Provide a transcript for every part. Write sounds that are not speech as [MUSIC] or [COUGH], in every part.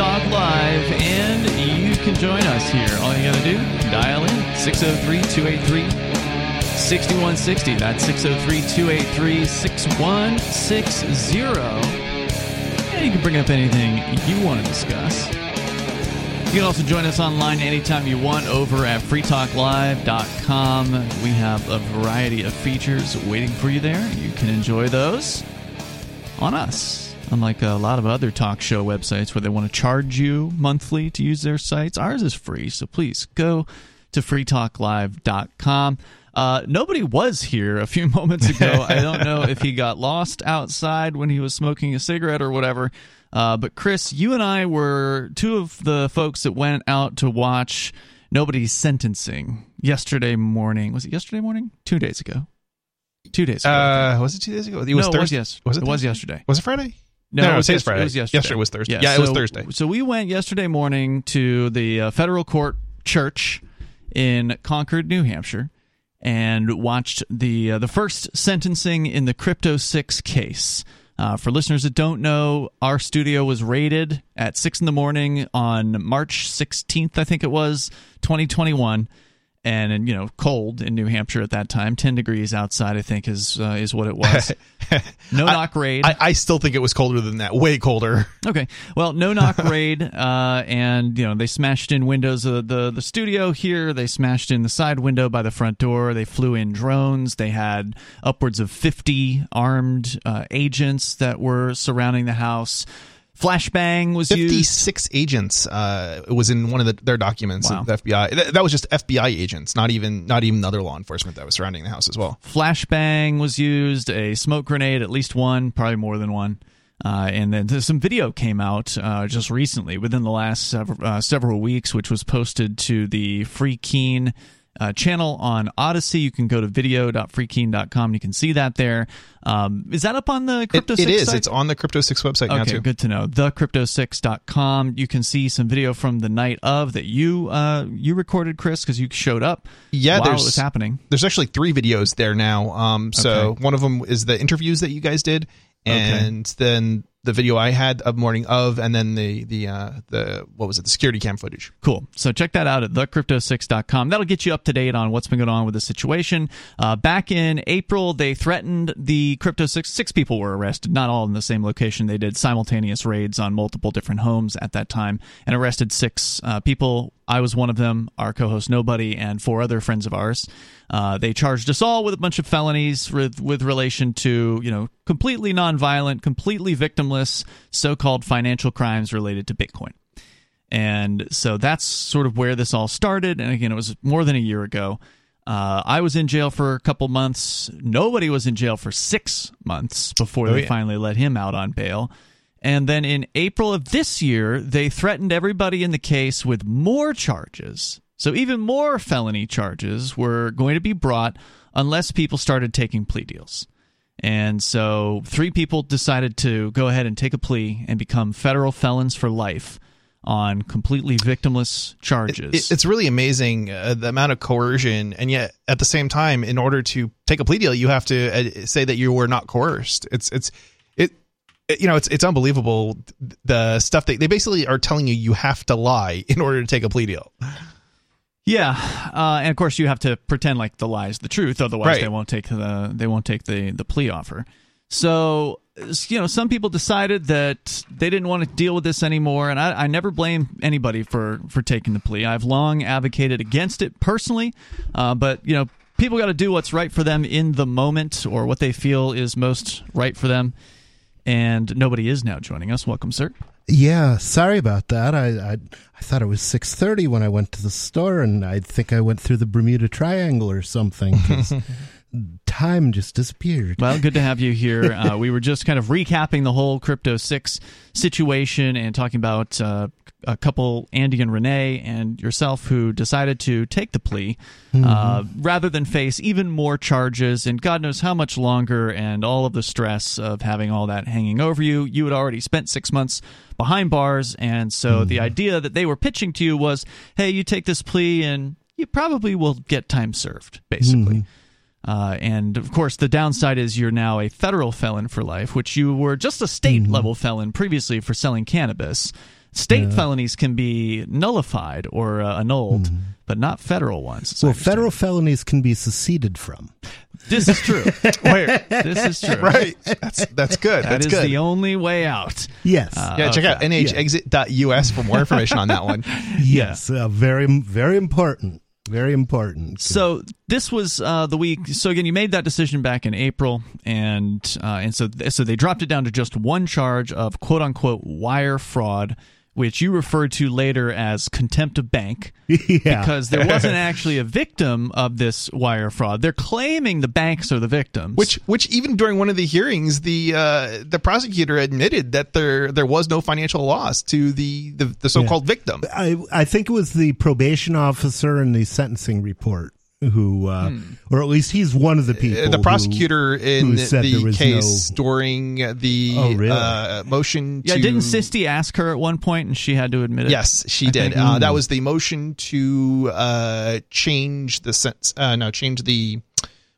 Talk Live, and you can join us here. All you got to do, dial in 603 283 6160. That's 603 283 6160. And you can bring up anything you want to discuss. You can also join us online anytime you want over at freetalklive.com. We have a variety of features waiting for you there. You can enjoy those on us. Unlike a lot of other talk show websites where they want to charge you monthly to use their sites, ours is free. So please go to freetalklive.com. Uh, nobody was here a few [LAUGHS] moments ago. I don't know if he got lost outside when he was smoking a cigarette or whatever. Uh, but Chris, you and I were two of the folks that went out to watch Nobody's Sentencing yesterday morning. Was it yesterday morning? Two days ago. Two days ago. Uh, was it two days ago? It was no, Thursday. it was, yes. Was it, it was yesterday. Was it Friday? No, No, it was, yes- Friday. It was yesterday. Yesterday was Thursday. Yeah, it was Thursday. So we went yesterday morning to the uh, federal court church in Concord, New Hampshire, and watched the uh, the first sentencing in the Crypto Six case. Uh, for listeners that don't know, our studio was raided at six in the morning on March 16th, I think it was, 2021 and, and you know cold in New Hampshire at that time, ten degrees outside. I think is uh, is what it was. [LAUGHS] No knock raid. I, I still think it was colder than that. Way colder. [LAUGHS] Okay. Well, no knock raid, uh, and you know they smashed in windows of the the studio here. They smashed in the side window by the front door. They flew in drones. They had upwards of fifty armed uh, agents that were surrounding the house. Flashbang was used. Fifty-six agents. Uh, it was in one of the, their documents. Wow. The FBI. That, that was just FBI agents, not even not even other law enforcement that was surrounding the house as well. Flashbang was used. A smoke grenade, at least one, probably more than one. Uh, and then some video came out uh, just recently, within the last several, uh, several weeks, which was posted to the Free Keene uh, channel on Odysee. You can go to video.freekeene.com. You can see that there. Um, is that up on the Crypto It, it 6 site? It's on the Crypto Six website now Okay, too. good to know. Thecrypto6.com. You can see some video from the night of that you uh, you recorded, Chris, because you showed up. Yeah, while it there's was happening. There's actually three videos there now. Um, so Okay. one of them is the interviews that you guys did, Okay. and then the video I had of morning of, and then the the uh, the what was it? The security cam footage. Cool. So check that out at thecrypto6.com. That'll get you up to date on what's been going on with the situation. Uh, back in April, they threatened the Crypto 6. Six people were arrested, not all in the same location. They did simultaneous raids on multiple different homes at that time and arrested six uh, people. I was one of them, our co host Nobody, and four other friends of ours. Uh, they charged us all with a bunch of felonies with, with relation to, you know, completely nonviolent, completely so called financial crimes related to Bitcoin. And so that's sort of where this all started. And again, it was more than a year ago. Uh, I was in jail for a couple months. Nobody was in jail for six months before Oh, they yeah. finally let him out on bail. And then in April of this year, they threatened everybody in the case with more charges. So even more felony charges were going to be brought unless people started taking plea deals. And so three people decided to go ahead and take a plea and become federal felons for life on completely victimless charges. It, it's really amazing uh, the amount of coercion, and yet at the same time, in order to take a plea deal, you have to uh, say that you were not coerced. It's it's it. it- You know, it's it's unbelievable the stuff that they basically are telling you you have to lie in order to take a plea deal. Yeah, uh, and of course you have to pretend like the lie is the truth, otherwise Right. they won't take the they won't take the the plea offer. So you know, some people decided that they didn't want to deal with this anymore, and I, I never blame anybody for for taking the plea. I've long advocated against it personally, uh, but you know, people got to do what's right for them in the moment or what they feel is most right for them. And nobody is now joining us. Welcome, sir. Yeah, sorry about that. I, I I thought it was six thirty when I went to the store, and I think I went through the Bermuda Triangle or something. [LAUGHS] time just disappeared. Well, good to have you here. Uh, we were just kind of recapping the whole Crypto 6 situation and talking about uh, a couple, Andy and Renee, and yourself, who decided to take the plea uh, rather than face even more charges and God knows how much longer and all of the stress of having all that hanging over you. You had already spent six months behind bars, and so the idea that they were pitching to you was hey, you take this plea and you probably will get time served, basically. Uh, and of course, the downside is you're now a federal felon for life, which you were just a state Mm-hmm. level felon previously for selling cannabis. State felonies can be nullified or uh, annulled, but not federal ones. as. Well, federal felonies can be seceded from. This is true. [LAUGHS] Wait, this is true. right? That's that's good. That That's is good. the only way out. Yes. Uh, yeah, check out nhexit.us for more information on that one. [LAUGHS] yes. Uh, very, very important. Very important. So this was uh, the week. So again, you made that decision back in April, and uh, and so so they dropped it down to just one charge of quote unquote wire fraud, which you referred to later as contempt of bank, [LAUGHS] yeah. because there [LAUGHS] wasn't actually a victim of this wire fraud. They're claiming the banks are the victims. Which, which even during one of the hearings, the uh, the prosecutor admitted that there there was no financial loss to the the, the so called victim. I, I think it was the probation officer in the sentencing report who, uh, or at least he's one of the people. Uh, the who- prosecutor in who said the case no- during the Oh, really? uh, motion yeah, to didn't Sisti ask her at one point, and she had to admit it? Yes, she I did. think. Uh, that was the motion to uh, change the sense. Uh, no, change the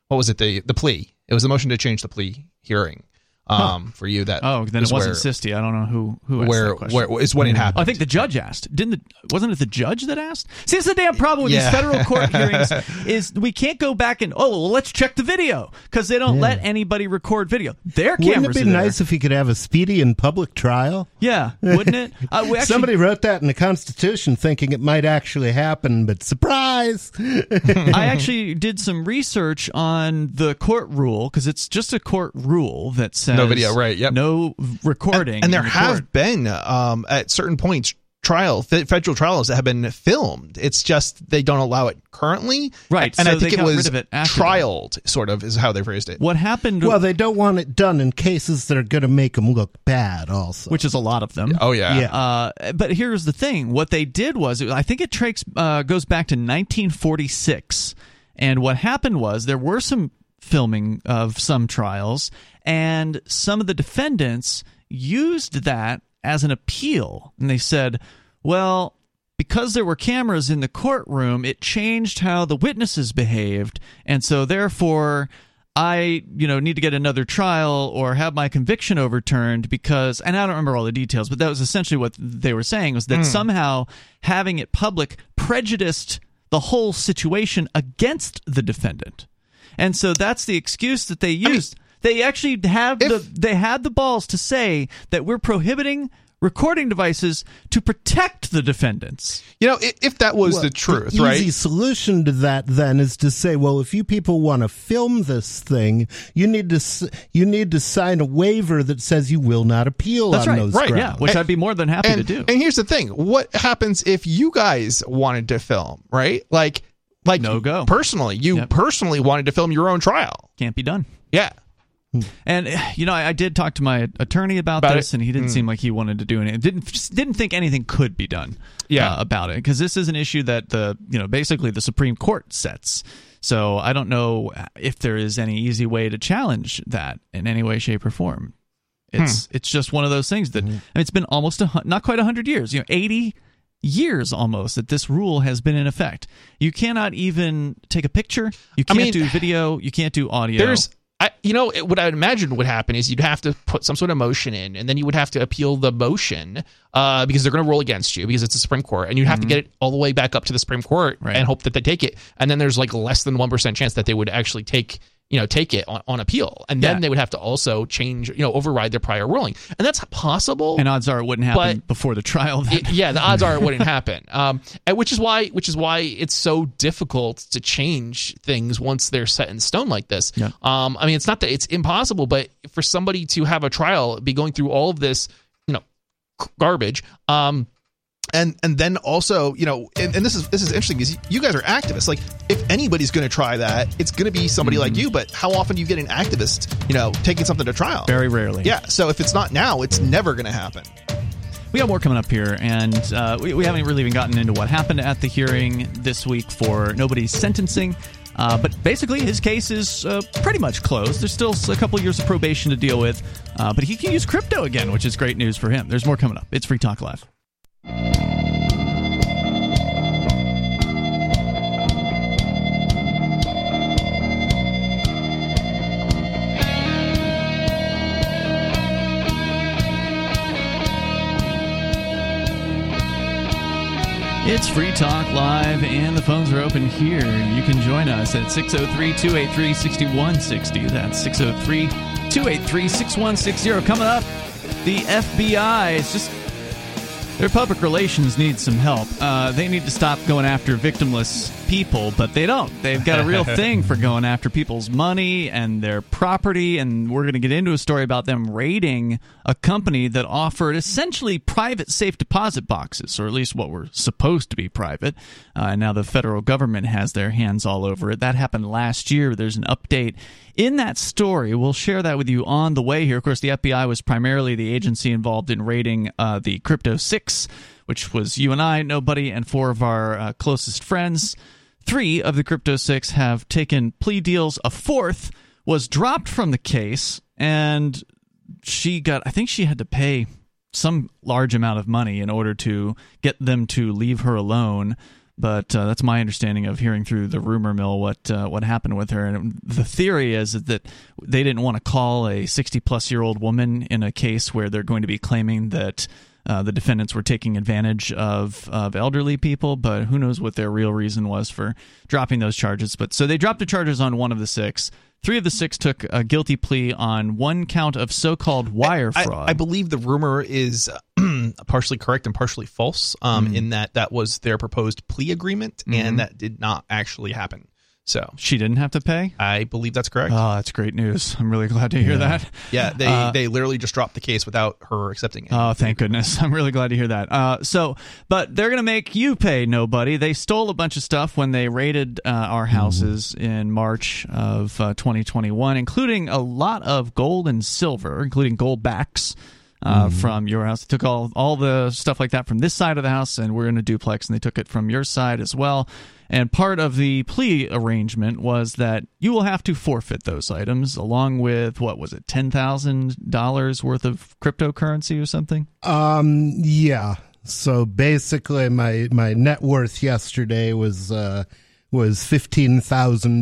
what was it? The the plea. It was the motion to change the plea hearing. Um, for you that Oh, then it wasn't where, Sisti. I don't know who who asked where that question. where is when it happened. I think the judge asked. Didn't the wasn't it the judge that asked? See, that's the damn problem with Yeah. these federal court [LAUGHS] hearings is we can't go back and oh well, let's check the video because they don't Yeah. let anybody record video. Their cameras. Wouldn't cameras it are be there. nice if you could have a speedy and public trial? Yeah, wouldn't it? Uh, we actually, Somebody wrote that in the Constitution thinking it might actually happen, but surprise! [LAUGHS] I actually did some research on the court rule because it's just a court rule that says No video, right, yep. no recording, and, and there the have court. been um, at certain points trial fe- federal trials that have been filmed. It's just they don't allow it currently. Right, And so I think it was it after that. trialed, sort of, is how they phrased it. What happened? well, they don't want it done in cases that are going to make them look bad, also. which is a lot of them. Oh yeah. Yeah. Uh, but here's the thing: what they did was, I think it tracks uh, goes back to 1946, and what happened was there were some filming of some trials, and some of the defendants used that as an appeal, and they said, "Well." Because there were cameras in the courtroom, it changed how the witnesses behaved, and so therefore, I, you know, need to get another trial or have my conviction overturned because, and I don't remember all the details, but that was essentially what they were saying was that hmm. somehow having it public prejudiced the whole situation against the defendant. And so that's the excuse that they used. they actually have the, they had the balls to say that we're prohibiting recording devices to protect the defendants. You know, i- if that was Well, the truth, easy right? solution to that then is to say, well, if you people want to film this thing, you need to you need to sign a waiver that says you will not appeal That's on right. those Right, grounds. Yeah, which And- I'd be more than happy and, to do. and here's the thing: what happens if you guys wanted to film, right? Like, like No go. Personally, you Yep. personally wanted to film your own trial. Can't be done. Yeah. And you know, I, I did talk to my attorney about, About this, it? and he didn't hmm. seem like he wanted to do anything. Didn't just didn't think anything could be done. Yeah. uh, about it because this is an issue that the you know basically the Supreme Court sets. So I don't know if there is any easy way to challenge that in any way, shape, or form. It's hmm. it's just one of those things that hmm. I mean, it's been almost a, not quite hundred years. You know, eighty years almost that this rule has been in effect. You cannot even take a picture. You can't mean, do video. You can't do audio. There's, I, you know, it- what I would imagine would happen is you'd have to put some sort of motion in, and then you would have to appeal the motion uh, because they're going to roll against you because it's the Supreme Court, and you'd have to get it all the way back up to the Supreme Court Right. and hope that they take it. And then there's like less than one percent chance that they would actually take. You know, take it on, on appeal, and then Yeah. they would have to also change, you know, override their prior ruling, and that's possible. and odds are it wouldn't happen before the trial. It- yeah, the odds are it [LAUGHS] wouldn't happen. Um, and which is why, which is why it's so difficult to change things once they're set in stone like this. Yeah. Um, I mean, it's not that it's impossible, but for somebody to have a trial, be going through all of this, you know, garbage. Um, and and then also, you know, and, and this is this is interesting because you guys are activists. Like, if anybody's going to try that, it's going to be somebody like you. But how often do you get an activist, you know, taking something to trial? Very rarely. Yeah. So if it's not now, it's never going to happen. We got more coming up here, and uh, we, we haven't really even gotten into what happened at the hearing this week for nobody's sentencing. Uh, but basically, his case is uh, pretty much closed. There's still a couple years of probation to deal with, uh, but he can use crypto again, which is great news for him. There's more coming up. It's Free Talk Live. It's Free Talk Live, and the phones are open here. You can join us at 603 283 6160. That's 603 283 6160. Coming up, the FBI is just their public relations need some help. Uh, they need to stop going after victimless people, but they don't. They've got a real [LAUGHS] thing for going after people's money and their property. And we're going to get into a story about them raiding a company that offered essentially private safe deposit boxes, or at least what were supposed to be private. Uh, and now the federal government has their hands all over it. That happened last year. There's an update in that story. We'll share that with you on the way here. Of course, the FBI was primarily the agency involved in raiding uh, the Crypto 6, which was you and I, nobody, and four of our uh, closest friends. Three of the Crypto Six have taken plea deals. A fourth was dropped from the case, and she got, I think she had to pay some large amount of money in order to get them to leave her alone. But uh, that's my understanding of hearing through the rumor mill what uh, what happened with her. And the theory is that they didn't want to call a 60 plus year old woman in a case where they're going to be claiming that uh, the defendants were taking advantage of of elderly people, but who knows what their real reason was for dropping those charges. But so they dropped the charges on one of the six. Three of the six took a guilty plea on one count of so-called wire I, fraud. I believe the rumor is [CLEARS THROAT] partially correct and partially false. Um, Mm-hmm. in that that was their proposed plea agreement, Mhm. and that did not actually happen. So she didn't have to pay. I believe that's correct. Oh, that's great news. I'm really glad to hear that. yeah, they uh, they literally just dropped the case without her accepting it. Oh, thank goodness. [LAUGHS] I'm really glad to hear that. Uh, so, but they're going to make you pay nobody. They stole a bunch of stuff when they raided uh, our houses in March of uh, 2021, including a lot of gold and silver, including Goldbacks. Uh, From your house, they took all all the stuff like that from this side of the house, and we're in a duplex, and they took it from your side as well. And part of the plea arrangement was that you will have to forfeit those items, along with what was it, ten thousand dollars worth of cryptocurrency or something. Um, yeah. So basically, my my net worth yesterday was uh, was fifteen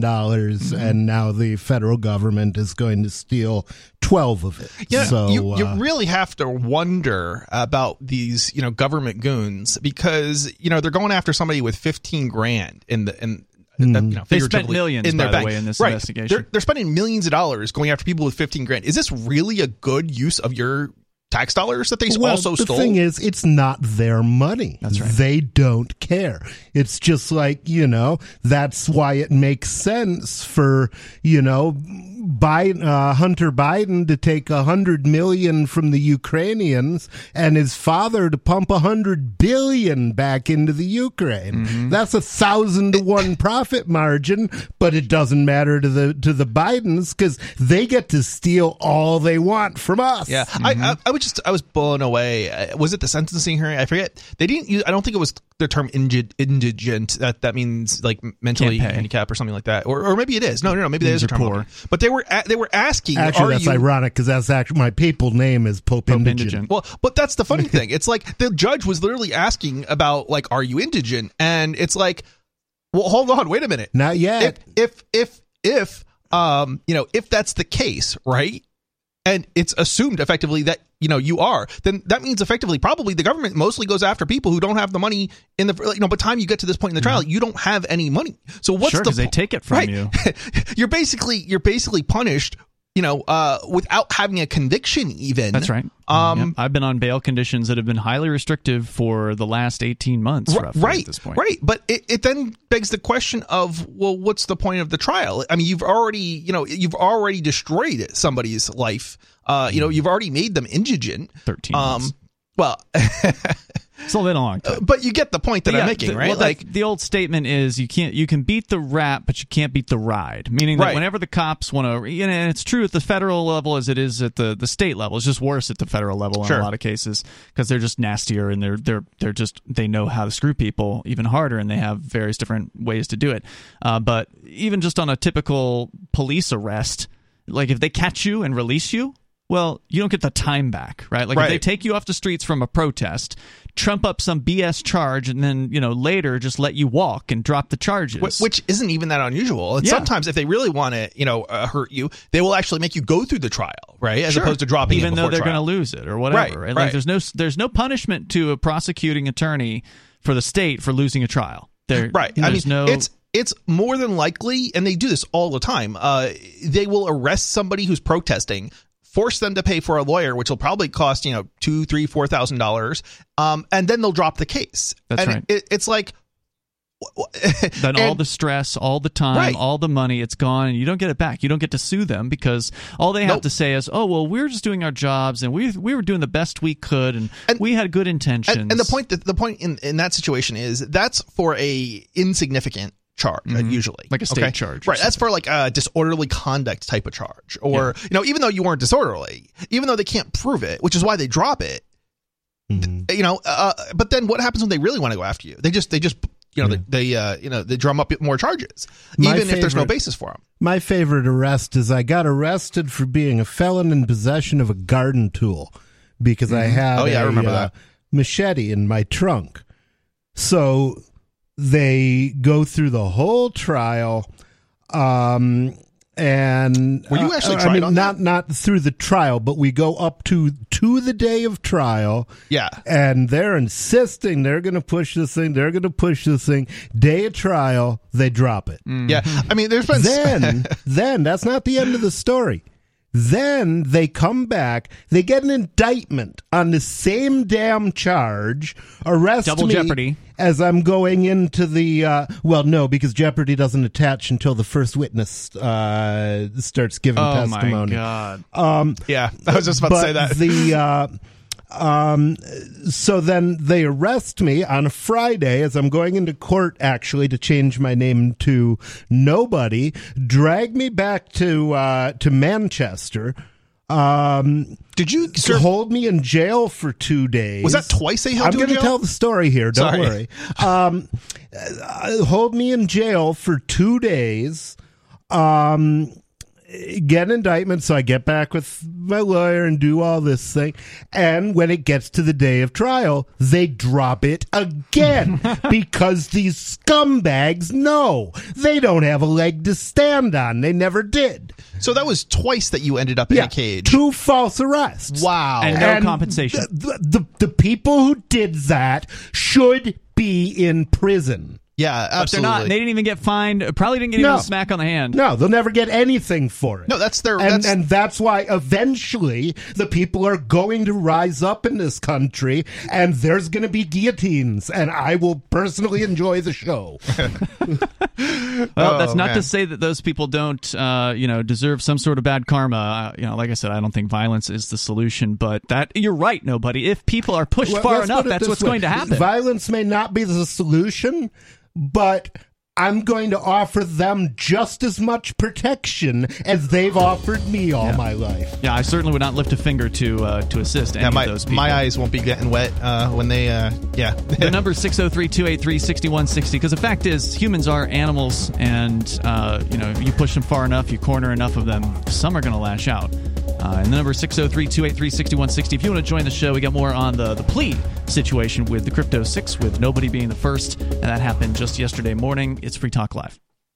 dollars, and now the federal government is going to steal twelve of it. Yeah, so you, you uh, really have to wonder about these, you know, government goons because you know they're going after somebody with fifteen grand in the in. uh, You know, They spent millions, in their by the bank. way, in this right. investigation. They're, they're spending millions of dollars going after people with 15 grand. Is this really a good use of your tax dollars that they well, also the stole? thing is, it's not their money. That's right. They don't care. It's just like you know. That's why it makes sense for you know, Biden, uh, Hunter Biden to take a hundred million from the Ukrainians and his father to pump a hundred billion back into the Ukraine. Mm-hmm. That's a thousand to one profit margin, but it doesn't matter to the to the Bidens because they get to steal all they want from us. Yeah, I, I I was just I was blown away. Uh, Was it the sentencing hearing? I forget. They didn't use. I don't think it was the term indig- indigent. That that means like mentally handicapped or something like that. Or or maybe it is. No, no, no. Maybe that Means is a you're term. I'm poor. But they were a, they were asking. Actually, are that's you, ironic because that's actually my papal name is Pope, Pope Indigent. Indigent. Well, but that's the funny thing. It's like the judge was literally asking about like, are you indigent? And it's like, well, hold on, wait a minute. Not yet. If if if if um you know if that's the case, right? And it's assumed effectively that you know you are, then that means effectively probably the government mostly goes after people who don't have the money in the you know. By the time you get to this point in the trial, you don't have any money. So what's Mm-hmm. Sure, the they take it from right. you. [LAUGHS] you're basically you're basically punished, you know, uh, without having a conviction. Even That's right. Um, Yep. I've been on bail conditions that have been highly restrictive for the last 18 months, R- roughly, right at this point. right but it, it then begs the question of well what's the point of the trial i mean you've already you know you've already destroyed somebody's life uh you know you've already made them indigent 13 um well [LAUGHS] It's a long time. but you get the point that But i'm making the, right well, like the, the old statement is you can't you can beat the rap, but you can't beat the ride. Meaning that Right. whenever the cops want to, you know, and it's true at the federal level as it is at the, the state level. It's just worse at the federal level in Sure. a lot of cases because they're just nastier and they're they're they're just they know how to screw people even harder and they have various different ways to do it. Uh, but even just on a typical police arrest, like if they catch you and release you. Well, you don't get the time back, right? Like if they take you off the streets from a protest, trump up some BS charge, and then you know later just let you walk and drop the charges. wh- which isn't even that unusual and Yeah. sometimes if they really want to you know uh, hurt you they will actually make you go through the trial right as Sure. opposed to dropping it even though they're going to lose it or whatever. Right, Like right. there's no there's no punishment to a prosecuting attorney for the state for losing a trial. There, right. I mean, there's no. it's it's more than likely, and they do this all the time. Uh, they will arrest somebody who's protesting, force them to pay for a lawyer, which will probably cost you know two, three, four thousand dollars, um, and then they'll drop the case. That's and right. It, it's like. [LAUGHS] then all and- the stress, all the time, Right. all the money, it's gone, and you don't get it back. You don't get to sue them because all they have Nope. to say is, "Oh, well, we were just doing our jobs, and we we were doing the best we could, and, And- we had good intentions." And, and the point that the point in, in that situation is that's for a insignificant charge uh, usually. Mm-hmm. Like a state charge right that's for like a disorderly conduct type of charge. Or you know even though you weren't disorderly even though they can't prove it which is why they drop it Mhm. you know uh, but then what happens when they really want to go after you? They just they just you know they, they uh you know they drum up more charges My even if there's no basis for them My favorite arrest is I got arrested for being a felon in possession of a garden tool because I had Oh, yeah, I a, remember uh, that. machete in my trunk. So they go through the whole trial. Um, and Were you uh, actually I mean, not not through the trial, but we go up to to the day of trial. yeah and they're insisting they're going to push this thing. They're going to push this thing. Day of trial, they drop it. yeah i mean there's been Then, [LAUGHS] then that's not the end of the story. Then they come back. They get an indictment on the same damn charge. Arrest Double me jeopardy. as I'm going into the. Uh, well, no, because jeopardy doesn't attach until the first witness uh, starts giving oh my testimony. god! Um, yeah i was just about to say that the [LAUGHS] uh, um, so then they arrest me on a Friday as I'm going into court actually to change my name to nobody. Drag me back to uh, to Manchester. Um, did you serve hold me in jail for two days. was that twice they held I'm you in going to tell the story here. Don't Sorry. worry. Um, uh, hold me in jail for two days. Um, get an indictment, so I get back with my lawyer and do all this thing. And when it gets to the day of trial, they drop it again [LAUGHS] because these scumbags know they don't have a leg to stand on. They never did. so that was twice that you ended up in a cage Two false arrests. wow And no compensation. The, the, the people who did that should be in prison. Yeah But they're not. They didn't even get fined. Probably didn't get even No. a smack on the hand. No, they'll never get anything for it. no that's their and that's and that's why eventually the people are going to rise up in this country, and there's going to be guillotines, and I will personally enjoy the show. [LAUGHS] Well, that's Oh, not man. to say that those people don't, uh, you know, deserve some sort of bad karma. Uh, you know, like I said, I don't think violence is the solution, but that you're right, nobody. If people are pushed Well, far enough, that's what's way. going to happen. Violence may not be the solution, but I'm going to offer them just as much protection as they've offered me all my life. yeah, I certainly would not lift a finger to uh, to assist any yeah, my, of those people. my eyes won't be getting wet uh, when they uh, yeah The [LAUGHS] number is 603-283-6160 because the fact is humans are animals and uh, you know if you push them far enough you corner enough of them some are going to lash out uh, and the number is 603-283-6160 if you want to join the show we got more on the, the plea situation with the crypto 6 with nobody being the first. And that happened just yesterday morning. It's free talk live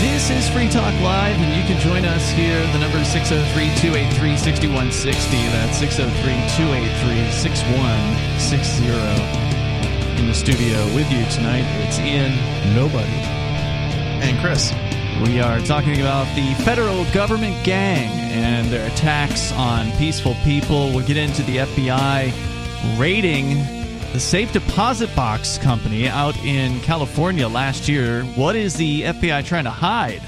This is Free Talk Live, and you can join us here. The number is 603 283 6160. That's 603 283 6160. In the studio with you tonight, it's Ian. Nobody. and Chris We are talking about the federal government gang and their attacks on peaceful people. We'll get into the FBI raiding the safe deposit box company out in California last year. What is the FBI trying to hide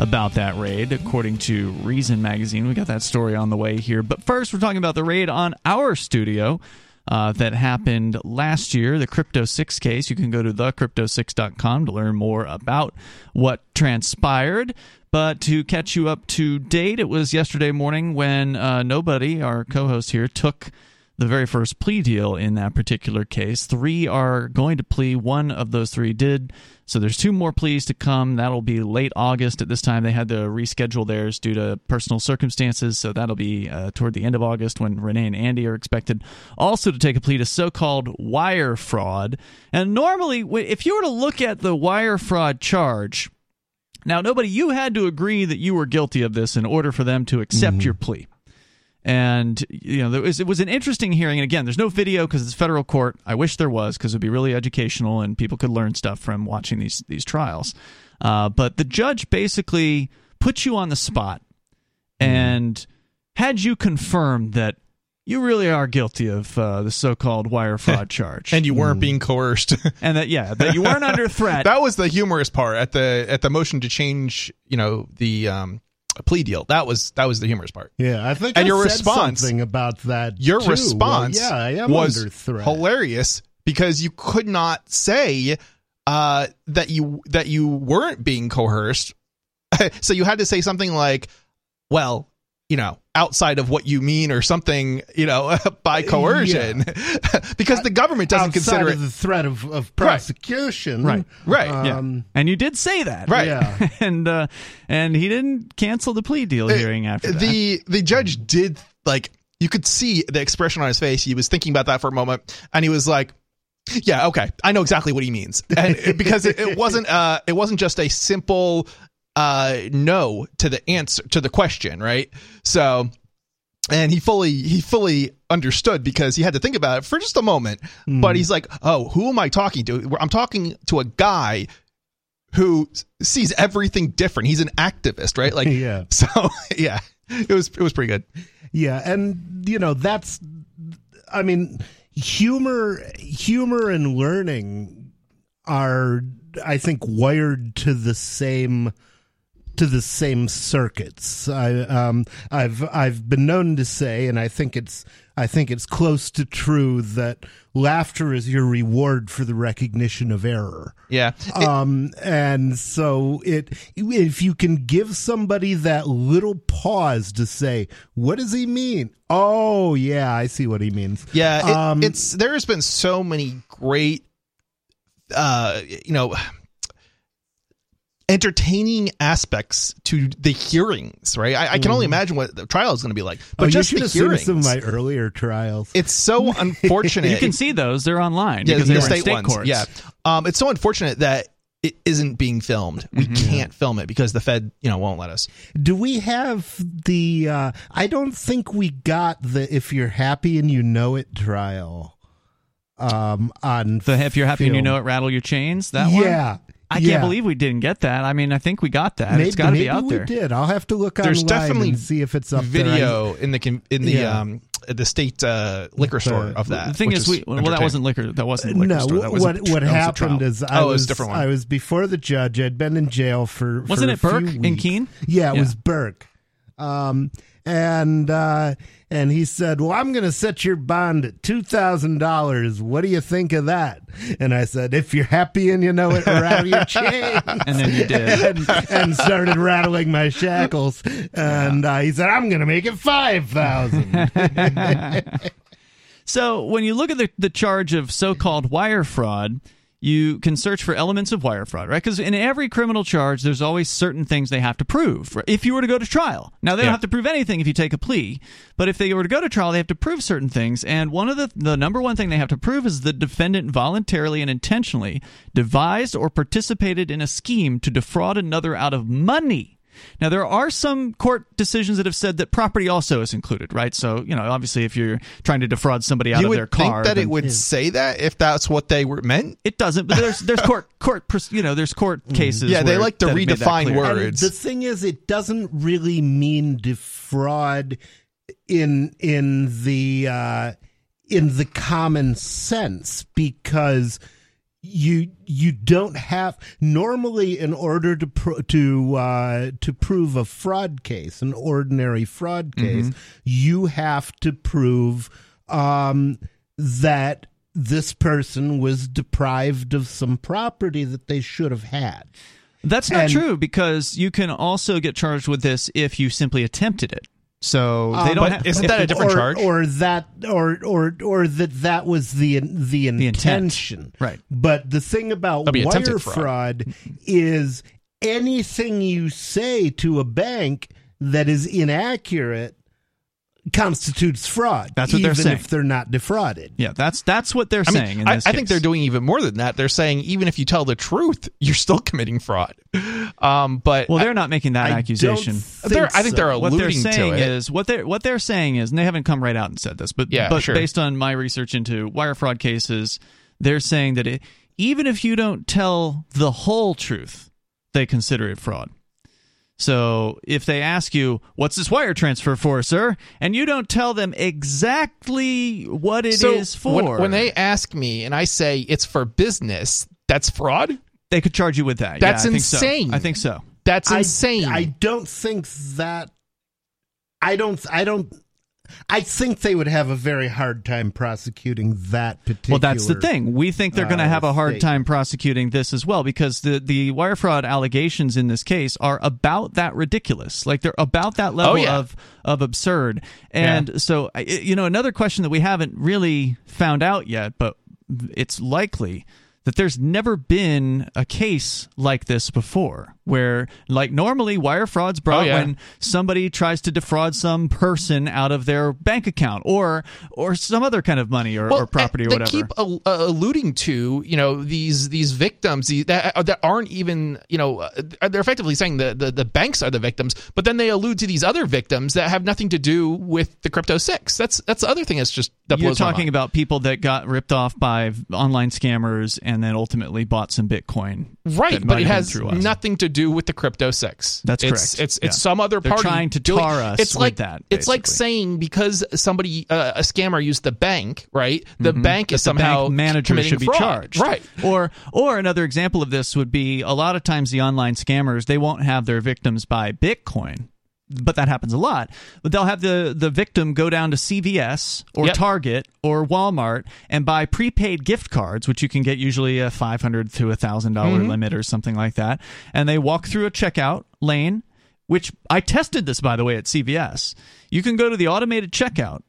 about that raid, according to Reason Magazine? We got that story on the way here. But first, we're talking about the raid on our studio. uh, that happened last year, the Crypto 6 case. You can go to thecrypto6.com to learn more about what transpired. But to catch you up to date, it was yesterday morning when uh, nobody, our co host here, took the very first plea deal in that particular case. Three are going to plea. One of those three did. So there's two more pleas to come. That'll be late August. At this time, they had to reschedule theirs due to personal circumstances. So that'll be uh, toward the end of August when Renee and Andy are expected also to take a plea to so called wire fraud. And normally, if you were to look at the wire fraud charge, now, nobody, you had to agree that you were guilty of this in order for them to accept mm-hmm. your plea and you know was, it was an interesting hearing. And again there's no video because it's federal court. I wish there was because it would be really educational and people could learn stuff from watching these these trials. Uh, but the judge basically put you on the spot and had you confirm that you really are guilty of uh, the so-called wire fraud [LAUGHS] charge, and you weren't mm. being coerced, [LAUGHS] and that yeah, that you weren't under [LAUGHS] threat. that was the humorous part. At the at the motion to change, you know, the um, a plea deal. That was that was the humorous part. Yeah, I think. And I your response something about that. Your too. response, well, yeah, I am was under threat. hilarious because you could not say uh, that you that you weren't being coerced. [LAUGHS] so you had to say something like, "Well, you know, outside of what you mean or something, you know, [LAUGHS] by coercion, yeah. [LAUGHS] because the government doesn't outside consider it the threat of, of prosecution. Right, right, right. Um, yeah. And you did say that, right? Yeah. [LAUGHS] and uh, and he didn't cancel the plea deal hearing after that. The the judge did like you could see the expression on his face. He was thinking about that for a moment, and he was like. Yeah, okay. I know exactly what he means, and because it, it wasn't uh, it wasn't just a simple uh, no to the answer to the question, right? So, and he fully he fully understood because he had to think about it for just a moment. Mm. But he's like, "Oh, who am I talking to? I'm talking to a guy." Who sees everything different? He's an activist, right? Like, [LAUGHS] yeah. So, [LAUGHS] yeah, it was it was pretty good. Yeah, and you know that's, I mean, humor, humor, and learning are, I think, wired to the same to the same circuits. I, um, I've I've been known to say, and I think it's I think it's close to true that laughter is your reward for the recognition of error. Yeah. um, and so it if you can give somebody that little pause to say, "What does he mean?" Oh, yeah, I see what he means. Yeah, it, um, it's there has been so many great uh, you know entertaining aspects to the hearings, right? I, I can only mm. imagine what the trial is going to be like. But oh, just you the hearings. Some of my earlier trials. It's so [LAUGHS] unfortunate. you can see those; they're online. Yeah, the state, state ones. Courts. Yeah, um, it's so unfortunate that it isn't being filmed. We mm-hmm. can't film it because the Fed, you know, won't let us. Do we have the? Uh, I don't think we got the "if you're happy and you know it" trial um on the if you're happy film. and you know it rattle your chains that one? yeah one? I can't believe we didn't get that. I mean, I think we got that. Maybe, it's got to be out there. Did I'll have to look There's definitely and see if it's up video there. in the in the yeah. um the state uh, liquor store of that. The thing is, we well, that wasn't liquor. That wasn't liquor no, store. That was what a, what happened is I oh, was, was different one. I was before the judge. I'd been in jail for wasn't for it Burke in Keene? Yeah, it yeah. was Burke. Um, and uh, and he said, "Well, I'm going to set your bond at two thousand dollars. What do you think of that?" And I said, "If you're happy and you know it, rattle your [LAUGHS] chains." and then you did, [LAUGHS] and, and started rattling my shackles. And uh, he said, "I'm going to make it five thousand. [LAUGHS] so when you look at the the charge of so-called wire fraud you can search for elements of wire fraud, right? Because in every criminal charge, there's always certain things they have to prove right? if you were to go to trial. Now, they don't have to prove anything if you take a plea, but if they were to go to trial, they have to prove certain things. And one of the, the number one thing they have to prove is the defendant voluntarily and intentionally devised or participated in a scheme to defraud another out of money now, there are some court decisions that have said that property also is included, right? So, you know, obviously, if you're trying to defraud somebody out you of their car, that it would yeah. say that if that's what they were meant. It doesn't, but there's there's court [LAUGHS] court you know there's court mm. cases. Yeah, they like to redefine words. And the thing is, it doesn't really mean defraud in in the uh, in the common sense because you you don't have normally in order to pro, to uh, to prove a fraud case, an ordinary fraud case, mm-hmm. you have to prove um, that this person was deprived of some property that they should have had. That's not And- true because you can also get charged with this if you simply attempted it. So they Uh, don't have. isn't that a different or, charge? or that or or or that that was the the intent. intention Right. but the thing about wire fraud. fraud. is anything you say to a bank that is inaccurate constitutes fraud That's what they're even saying. if they're not defrauded Yeah, that's that's what they're I saying. mean, in I, this I think they're doing even more than that. They're saying even if you tell the truth, [LAUGHS] you're still committing fraud. Um, but Well, they're not making that I accusation. don't think they're, I think so. they're what they're saying to it. is what they're what they're saying is, and they haven't come right out and said this, but Yeah, but sure. based on my research into wire fraud cases, they're saying that it, even if you don't tell the whole truth, they consider it fraud. So if they ask you, "What's this wire transfer for, sir?" and you don't tell them exactly what it is so for, when, when they ask me and I say it's for business, that's fraud. they could charge you with that. That's yeah, I think so. insane. I think so. That's I- insane. I don't think that. I don't. I don't. I think they would have a very hard time prosecuting that particular. Well, that's the thing. We think they're going to uh, have a hard state. time prosecuting this as well because the the wire fraud allegations in this case are about that ridiculous. Like they're about that level Oh, yeah. of of absurd. And so, you know, another question that we haven't really found out yet, but it's likely that there's never been a case like this before where like normally wire fraud's brought Oh, yeah. when somebody tries to defraud some person out of their bank account or or some other kind of money or, or property or they whatever keep uh, alluding to you know these these victims these, that uh, that aren't even you know uh, they're effectively saying the, the the banks are the victims, but then they allude to these other victims that have nothing to do with the crypto six. That's that's the other thing that's just that You're talking about people that got ripped off by online scammers and then ultimately bought some Bitcoin. Right, but it has nothing to do with the crypto six. That's it's, correct. It's it's Yeah. some other They're party trying to doing- tar us It's with like that, It's like saying because somebody uh, a scammer used the bank, right? The bank is Mm-hmm. that the somehow bank manager should be fraud. charged. right? Or or another example of this would be a lot of times the online scammers they won't have their victims buy Bitcoin. But that happens a lot. But they'll have the, the victim go down to CVS or Yep. Target or Walmart and buy prepaid gift cards, which you can get usually a five hundred to a thousand dollar Mm-hmm. limit or something like that. And they walk through a checkout lane, which I tested this by the way at CVS. You can go to the automated checkout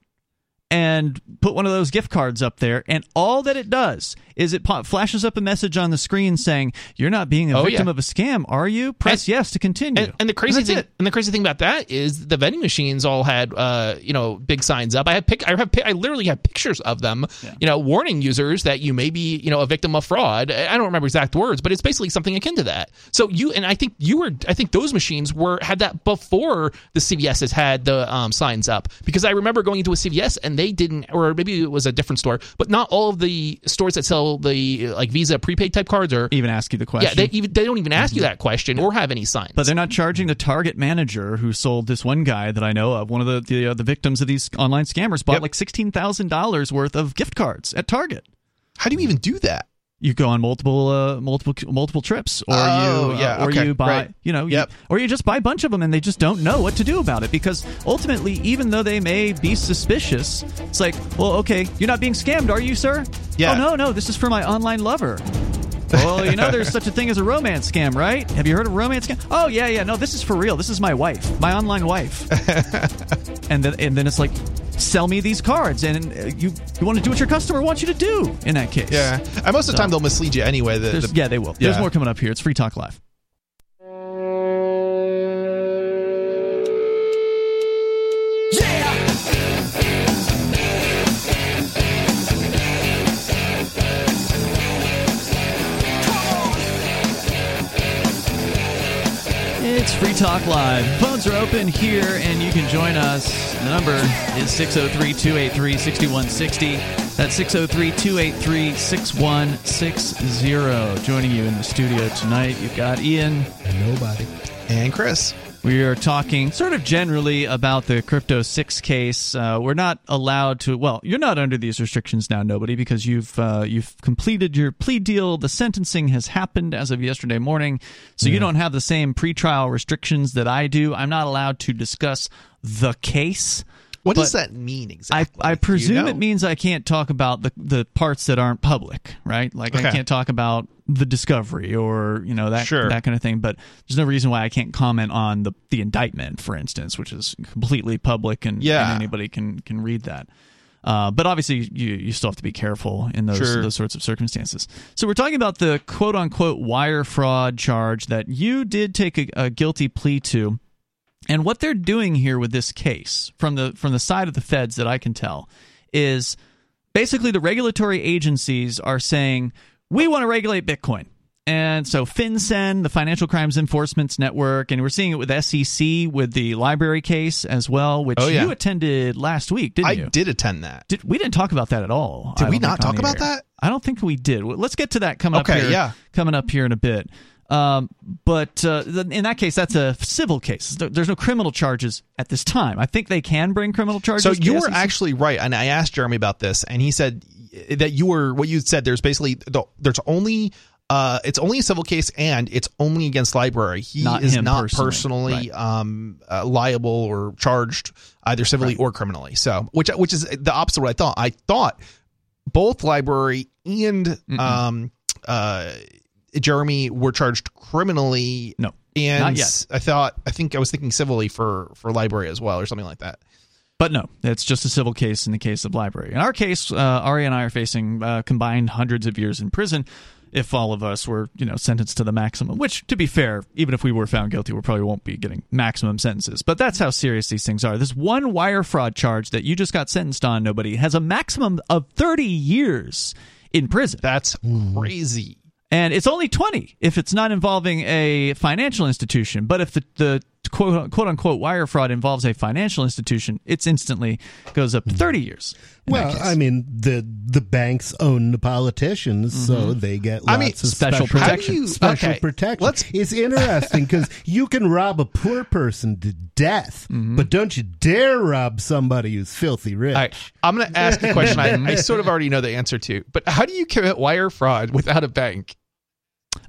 and put one of those gift cards up there, and all that it does is it po- flashes up a message on the screen saying, "You're not being a Oh, victim yeah. of a scam, are you? Press And- yes to continue." And, and the crazy that's thing, it. and the crazy thing about that is the vending machines all had, uh, you know, big signs up. I had pic, I have, pi- I literally have pictures of them, you know, warning users that you may be, you know, a victim of fraud. I don't remember exact words, but it's basically something akin to that. So you and I think you were, I think those machines were had that before the CVS has had the um, signs up because I remember going into a CVS and they didn't, or maybe it was a different store, but not all of the stores that sell the like Visa prepaid type cards or Even ask you the question. yeah, they even they don't even ask you that question or have any signs. but they're not charging the target manager who sold this one guy that I know of. One of the the, uh, the victims of these online scammers bought Yep. like sixteen thousand dollars worth of gift cards at Target. how do you even do that? You go on multiple uh, multiple multiple trips, or Oh, you uh, yeah, or okay, you buy right. you know, you- or you just buy a bunch of them and they just don't know what to do about it because ultimately, even though they may be suspicious, it's like, well, okay, you're not being scammed, are you, sir? Yeah. Oh no, no, this is for my online lover. Well, you know, there's such a thing as a romance scam, right? Have you heard of romance scam? Oh yeah, yeah. No, this is for real. This is my wife, my online wife. [LAUGHS] and then and then it's like, sell me these cards, and uh, you you want to do what your customer wants you to do in that case. Yeah, and most of the So- time they'll mislead you anyway. The, the- yeah, they will. There's more coming up here. It's Free Talk Live. Free Talk Live. Phones are open here, and you can join us. The number is 603 283 6160. That's 603 283 6160. Joining you in the studio tonight, you've got Ian. And Nobody. and Chris. We are talking sort of generally about the Crypto 6 case. Uh, we're not allowed to, well, you're not under these restrictions now, nobody, because you've uh, you've completed your plea deal. The sentencing has happened as of yesterday morning. So you don't have the same pretrial restrictions that I do. I'm not allowed to discuss the case. What But does that mean exactly? I you presume know? it means I can't talk about the, the parts that aren't public, right? Like I can't talk about the discovery or you know that Sure. that kind of thing. But there's no reason why I can't comment on the the indictment, for instance, which is completely public and, Yeah. and anybody can can read that. Uh, but obviously, you you still have to be careful in those Sure. those sorts of circumstances. So we're talking about the quote unquote wire fraud charge that you did take a, a guilty plea to. And what they're doing here with this case, from the from the side of the feds that I can tell, is basically the regulatory agencies are saying we want to regulate Bitcoin. And so FinCEN, the Financial Crimes Enforcement Network, and we're seeing it with SEC with the LBRY case as well, which Oh, yeah. you attended last week, didn't I you? did attend that. Did, we didn't talk about that at all. Did I we not talk about air. that? I don't think we did. Well, Let's get to that coming Okay, up here. yeah. coming up here in a bit. Um, but uh, in that case, that's a civil case. There's no criminal charges at this time. I think they can bring criminal charges. So you were actually right, and I asked Jeremy about this, and he said that you were what you said. There's basically the, there's only uh, it's only a civil case, and it's only against LBRY. He Not is not personally. personally, um, uh, liable or charged either civilly or criminally. So which which is the opposite of what I thought. I thought both LBRY and um, uh, Jeremy were charged criminally. No, and not yet. I thought I think I was thinking civilly for for LBRY as well, or something like that. But no, it's just a civil case in the case of LBRY. In our case, uh, Ari and I are facing uh, combined hundreds of years in prison. If all of us were, you know, sentenced to the maximum, which, to be fair, even if we were found guilty, we probably won't be getting maximum sentences. But that's how serious these things are. This one wire fraud charge that you just got sentenced on, nobody, has a maximum of 30 years in prison. That's crazy. And it's only 20 if it's not involving a financial institution. But if the, the quote, quote unquote wire fraud involves a financial institution, it's instantly goes up to 30 years. Well. I mean, the the banks own the politicians, so mm-hmm. they get lots I mean, of special special, protection. You- Special okay, protection. let's- it's interesting because you can rob a poor person to death, mm-hmm. but don't you dare rob somebody who's filthy rich. Right, I'm going to ask a question I, I [LAUGHS] sort of already know the answer to, but how do you commit wire fraud without a bank?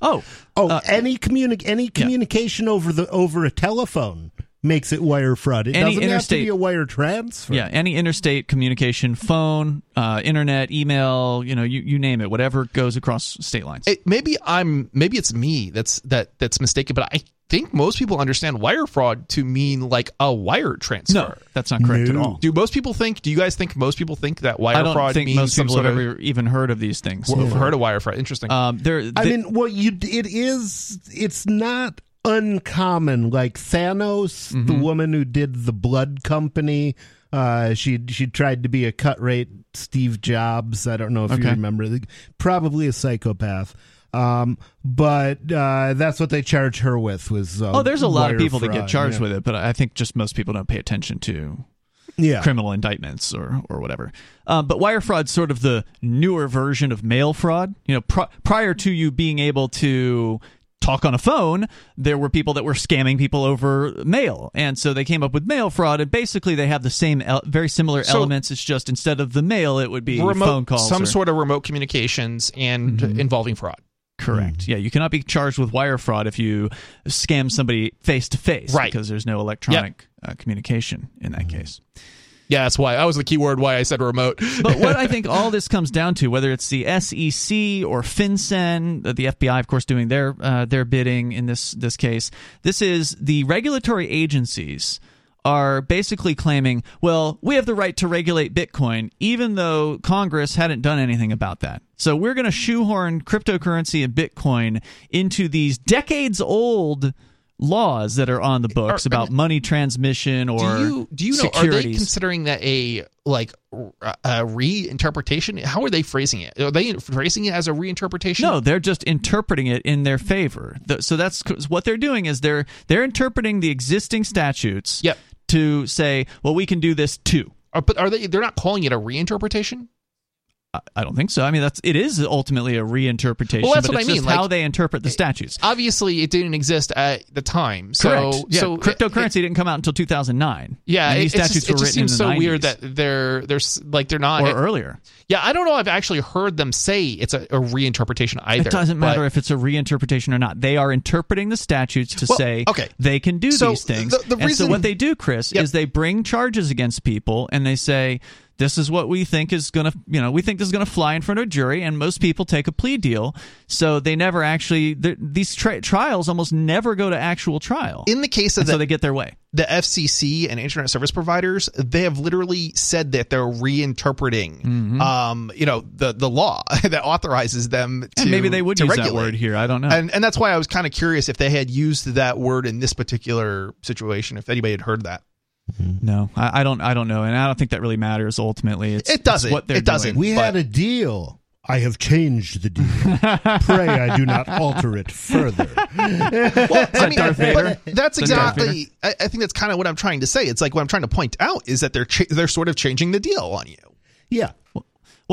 Oh, Oh, Uh, any communi- any communication over the over a telephone makes it wire fraud. It Any doesn't have to be a wire transfer. yeah, any interstate communication, phone, uh, internet, email, you know, you, you name it, whatever goes across state lines. It, maybe I'm maybe it's me that's that that's mistaken, but I think most people understand wire fraud to mean like a wire transfer. no, that's not correct No. at all. Do most people think? Do you guys think most people think that wire I don't fraud think means most people have of? ever even heard of these things. Well, I've heard of wire fraud. Interesting. Um, there, I the- mean, well, you it is it's not uncommon. Like Theranos, the Mm-hmm. woman who did the Blood Company, uh, she she tried to be a cut rate Steve Jobs. I don't know if Okay. you remember. Probably a psychopath. Um, but uh, that's what they charge her with. Was uh, oh, there's a lot of wire people that get charged yeah. with it, but I think just most people don't pay attention to Yeah, criminal indictments or or whatever. Um, but wire fraud's sort of the newer version of mail fraud. You know, pr- prior to you being able to talk on a phone, there were people that were scamming people over mail, and so they came up with mail fraud. And basically, they have the same, el- very similar So- elements. It's just instead of the mail, it would be remote, phone calls. some or- sort of remote communications and involving fraud. Correct. Yeah, you cannot be charged with wire fraud if you scam somebody face to face, Right. Because there's no electronic uh, communication in that case. Yeah, that's why that was the key word. Why I said remote. [LAUGHS] But what I [LAUGHS] think all this comes down to, whether it's the SEC or FinCEN, the FBI, of course, doing their uh, their bidding in this this case, this is the regulatory agencies are basically claiming, well, we have the right to regulate Bitcoin, even though Congress hadn't done anything about that. So we're going to shoehorn cryptocurrency and Bitcoin into these decades old laws that are on the books Are- about money transmission or do you do you know? Are they considering that a like a reinterpretation? How are they phrasing it? Are they phrasing it as a reinterpretation? No, they're just interpreting it in their favor. So that's what they're doing is they're they're interpreting the existing statutes Yep. To say, well, we can do this too. Are- but are they? They're not calling it a reinterpretation. I- don't think so. I mean, that's it is ultimately a reinterpretation. Well, that's but what it's I mean, how they interpret the statutes. Obviously, it didn't exist at the time. So, Correct. Yeah, so cryptocurrency didn't come out until 2009. Yeah, and it, these statutes just, it were just written seems in the so weird that they're they're like they're not or earlier. Yeah, I don't know. I've actually heard them say it's a, a reinterpretation either. It doesn't matter if it's a reinterpretation or not. They are interpreting the statutes to Well, say okay. they can do So these things. the- the and so reason- what they do, Chris, Yep. is they bring charges against people and they say this is what we think is going to, you know, we think this is going to fly in front of a jury, and most people take a plea deal. So they never actually these tri- trials almost never go to actual trial. In the case of And so they get their way. the FCC and internet service providers, they have literally said that they're reinterpreting, Mm-hmm. um, you know, the the law [LAUGHS] that authorizes them to. And maybe they would use regulate. that word here. I don't know. And and that's why I was kind of curious if they had used that word in this particular situation. If anybody had heard that, Mm-hmm. no, I, I don't. I don't know, and I don't think that really matters. Ultimately, it's, It doesn't. It's what they're It doesn't. doing. We But- had a deal. I have changed the deal. [LAUGHS] Pray I do not alter it further. well, I mean, Darth Vader? but that's Is Darth exactly. I, I think that's kind of what I'm trying to say. It's like what I'm trying to point out is that they're cha- they're sort of changing the deal on you. Yeah. Well,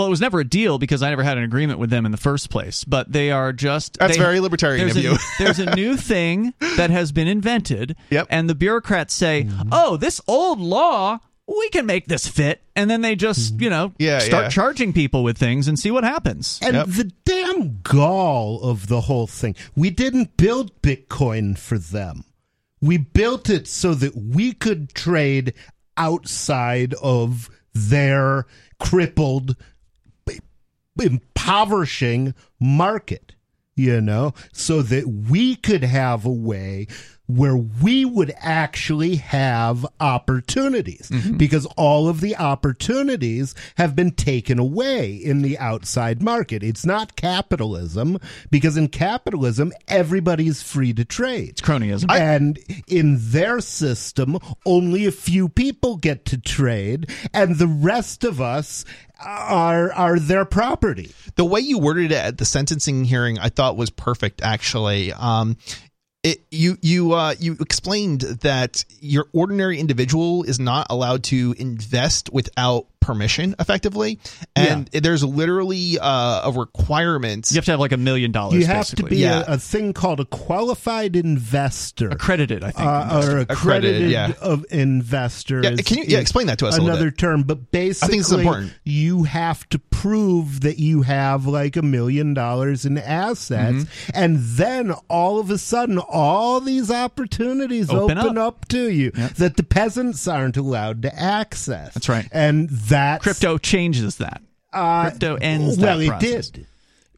it was never a deal because I never had an agreement with them in the first place. But they are just That's they- very libertarian there's of a, you. there's a new [LAUGHS] thing that has been invented, Yep. and the bureaucrats say, mm. "Oh, this old law." We can make this fit, and then they just, mm. you know, Yeah, start yeah. charging people with things and see what happens. And Yep. the damn gall of the whole thing. We didn't build Bitcoin for them. We built it so that we could trade outside of their crippled, impoverishing market, you know, so that we could have a way where we would actually have opportunities mm-hmm. because all of the opportunities have been taken away in the outside market. It's not capitalism because in capitalism, everybody's free to trade. It's cronyism. And in their system, only a few people get to trade, and the rest of us are are their property. the way you worded it at the sentencing hearing, I thought was perfect. Actually, um, it you you uh, you explained that your ordinary individual is not allowed to invest without permission, effectively, and there's literally uh, a requirement. you have to have like a million dollars. You have to be Yeah. a, a thing called a qualified investor. accredited. I think. uh, or accredited yeah. of investor. Yeah, can you- yeah, explain that to us a Another bit. term, but basically, this is important. you have to prove that you have like a million dollars in assets, Mm-hmm. and then all of a sudden, all these opportunities Open open, up. up. to you that the peasants aren't allowed to access. That's right. and that's Crypto changes that. uh, Crypto ends Well, that it did.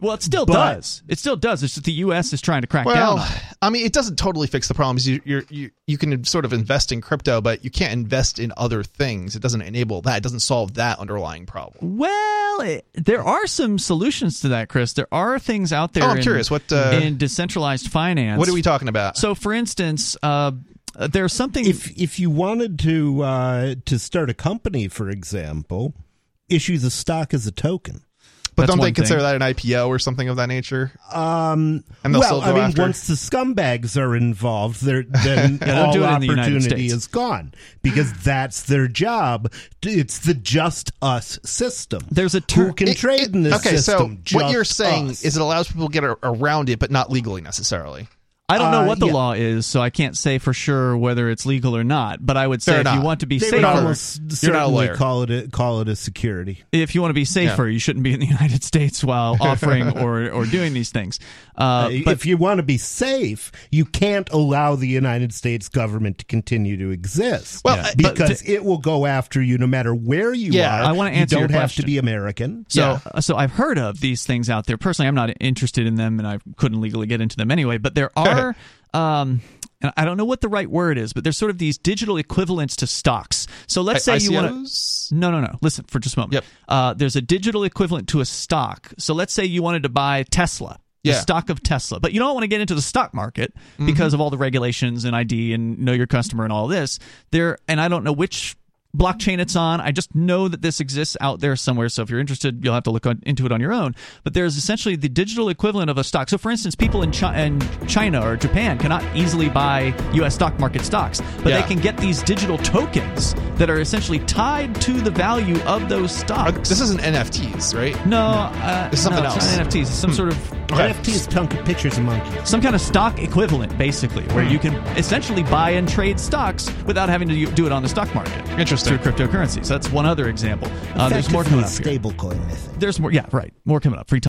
Well, it still But- does. It still does. It's just the U.S. is trying to crack down Well. I mean, it doesn't totally fix the problems. You you're, you you can sort of invest in crypto, but you can't invest in other things. It doesn't enable that. It doesn't solve that underlying problem. Well, it, there are some solutions to that, Chris. There are things out there. Oh, I'm in, curious. What, uh, in decentralized finance? What are we talking about? So, for instance, uh, there's something. if if you wanted to uh, to start a company, for example, issue the stock as a token. but that's don't they consider thing. that an IPO or something of that nature? Um, And they'll well, still go I mean, after- once the scumbags are involved, they're, [LAUGHS] then they'll all do it in the opportunity is gone because that's their job. It's the just us system. There's a who can It- trade it- in this okay, system. so what you're saying us. is it allows people to get around it, but not legally necessarily. I don't know uh, what the yeah. law is, so I can't say for sure whether it's legal or not. But I would say Fair if you want to be they safer, would almost You're not a certainly lawyer. call it a, call it a security. if you want to be safer, you shouldn't be in the [LAUGHS] United States while [LAUGHS] offering or, or doing these things. Uh, Uh, but if you want to be safe, you can't allow the United States government to continue to exist. Well, Yeah. uh, because to- it will go after you no matter where you Yeah, are. I wanna answer You don't have question. to be American. So, so I've heard of these things out there. Personally, I'm not interested in them, and I couldn't legally get into them anyway. But there are, um, and I don't know what the right word is, but there's sort of these digital equivalents to stocks. So let's say you want to. No, no, no. Listen for just a moment. Yep. Uh, there's a digital equivalent to a stock. So let's say you wanted to buy Tesla. The Yeah. stock of Tesla. But you don't want to get into the stock market Mm-hmm. because of all the regulations and ID and know your customer and all this. There and I don't know which blockchain it's on. I just know that this exists out there somewhere. So if you're interested, you'll have to look on, into it on your own. But there's essentially the digital equivalent of a stock. So for instance, people in, Chi- in China or Japan cannot easily buy U.S. stock market stocks, but Yeah. they can get these digital tokens that are essentially tied to the value of those Are- stocks. this isn't NFTs, right? no, uh, It's something no, it's else. not NFTs. It's some hmm. sort of Okay. NFTs tunk pictures of monkeys. some kind of stock equivalent, basically, where hmm. you can essentially buy and trade stocks without having to do it on the stock market. Interesting. Through cryptocurrency. So that's one other example. Uh, there's more coming up here. Stablecoin, I think. There's more. Yeah, right. More coming up. Free Talk.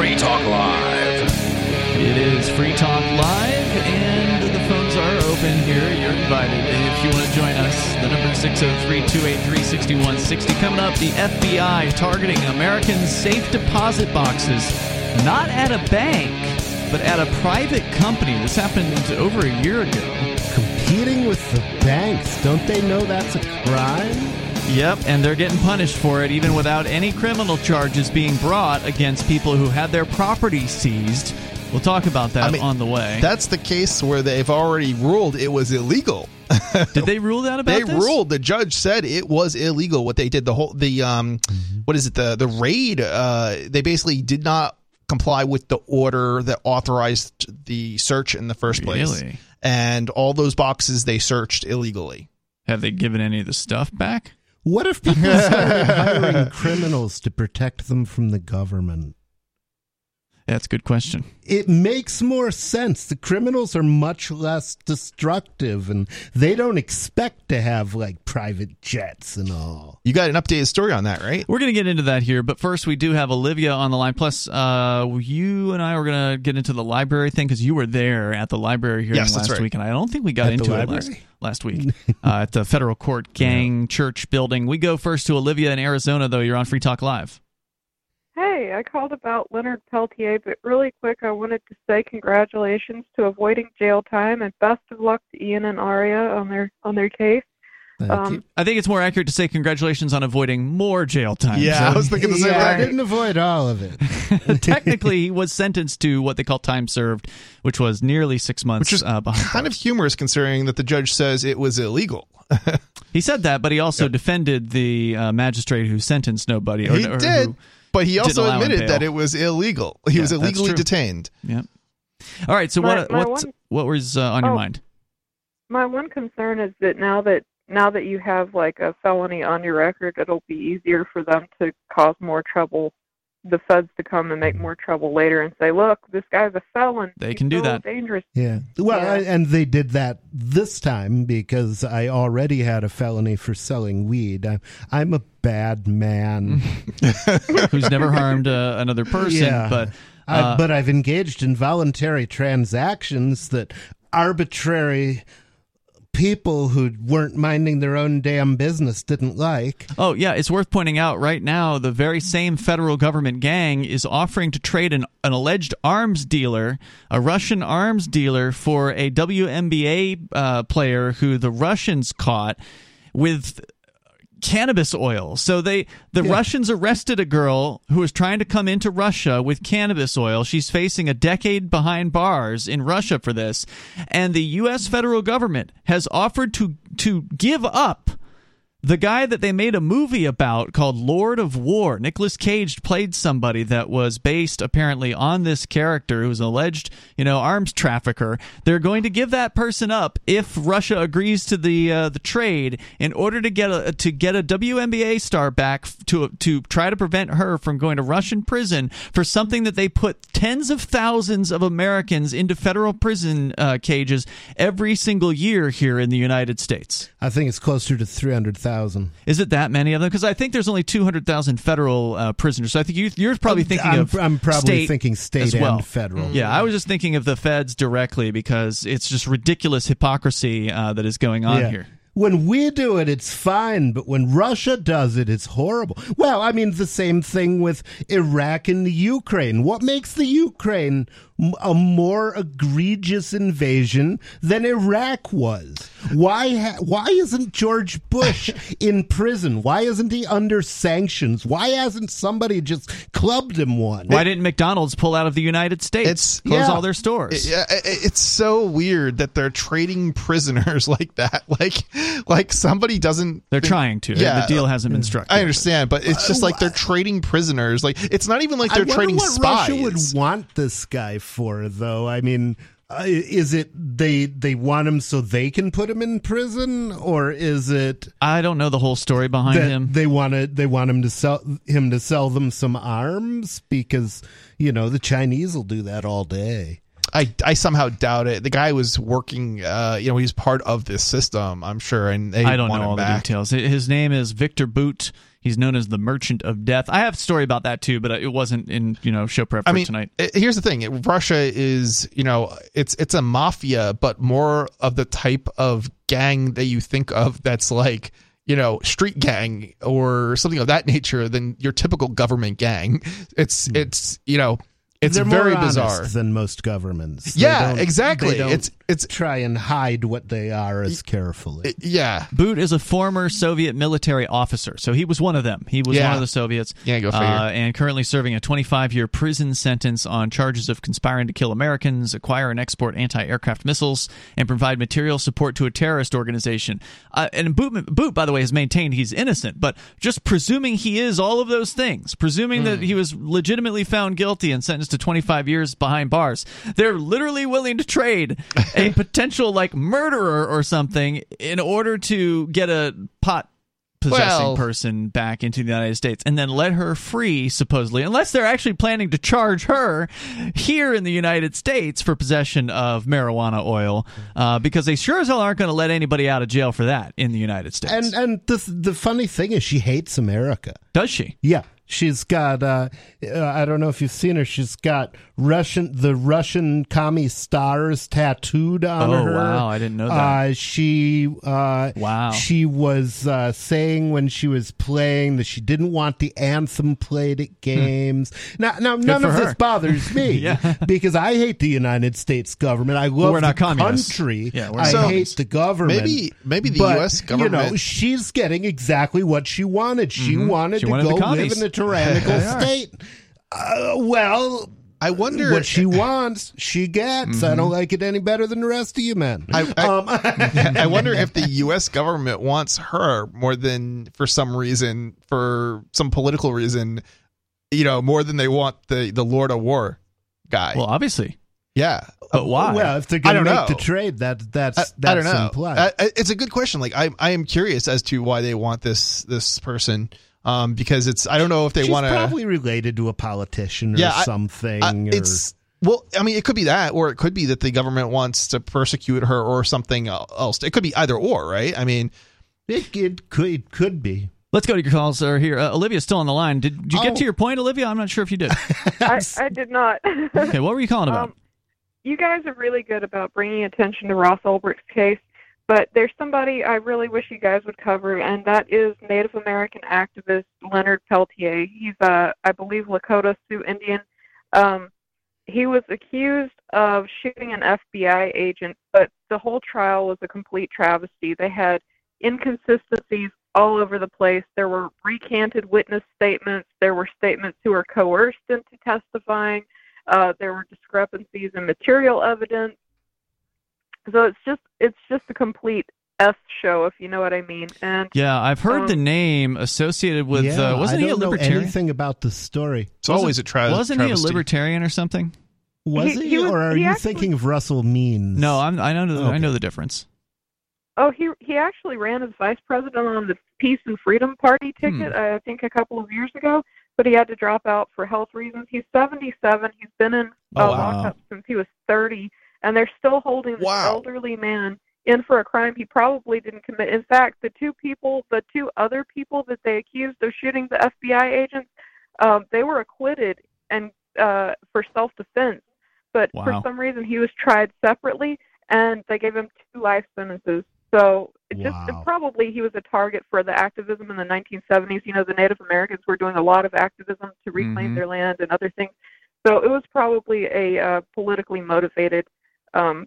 Free Talk Live. It is Free Talk Live, and the phones are open here. You're invited. If you want to join us, the number is 603 283 6160. Coming up, the FBI targeting American safe deposit boxes, not at a bank, but at a private company. This happened over a year ago. Competing with the banks. Don't they know that's a crime? Yep, and they're getting punished for it even without any criminal charges being brought against people who had their property seized. We'll talk about that I mean, on the way. That's the case where they've already ruled it was illegal. [LAUGHS] Did they rule that about they this? ruled. The judge said it was illegal what they did. The whole the um, what is it? The the raid. Uh, they basically did not comply with the order that authorized the search in the first place. Really? And all those boxes they searched illegally. Have they given any of the stuff back? What if people started [LAUGHS] hiring criminals to protect them from the government? That's a good question. It makes more sense. The criminals are much less destructive and they don't expect to have like private jets and all. You got an updated story on that, right? We're going to get into that here, but first we do have Olivia on the line. Plus, uh, you and I were going to get into the LBRY thing because you were there at the LBRY hearing Yes, last right. week, and I don't think we got At into it last, last week uh, at the federal court [LAUGHS] gang church building. We go first to Olivia in Arizona, though. You're on Free Talk Live. Hey, I called about Leonard Peltier, but really quick, I wanted to say congratulations to avoiding jail time and best of luck to Ian and Aria on their on their case. Um. I think it's more accurate to say congratulations on avoiding more jail time. Yeah, So- I was thinking the same Yeah, I didn't avoid all of it. [LAUGHS] technically he was sentenced to what they call time served, which was nearly six months. Which is uh, behind kind of humorous considering that the judge says it was illegal. [LAUGHS] He said that, but he also defended the uh, magistrate who sentenced nobody. Or, he or did, who- but he also admitted that it was illegal. He Yeah, was illegally detained. Yep. All right. So My- what my what one- what was uh, on your Oh. mind? My one concern is that now that now that you have like a felony on your record, it'll be easier for them to cause more trouble. The feds to come and make more trouble later and say, "Look, this guy's a felon. They He's can do so that. Dangerous." Yeah. Well, Yeah. I, and they did that this time because I already had a felony for selling weed. I'm, I'm a bad man. [LAUGHS] Who's never harmed uh, another person, Yeah. but I, uh, but I've engaged in voluntary transactions that arbitrary people who weren't minding their own damn business didn't like. Oh, yeah, it's worth pointing out right now the very same federal government gang is offering to trade an, an alleged arms dealer, a Russian arms dealer, for a WNBA uh, player who the Russians caught with cannabis oil. So they the Russians arrested a girl who was trying to come into Russia with cannabis oil. She's facing a decade behind bars in Russia for this. And the US federal government has offered to to give up the guy that they made a movie about called Lord of War, Nicolas Cage played somebody that was based apparently on this character who was an alleged, you know, arms trafficker. They're going to give that person up if Russia agrees to the uh, the trade in order to get a to get a WNBA star back to to try to prevent her from going to Russian prison for something that they put tens of thousands of Americans into federal prison uh, cages every single year here in the United States. I think it's closer to 300,000. Is it that many of them? Because I think there's only 200,000 federal uh, prisoners. So I think you, you're probably thinking I'm, of I'm probably state thinking state well. and federal. Yeah, I was just thinking of the feds directly because it's just ridiculous hypocrisy uh, that is going on Yeah. here. When we do it, it's fine, but when Russia does it, it's horrible. Well, I mean, the same thing with Iraq and the Ukraine. What makes the Ukraine a more egregious invasion than Iraq was? Why? Ha- why isn't George Bush [LAUGHS] in prison? Why isn't he under sanctions? Why hasn't somebody just clubbed him one? Why didn't McDonald's pull out of the United States? It's- close Yeah. all their stores. Yeah, i- i- it's so weird that they're trading prisoners [LAUGHS] like that. Like, like somebody doesn't. They're think- trying to. Yeah, the deal hasn't been struck. I yet. understand, but it's just like they're trading prisoners. Like, it's not even like they're wonder trading what spies. Russia would want this guy for, though. I mean, uh, is it they they want him so they can put him in prison, or is it I don't know the whole story behind that him. they want to they want him to sell him to sell them some arms because you know the Chinese will do that all day. I, I somehow doubt it. The guy was working. Uh, you know, he's part of this system. I'm sure, and they I don't want know him all the details. His name is Viktor Bout. He's known as the Merchant of Death. I have a story about that too, but it wasn't in you know show prep for I mean, tonight. here's the thing: Russia is, you know, it's it's a mafia, but more of the type of gang that you think of that's like, you know, street gang or something of that nature than your typical government gang. It's hmm. it's you know, it's They're very more bizarre. than most governments. Yeah, exactly. It's it's try and hide what they are as carefully. yeah. Bout is a former Soviet military officer, so he was one of them. He was Yeah. one of the Soviets. Yeah, go figure. Uh, and currently serving a 25 year prison sentence on charges of conspiring to kill Americans, acquire and export anti aircraft missiles, and provide material support to a terrorist organization. Uh, and Bout, Bout, by the way, has maintained he's innocent, but just presuming he is all of those things, presuming Hmm. that he was legitimately found guilty and sentenced to 25 years behind bars, they're literally willing to trade a [LAUGHS] potential like murderer or something in order to get a pot possessing Well- person back into the United States and then let her free supposedly unless they're actually planning to charge her here in the United States for possession of marijuana oil uh, because they sure as hell aren't going to let anybody out of jail for that in the United States. And and the the funny thing is, she hates America. Does she? Yeah, she's got. Uh, uh, I don't know if you've seen her. She's got Russian the Russian commie stars tattooed on Oh, her. Oh wow, I didn't know that. Uh, she. Uh, Wow. She was uh, saying when she was playing that she didn't want the anthem played at games. Now, now none of her. this bothers [LAUGHS] me. Yeah. because I hate the United States government. I love we're the communists. country. Yeah, we're I not hate the government. Maybe maybe the But, U.S. You know, she's getting exactly what she wanted. She wanted Mm-hmm. She to wanted go live in a tyrannical [LAUGHS] state. Uh, well, I wonder what she [LAUGHS] wants, she gets. I don't like it any better than the rest of you men. I, I, um, [LAUGHS] I wonder if the U.S. government wants her more than, for some reason, for some political reason, you know, more than they want the the Lord of War guy. Well, obviously. yeah, But why? well, if they're I going to don't make the trade, that that's I, that's I don't know. implied. I, I- it's a good question. Like I, I am curious as to why they want this this person, um, because it's I don't know if they want to. probably related to a politician or Yeah, something. I- or, it's well, I mean, it could be that, or it could be that the government wants to persecute her, or something else. It could be either or, right? I mean, it, it could it could be. Let's go to your calls are here. Uh, Olivia's still on the line. Did, did you get Oh. to your point, Olivia? I'm not sure if you did. [LAUGHS] I, I did not. Okay, what were you calling [LAUGHS] about? Um, you guys are really good about bringing attention to Ross Ulbricht's case, but there's somebody I really wish you guys would cover, and that is Native American activist Leonard Peltier. He's a, I believe, Lakota Sioux Indian. Um, he was accused of shooting an FBI agent, but the whole trial was a complete travesty. They had inconsistencies all over the place. There were recanted witness statements. There were statements who were coerced into testifying. Uh, there were discrepancies in material evidence. So it's just it's just a complete S show, if you know what I mean. And Yeah, I've heard Um, the name associated with. yeah, uh, wasn't I he a don't know libertarian? anything about the story. It's always a tra- wasn't he a libertarian or something? Was He- he, he was- or are he you actually- thinking of Russell Means? No, I'm, I know. The, I know the difference. oh, he he actually ran as vice president on the Peace and Freedom Party ticket, I think, a couple of years ago. But he had to drop out for health reasons. He's 77. He's been in uh, Oh, wow. lockup since he was 30, and they're still holding this Wow. elderly man in for a crime he probably didn't commit. In fact, the two people, the two other people that they accused of shooting the FBI agents, um, they were acquitted and uh, for self-defense. But for some reason, he was tried separately, and they gave him two life sentences. So it just Wow. probably he was a target for the activism in the 1970s. You know, the Native Americans were doing a lot of activism to reclaim Mhm. their land and other things. So it was probably a uh, politically motivated um,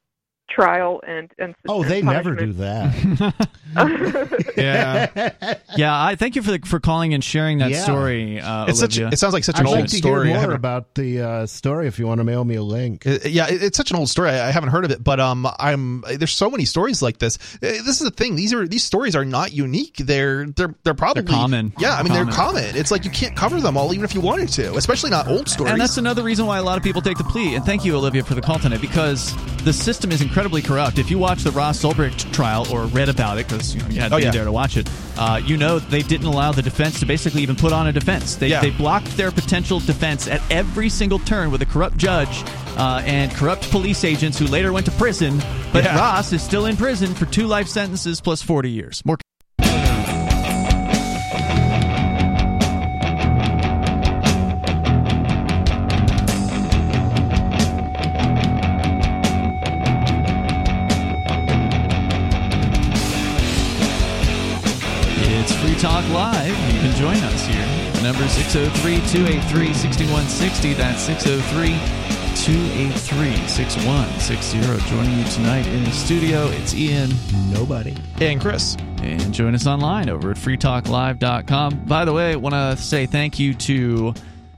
trial and and Oh, they and never do that. [LAUGHS] Yeah. Yeah, I thank you for the, for calling and sharing that Yeah. story, uh, It's such. Olivia. It sounds like such I'd an like old to story. hear more haven't- about the uh, story if you want to mail me a link. Uh, yeah, it- it's such an old story. I I haven't heard of it, but um, I'm there's so many stories like this. Uh, This is the thing. These are these stories are not unique. They're they're they're probably common. Yeah, I mean Common. they're common. It's like you can't cover them all, even if you wanted to. Especially not old stories. And that's another reason why a lot of people take the plea. And thank you, Olivia, for the call tonight, because the system is incredibly corrupt. If you watch the Ross Ulbricht trial or read about it, because you, know, you had to Oh, be yeah. there to watch it, uh, you know they didn't allow the defense to basically even put on a defense. They, Yeah. they blocked their potential defense at every single turn with a corrupt judge uh, and corrupt police agents who later went to prison. But Yeah. Ross is still in prison for two life sentences plus 40 years. More. Live. You can join us here. The number is 603 283 6160. That's 603 283 6160. Joining you tonight in the studio, it's Ian. Nobody. and Chris. And join us online over at freetalklive.com. By the way, I want to say thank you to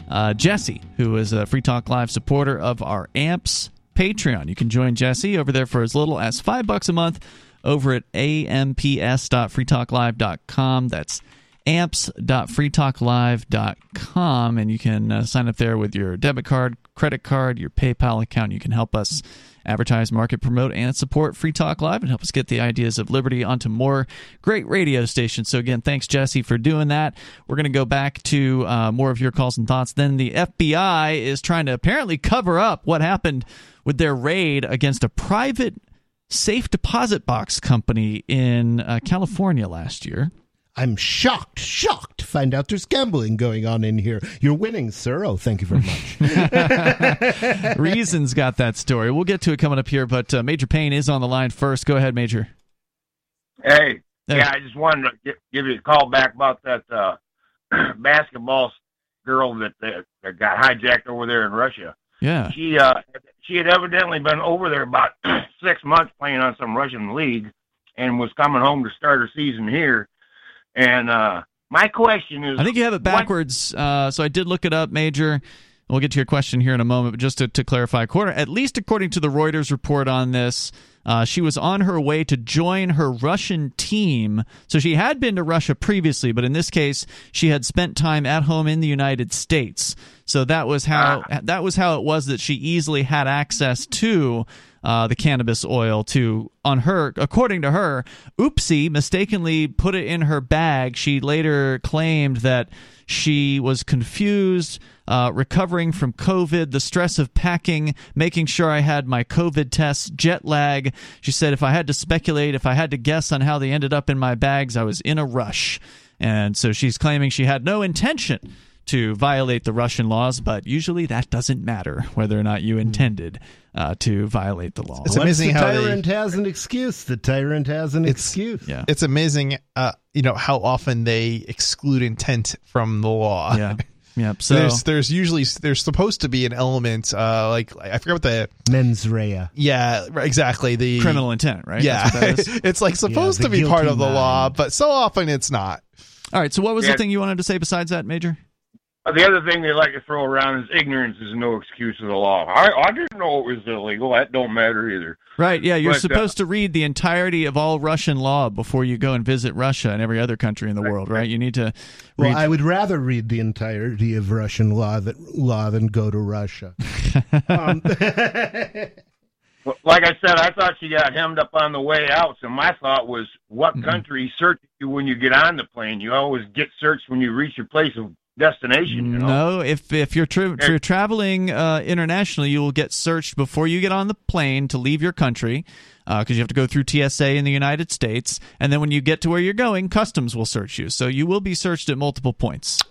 uh, Jesse, who is a Free Talk Live supporter of our AMPS Patreon. You can join Jesse over there for as little as five bucks a month over at amps.freetalklive.com. That's amps.freetalklive.com. And you can uh, sign up there with your debit card, credit card, your PayPal account. You can help us advertise, market, promote, and support Free Talk Live and help us get the ideas of liberty onto more great radio stations. So, again, thanks, Jesse, for doing that. We're going to go back to uh, more of your calls and thoughts. Then the FBI is trying to apparently cover up what happened with their raid against a private safe deposit box company in uh, California last year. I'm shocked, shocked to find out there's gambling going on in here. You're winning, sir. Oh, thank you very much. [LAUGHS] Reason's got that story. We'll get to it coming up here, but uh, Major Payne is on the line first. Go ahead, Major. Hey, Hey. yeah, I just wanted to gi- give you a call back about that uh, [CLEARS THROAT] basketball girl that, that that got hijacked over there in Russia. Yeah. She uh, she had evidently been over there about [CLEARS THROAT] six months playing on some Russian league, and was coming home to start her season here. And uh, my question is, I think you have it what- backwards. Uh, so I did look it up, Major. We'll get to your question here in a moment, but just to, to clarify, quarter at least according to the Reuters report on this, uh, she was on her way to join her Russian team. So she had been to Russia previously, but in this case, she had spent time at home in the United States. So that was how that was how it was that she easily had access to uh, the cannabis oil to on her according to her oopsie mistakenly put it in her bag. She later claimed that she was confused uh, recovering from covid the stress of packing making sure i had my covid tests jet lag. She said if i had to speculate if i had to guess on how they ended up in my bags i was in a rush. And so she's claiming she had no intention to violate the Russian laws, but usually that doesn't matter whether or not you intended uh, to violate the law. It's Once amazing the how they- tyrant has an excuse. The tyrant has an It's- excuse. yeah, It's amazing, uh, you know, how often they exclude intent from the law. yeah, [LAUGHS] yep. So there's there's usually there's supposed to be an element uh like I forget what the Mens rea. yeah exactly the criminal intent, right? yeah That's what that is. [LAUGHS] it's like supposed the to be part of the law but so often it's not All right. So what was the thing you wanted to say besides that, Major? Uh, The other thing they like to throw around is ignorance is no excuse of the law. I, I didn't know it was illegal. That don't matter either. Right. Yeah, you're But, uh, supposed to read the entirety of all Russian law before you go and visit Russia and every other country in the world, right? You need to Well, I would rather read the entirety of Russian law that law than go to Russia. [LAUGHS] um, [LAUGHS] Like I said, I thought she got hemmed up on the way out. So my thought was, what Mm-hmm. country searches you when you get on the plane? You always get searched when you reach your place of destination. You know? No, if if you're tra- if you're traveling uh, internationally, you will get searched before you get on the plane to leave your country, because you have to go through TSA in the United States, and then when you get to where you're going, customs will search you. So you will be searched at multiple points.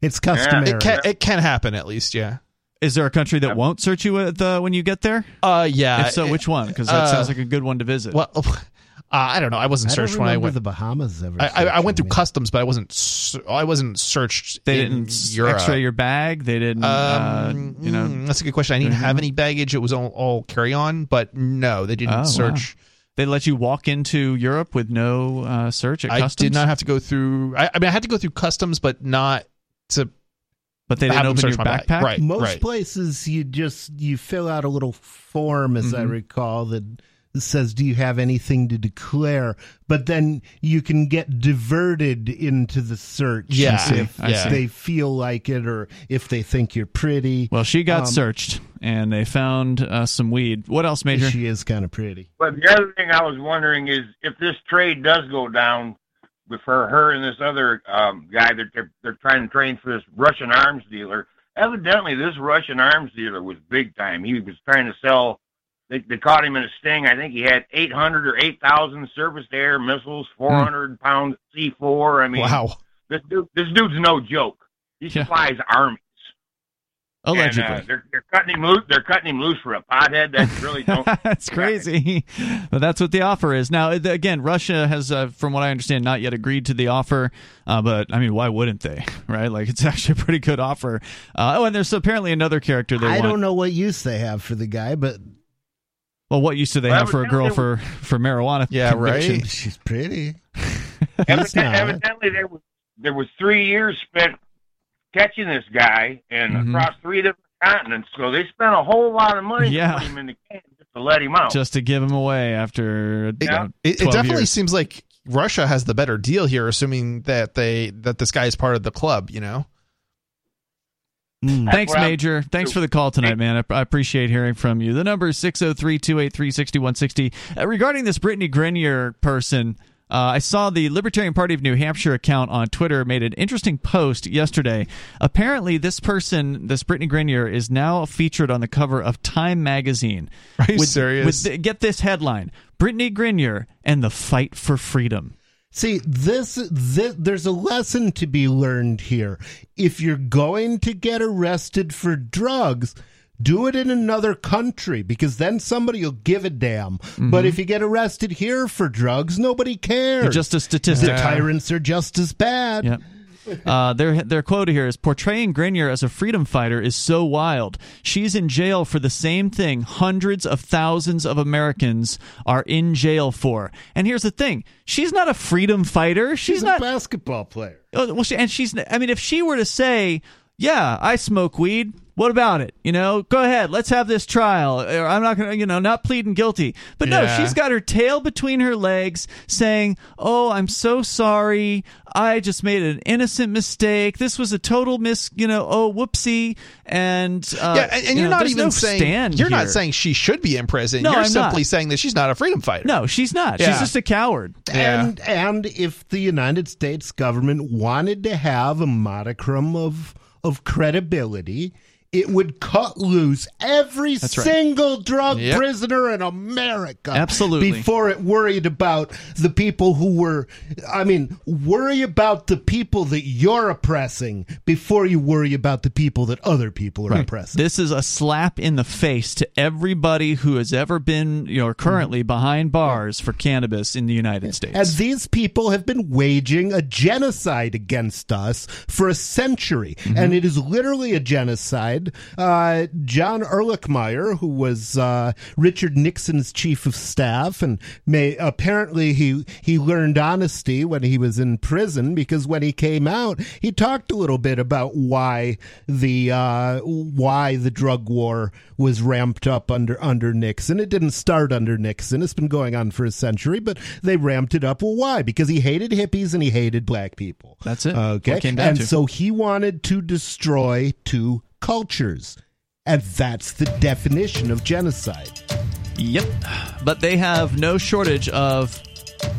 it's customary. It can it can happen at least, yeah. Is there a country that won't search you at the, when you get there? Uh, yeah. if so, which one? Because that uh, sounds like a good one to visit. Well, uh, [LAUGHS] I don't know. I wasn't I don't searched when I remember went. the Bahamas ever. I, I, I went through me. customs, but I wasn't. s- I wasn't searched. they in didn't Europe. X-ray your bag. They didn't. uh, Um, you know. mm, that's a good question. I didn't have any baggage. It was all, all carry on, but no, they didn't Oh, wow. search. They let you walk into Europe with no uh, search at I customs. I did not have to go through. I, I mean, I had to go through customs, but not to. but they didn't have them open your search bag. backpack. Right. Most places, you just you fill out a little form, as I Mhm. recall, that says, "Do you have anything to declare?" But then you can get diverted into the search Yeah, I see, if I they feel like it, or if they think you're pretty. Well, she got Um, searched, and they found uh, some weed. What else, Major? She is kind of pretty. But the other thing I was wondering is if this trade does go down with her, her and this other um, guy that they're, they're trying to train for this Russian arms dealer. Evidently, this Russian arms dealer was big time. He was trying to sell. They, they caught him in a sting. I think he had 800 or 8,000 surface-to-air missiles, 400 pounds C4. I mean, Wow. this dude, this dude's no joke. He Yeah. supplies armies. Allegedly. And, uh, they're, they're cutting him loose. They're cutting him loose for a pothead. That really [LAUGHS] don't. that's crazy, [LAUGHS] but that's what the offer is. Now, again, Russia has, uh, from what I understand, not yet agreed to the offer. Uh, but I mean, why wouldn't they? [LAUGHS] Right? Like, it's actually a pretty good offer. Uh, oh, and there's apparently another character they I want. don't know what use they have for the guy, but Well, what use do they Well, have for a girl for for marijuana? Yeah, right. [LAUGHS] she's pretty. Evidently, evidently there was there was three years spent catching this guy and Mhm. across three different continents. So they spent a whole lot of money Yeah. to put him in the can just to let him out. Just to give him away after you It, know, it, it definitely years. seems like Russia has the better deal here, assuming that they that this guy is part of the club. You know. Mm. Thanks, Major. Thanks for the call tonight, man. I, I appreciate hearing from you. The number is 603 283 6160. Regarding this Brittney Griner person, uh, I saw the Libertarian Party of New Hampshire account on Twitter made an interesting post yesterday. Apparently, this person, this Brittney Griner, is now featured on the cover of Time magazine. Are you with, serious? With the- get this headline Brittney Griner and the Fight for Freedom. See, this, this, there's a lesson to be learned here. If you're going to get arrested for drugs, do it in another country because then somebody will give a damn. But mm-hmm. if you get arrested here for drugs, nobody cares. You're just a statistic. the tyrants are just as bad. Yep. Uh, their their quote here is portraying Griner as a freedom fighter is so wild. She's in jail for the same thing hundreds of thousands of Americans are in jail for. And here's the thing: she's not a freedom fighter. She's, She's a not. basketball player. Oh, well, she, and she's. I mean, if she were to say, "Yeah, I smoke weed," what about it? You know, go ahead, let's have this trial. I'm not gonna, you know, not pleading guilty. But no, she's got her tail between her legs, saying, "Oh, I'm so sorry. I just made an innocent mistake. This was a total miss. You know, oh, whoopsie." And uh, yeah, and, and you you're know, not even no saying stand you're not saying she should be in prison. No, you're I'm simply not. saying that she's not a freedom fighter. No, she's not. Yeah. She's just a coward. Yeah. And and if the United States government wanted to have a modicum of of credibility, it would cut loose every That's right. single drug Yep. prisoner in America. Absolutely. Before it worried about the people who were I mean, worry about the people that you're oppressing before you worry about the people that other people are oppressing. This is a slap in the face to everybody who has ever been, you know, or currently behind bars for cannabis in the United States. And these people have been waging a genocide against us for a century. Mm-hmm. And it is literally a genocide did. Uh, John Ehrlichman, who was uh, Richard Nixon's chief of staff, and may apparently he he learned honesty when he was in prison because when he came out, he talked a little bit about why the uh, why the drug war was ramped up under under Nixon. It didn't start under Nixon; it's been going on for a century, but they ramped it up. Well, why? Because he hated hippies and he hated black people. That's it. Okay, What came down and to. so he wanted to destroy two cultures. And that's the definition of genocide. Yep. But they have no shortage of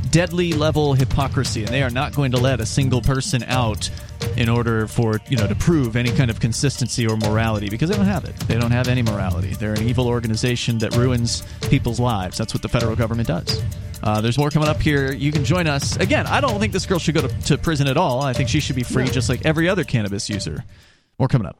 deadly level hypocrisy, and they are not going to let a single person out in order for you know to prove any kind of consistency or morality because they don't have it. They don't have any morality. They're an evil organization that ruins people's lives. That's what the federal government does. Uh, there's more coming up here. You can join us again. I don't think this girl should go to, to prison at all. I think she should be free, just like every other cannabis user. More coming up.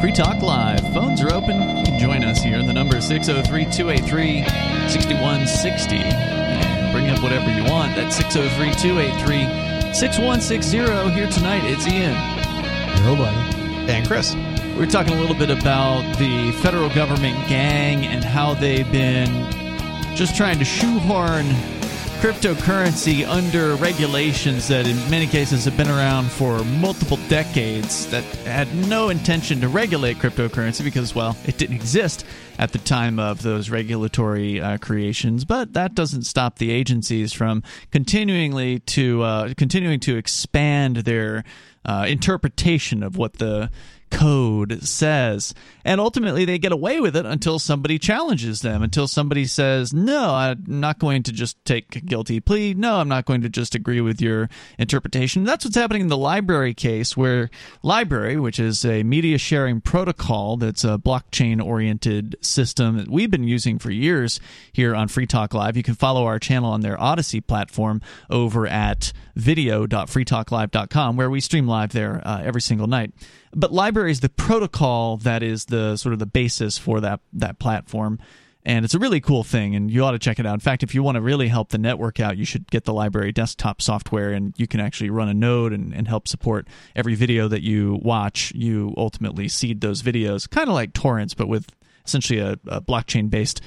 Free Talk Live. Phones are open. You can join us here. The number is 603 283 6160. And bring up whatever you want. That's 603 283 6160. Here tonight, it's Ian. Nobody. And Chris. We're talking a little bit about the federal government gang and how they've been just trying to shoehorn cryptocurrency under regulations that in many cases have been around for multiple decades that had no intention to regulate cryptocurrency because well it didn't exist at the time of those regulatory uh, creations. But that doesn't stop the agencies from continuingly to uh, continuing to expand their uh, interpretation of what the code says. And ultimately, they get away with it until somebody challenges them, until somebody says, No, I'm not going to just take a guilty plea. No, I'm not going to just agree with your interpretation. That's what's happening in the LBRY case, where LBRY, which is a media sharing protocol that's a blockchain oriented system that we've been using for years here on Free Talk Live. You can follow our channel on their Odysee platform over at video.freetalklive.com, where we stream live there uh, every single night. But LBRY is the protocol that is the sort of the basis for that that platform. And it's a really cool thing and you ought to check it out. In fact if you want to really help the network out you should get the LBRY desktop software and you can actually run a node and, and help support every video that you watch. You ultimately seed those videos kind of like torrents but with essentially a, a blockchain based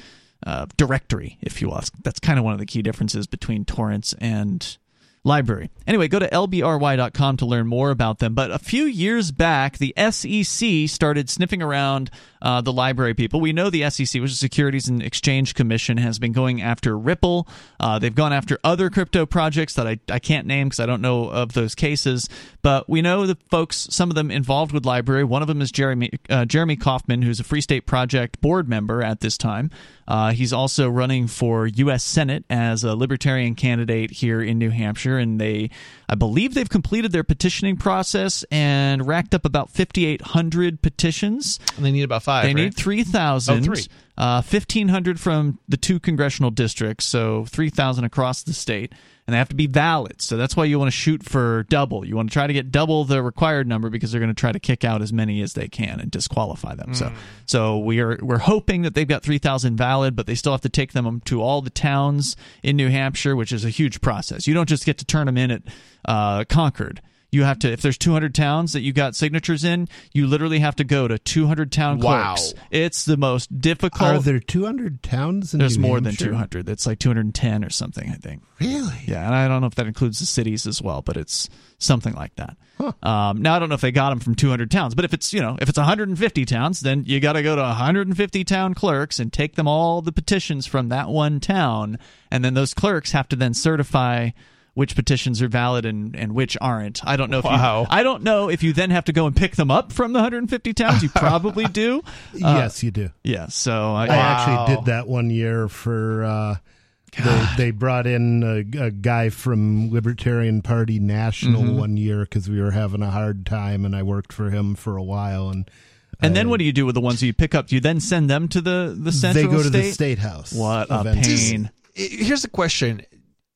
uh, directory if you will that's kind of one of the key differences between torrents and LBRY. Anyway, go to lbry.com to learn more about them. But a few years back, the SEC started sniffing around uh, the LBRY people. We know the SEC, which is Securities and Exchange Commission, has been going after Ripple. Uh, they've gone after other crypto projects that I, I can't name because I don't know of those cases. But we know the folks, some of them involved with LBRY. One of them is Jeremy uh, Jeremy Kauffman, who's a Free State Project board member at this time. Uh, he's also running for U.S. Senate as a Libertarian candidate here in New Hampshire, and they, I believe, they've completed their petitioning process and racked up about 5,800 petitions. And they need about five. They right? need 3,000. Oh, three. Uh, 1,500 from the two congressional districts, so 3,000 across the state. And they have to be valid. So that's why you want to shoot for double. You want to try to get double the required number because they're going to try to kick out as many as they can and disqualify them. So so we are we're hoping that they've got 3,000 valid, but they still have to take them to all the towns in New Hampshire, which is a huge process. You don't just get to turn them in at uh, Concord You have to if there's 200 towns that you got signatures in, you literally have to go to 200 town clerks. Wow. It's the most difficult. Are there 200 towns in There's New more than Hampshire? 200. It's like 210 or something, I think. Really? Yeah, and I don't know if that includes the cities as well, but it's something like that. Um, now I don't know if they got them from 200 towns, but if it's you know if it's 150 towns, then you got to go to 150 town clerks and take them all the petitions from that one town, and then those clerks have to then certify which petitions are valid and, and which aren't. I don't know if Wow. you I don't know if you then have to go and pick them up from the 150 towns. You probably [LAUGHS] do. Uh, yes, you do. Yeah. So I, I actually did that one year for. Uh, they, they brought in a, a guy from Libertarian Party National Mhm. one year because we were having a hard time, and I worked for him for a while. And And then what do you do with the ones that you pick up? Do you then send them to the the central they go to the state? state house. What a eventually. pain! Here's the question: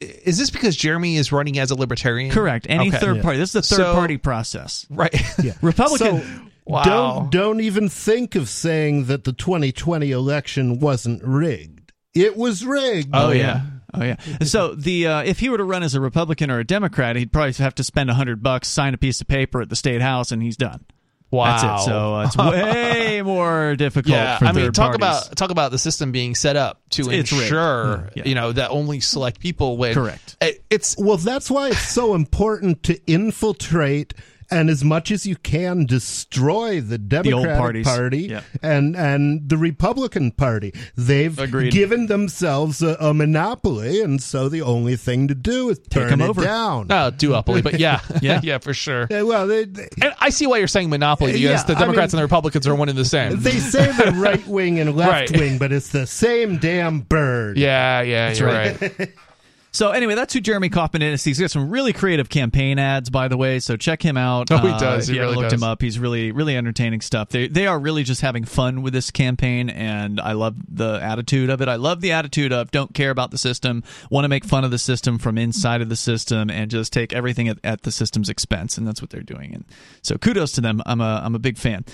Is this because Jeremy is running as a libertarian? Correct. Any Okay. third party. This is a third So- party process. Right. Yeah. [LAUGHS] Republican. So, Wow. Don't don't even think of saying that the 2020 election wasn't rigged. It was rigged. Oh, yeah. Oh yeah. So the uh, if he were to run as a Republican or a Democrat, he'd probably have to spend a hundred bucks, sign a piece of paper at the state house, and he's done. That's Wow. it. So uh, it's way [LAUGHS] more difficult. Yeah, for I mean, talk parties. about talk about the system being set up to It's rigged. ensure Yeah. you know that only select people win. Correct. It- It's Well, that's why it's so important to infiltrate and as much as you can destroy the Democratic parties. Party Yeah. and and the Republican Party. They've Agreed. given themselves a, a monopoly, and so the only thing to do is turn 'em it over. down. no duopoly, but yeah, [LAUGHS] Yeah. yeah, for sure. Yeah, well, they, they, And I see why you're saying monopoly because Yeah, the I Democrats mean- and the Republicans are one and the same. they say the [LAUGHS] right wing and left Right. wing, but it's the same damn bird. yeah, yeah, you're right. [LAUGHS] So anyway, that's who Jeremy Kauffman is. He's got some really creative campaign ads, by the way. So check him out. Oh, he Uh, does. if He haven't really looked does. him up. He's really, really entertaining stuff. They they are really just having fun with this campaign, and I love the attitude of it. I love the attitude of don't care about the system, want to make fun of the system from inside of the system, and just take everything at, at the system's expense. And that's what they're doing. And so kudos to them. I'm a I'm a big fan.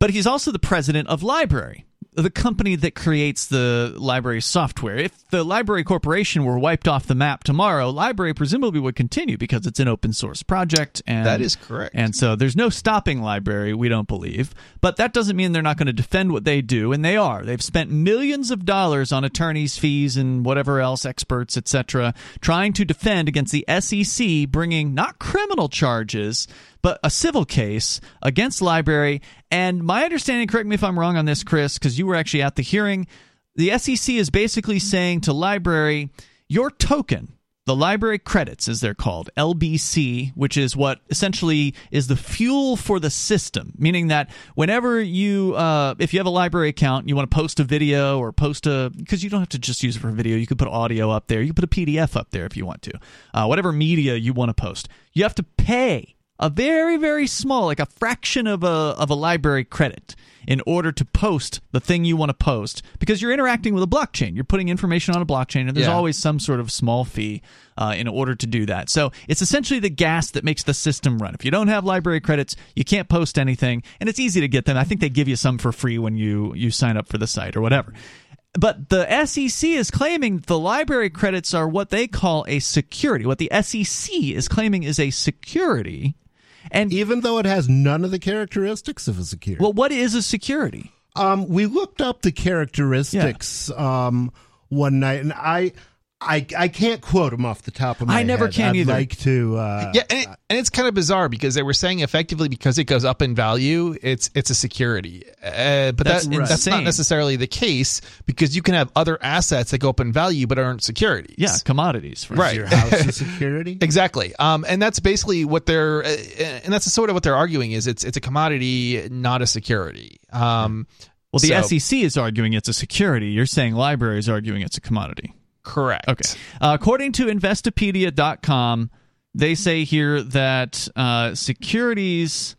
But he's also the president of LBRY, the company that creates the LBRY software. If the LBRY Corporation were wiped off the map tomorrow, LBRY presumably would continue because it's an open source project. And, That is correct. And so there's no stopping LBRY, we don't believe. But that doesn't mean they're not going to defend what they do, and they are. They've spent millions of dollars on attorneys' fees and whatever else, experts, etc., trying to defend against the SEC, bringing not criminal charges, but a civil case against LBRY. And my understanding, correct me if I'm wrong on this, Chris, because you were actually at the hearing, the SEC is basically saying to LBRY, your token, the LBRY credits, as they're called, LBC, which is what essentially is the fuel for the system, meaning that whenever you, uh, if you have a LBRY account, you want to post a video or post a, because you don't have to just use it for video, you could put audio up there, you put a PDF up there if you want to, uh, whatever media you want to post, you have to pay a very very small like a fraction of a of a LBRY credit in order to post the thing you want to post because you're interacting with a blockchain you're putting information on a blockchain and there's Yeah. always some sort of small fee uh, in order to do that so it's essentially the gas that makes the system run if you don't have LBRY credits you can't post anything and it's easy to get them i think they give you some for free when you you sign up for the site or whatever but the SEC is claiming the LBRY credits are what they call a security. What the SEC is claiming is a security. And Even though it has none of the characteristics of a security. well, what is a security? Um, we looked up the characteristics um, one night, and I, I, I can't quote them off the top of my head. I never head. can I'd either. Like to, uh, Yeah, and, it, and it's kind of bizarre because they were saying effectively because it goes up in value, it's it's a security. Uh, but That's that, that's not necessarily the case because you can have other assets that go up in value but aren't securities. Yeah, commodities. For Right. your house is [LAUGHS] security. Exactly. Um, and that's basically what they're, uh, and that's sort of what they're arguing is it's it's a commodity, not a security. Um, Well, the so- SEC is arguing it's a security. You're saying LBRY is arguing it's a commodity. Correct. Okay. Uh, according to Investopedia.com, they say here that uh, securities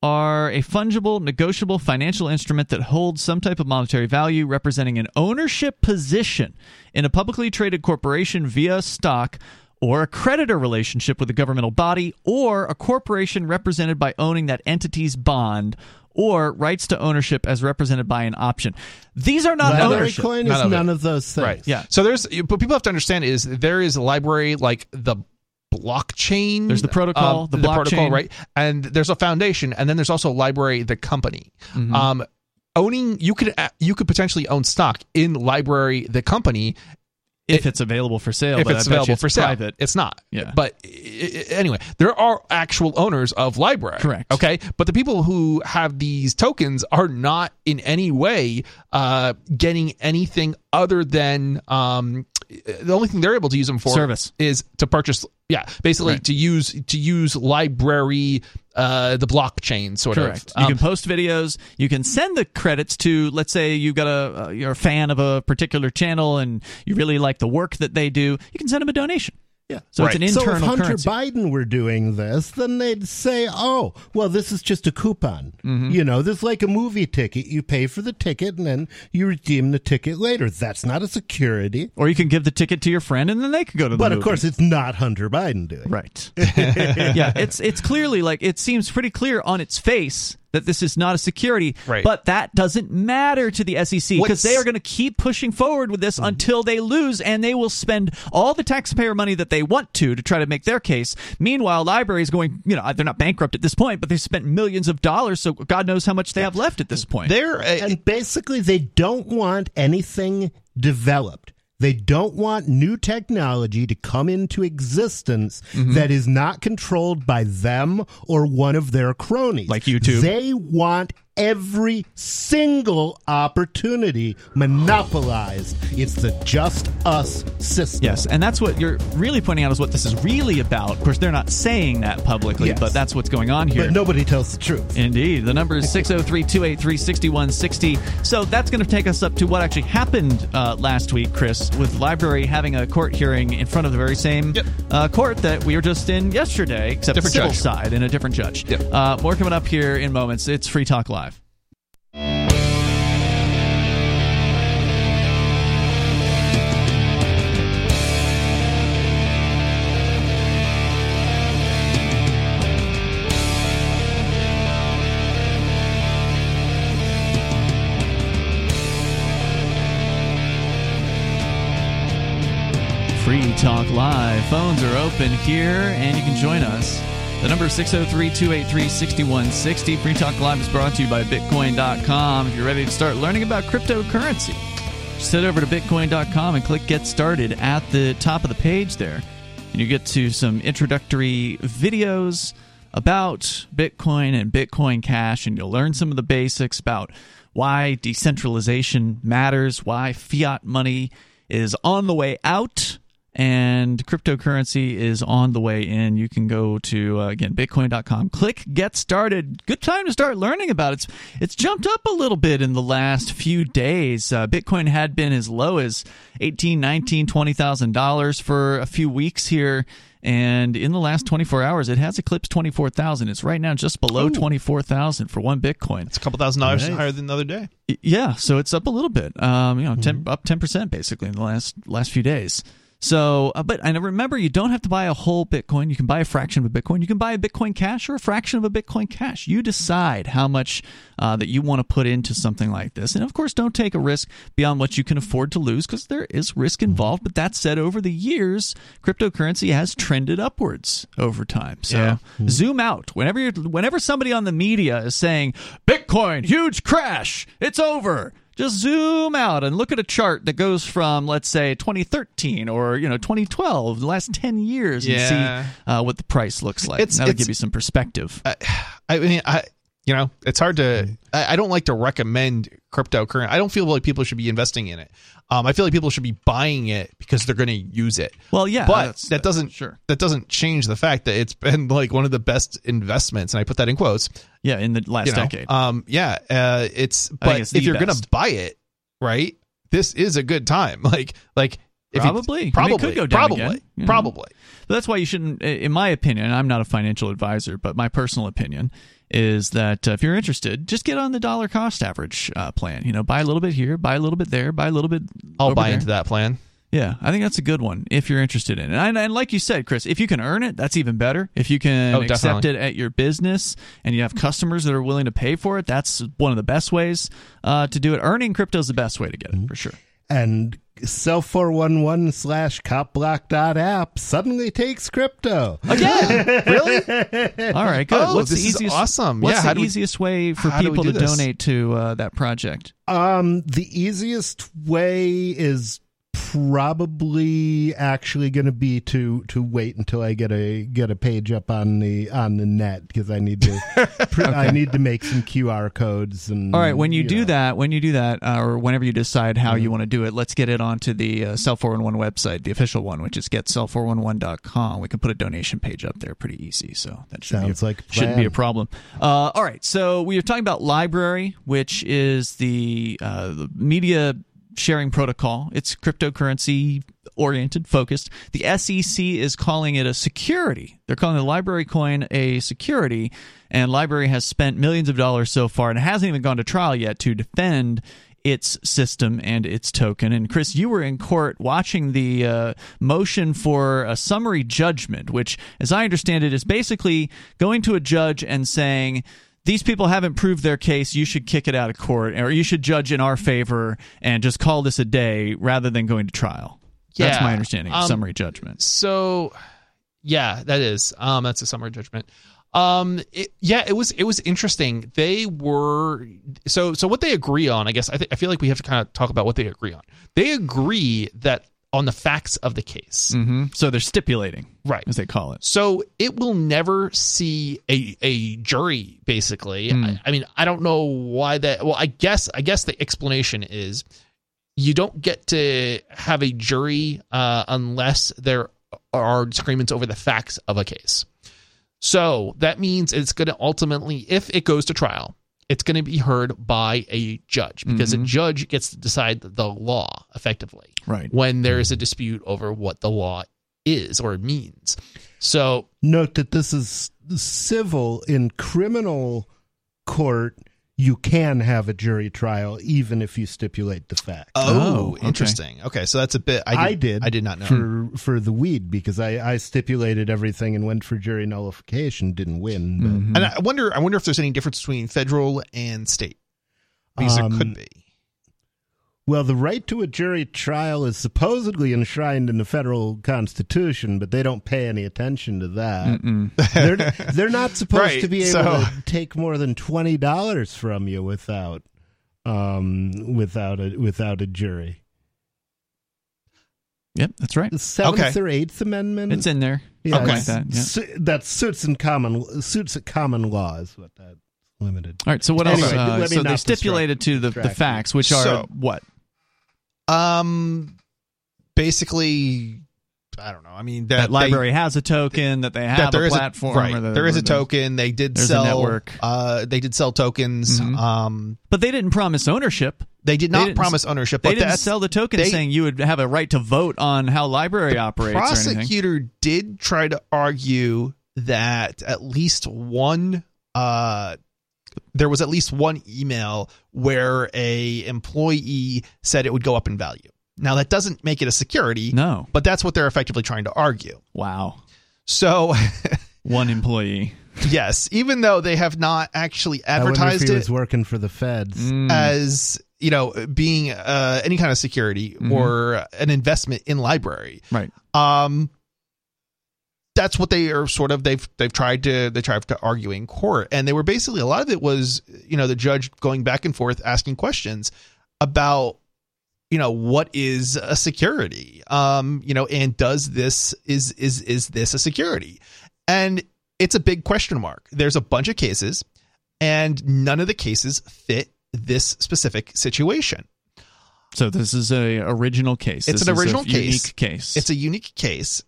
are a fungible, negotiable financial instrument that holds some type of monetary value representing an ownership position in a publicly traded corporation via stock or a creditor relationship with a governmental body or a corporation represented by owning that entity's bond or rights to ownership as represented by an option. These are not LBRY ownership. coin is None none, of it. of those things. Right. Yeah. So there's, but people have to understand is there is a LBRY like the blockchain. There's the protocol, um, the protocol, blockchain. right? And there's a foundation, and then there's also LBRY, the company. Mhm. Um, owning you could uh, you could potentially own stock in LBRY, the company, if it's available for sale. if it's available it's for sale. private. It's not. Yeah. But anyway, there are actual owners of LBRY. Correct. Okay. But the people who have these tokens are not in any way uh, getting anything other than um, the only thing they're able to use them for Service. is to purchase. Yeah, basically Right. to use to use LBRY, uh, the blockchain sort Correct. of. You Um, can post videos. You can send the credits to, let's say, you've got a uh, you're a fan of a particular channel and you really like the work that they do. You can send them a donation. Yeah. So it's an So if Hunter currency. Biden were doing this, then they'd say, "Oh, well, this is just a coupon. Mm-hmm. You know, this is like a movie ticket. You pay for the ticket and then you redeem the ticket later. That's not a security." Or you can give the ticket to your friend and then they could go to the But movie. of course, it's not Hunter Biden doing. it. Right. [LAUGHS] yeah, it's it's clearly like it seems pretty clear on its face that this is not a security. Right. But that doesn't matter to the SEC because they are going to keep pushing forward with this Mm-hmm. until they lose, and they will spend all the taxpayer money that they want to to try to make their case. Meanwhile, LBRY's going, you know, they're not bankrupt at this point, but they spent millions of dollars, so God knows how much they have left at this point. they're uh, And basically, they don't want anything developed. They don't want new technology to come into existence Mm-hmm. that is not controlled by them or one of their cronies. Like YouTube. They want every single opportunity monopolized. It's the just us system. Yes, and that's what you're really pointing out is what this is really about. Of course, they're not saying that publicly, Yes. but that's what's going on here. But nobody tells the truth. Indeed. The number is [LAUGHS] 603 283 6160. So that's going to take us up to what actually happened uh, last week, Chris, with LBRY having a court hearing in front of the very same Yep. uh, court that we were just in yesterday, except Different civil judge. side and a different judge. Yep. Uh, more coming up here in moments. It's Free Talk Live. Free Talk Live. Phones are open here, and you can join us. The number is 603 283 6160. Free Talk Live is brought to you by Bitcoin.com. If you're ready to start learning about cryptocurrency, just head over to Bitcoin.com and click Get Started at the top of the page there. And you get to some introductory videos about Bitcoin and Bitcoin Cash, and you'll learn some of the basics about why decentralization matters, why fiat money is on the way out and cryptocurrency is on the way in. You can go to uh, again bitcoin.com, click get started. Good time to start learning about it. It's it's jumped up a little bit in the last few days. Uh, Bitcoin had been as low as 18, 19, 20,000 dollars for a few weeks here. And in the last 24 hours, it has eclipsed 24,000. It's right now just below 24,000 for one Bitcoin. it's a couple thousand dollars Nice. higher than the other day. Yeah, so it's up a little bit. Um, you know, 10, up ten percent basically in the last last few days. So, uh, but I remember you don't have to buy a whole Bitcoin. You can buy a fraction of a Bitcoin. You can buy a Bitcoin Cash or a fraction of a Bitcoin Cash. You decide how much uh, that you want to put into something like this. And of course, don't take a risk beyond what you can afford to lose because there is risk involved. But that said, over the years, cryptocurrency has trended upwards over time. So Yeah. zoom out whenever you're, whenever somebody on the media is saying Bitcoin huge crash, it's over. Just zoom out and look at a chart that goes from, let's say, 2013 or you know 2012, the last 10 years, and see uh, what the price looks like. It's- That'll it's- give you some perspective. I mean, I you know, it's hard to. I, I don't like to recommend cryptocurrency. I don't feel like people should be investing in it. Um, I feel like people should be buying it because they're going to use it. Well, yeah, but that doesn't sure. that doesn't change the fact that it's been like one of the best investments, and I put that in quotes. Yeah, in the last you know, decade. Um, yeah, uh, it's but it's if you're going to buy it, right, this is a good time. [LAUGHS] Like like if you- Probably. I mean, probably, could go down probably, again, you know. probably. But that's why you shouldn't, in my opinion, I'm not a financial advisor, but my personal opinion is that uh, if you're interested, just get on the dollar cost average uh, plan. You know, buy a little bit here, buy a little bit there, buy a little bit. I'll buy there. into that plan. Yeah, I think that's a good one if you're interested in it. And, and like you said, Chris, if you can earn it, that's even better. If you can Oh, accept it at your business and you have customers that are willing to pay for it, that's one of the best ways uh, to do it. Earning crypto is the best way to get it for sure. And Cell 411 slash copblock.app suddenly takes crypto. Again? [LAUGHS] really? All right, good. Oh, what's this the is easiest awesome. What's Yeah, the do we- easiest way for people to this? donate to uh, that project? Um, the easiest way is probably actually going to be to to wait until I get a get a page up on the on the net because I need to [LAUGHS] pr- I need to make some QR codes and All right, when you, do know. that, when you do that, uh, or whenever you decide how you want to do it, let's get it onto the uh, Cell 411 website, the official one, which is getcell411.com. We can put a donation page up there pretty easy, so that should Sounds be like shouldn't be a problem. Uh, all right, so we are talking about LBRY, which is the, uh, the media sharing protocol. It's cryptocurrency oriented, focused. The SEC is calling it a security. They're calling the LBRY coin a security, and LBRY has spent millions of dollars so far and hasn't even gone to trial yet to defend its system and its token. And Chris, you were in court watching the uh, motion for a summary judgment, which, as I understand it, is basically going to a judge and saying, these people haven't proved their case. You should kick it out of court, or you should judge in our favor and just call this a day rather than going to trial. That's my understanding. of um, summary judgment. So, yeah, that is. Um, that's a summary judgment. Um, it, yeah, it was it was interesting. They were so so what they agree on. I guess I think I feel like we have to kind of talk about what they agree on. They agree that on the facts of the case. hmm So they're stipulating, Right. as they call it. So it will never see a a jury. Basically, Hmm. I, I mean, I don't know why that. Well, I guess I guess the explanation is you don't get to have a jury uh, unless there are disagreements over the facts of a case. So that means it's going to ultimately, if it goes to trial, it's going to be heard by a judge because Mhm. a judge gets to decide the law effectively Right. when there is a dispute over what the law is or means. So Note that this is civil in criminal court. You can have a jury trial even if you stipulate the fact. Oh, okay. interesting. Okay, so that's a bit. I did, I did. I did not know. for for the weed because I, I stipulated everything and went for jury nullification. Didn't win. But, Mhm. and I wonder. I wonder if there's any difference between federal and state. Because Um, there could be. Well, the right to a jury trial is supposedly enshrined in the federal constitution, but they don't pay any attention to that. They're they're not [LAUGHS] supposed Right, to be able so- to take more than twenty dollars from you without um without a without a jury. Yep, that's right. The seventh Okay. or eighth amendment. It's in there. Yeah, Something like that. Yeah. su- that suits in common suits at common law is what that limited. All right. So what Anyway, else? Uh, so they not stipulated to the, the facts, which are So- what? Um, basically, I don't know. I mean, that, That they- LBRY has a token. That they have that there a is platform. a right. there is a token. They did sell. network. Uh, they did sell tokens. Mhm. Um, But they didn't promise ownership. they did not didn't- promise ownership. They didn't sell the token they- saying you would have a right to vote on how LBRY operates or prosecutor did try to argue that at least one uh there was at least one email where a employee said it would go up in value now that doesn't make it a security No. but that's what they're effectively trying to argue Wow. so [LAUGHS] One employee. yes even though they have not actually I if advertised he it was working for the feds. Mm. as you know being uh, any kind of security Mhm. or an investment in LBRY Right. um that's what they are sort of they've they've tried to they tried to argue in court and they were basically a lot of it was you know the judge going back and forth asking questions about you know what is a security um you know and does this is is is this a security and it's a big question mark there's a bunch of cases and none of the cases fit this specific situation So this is a original case. It's This an original case. Unique case. It's a unique case,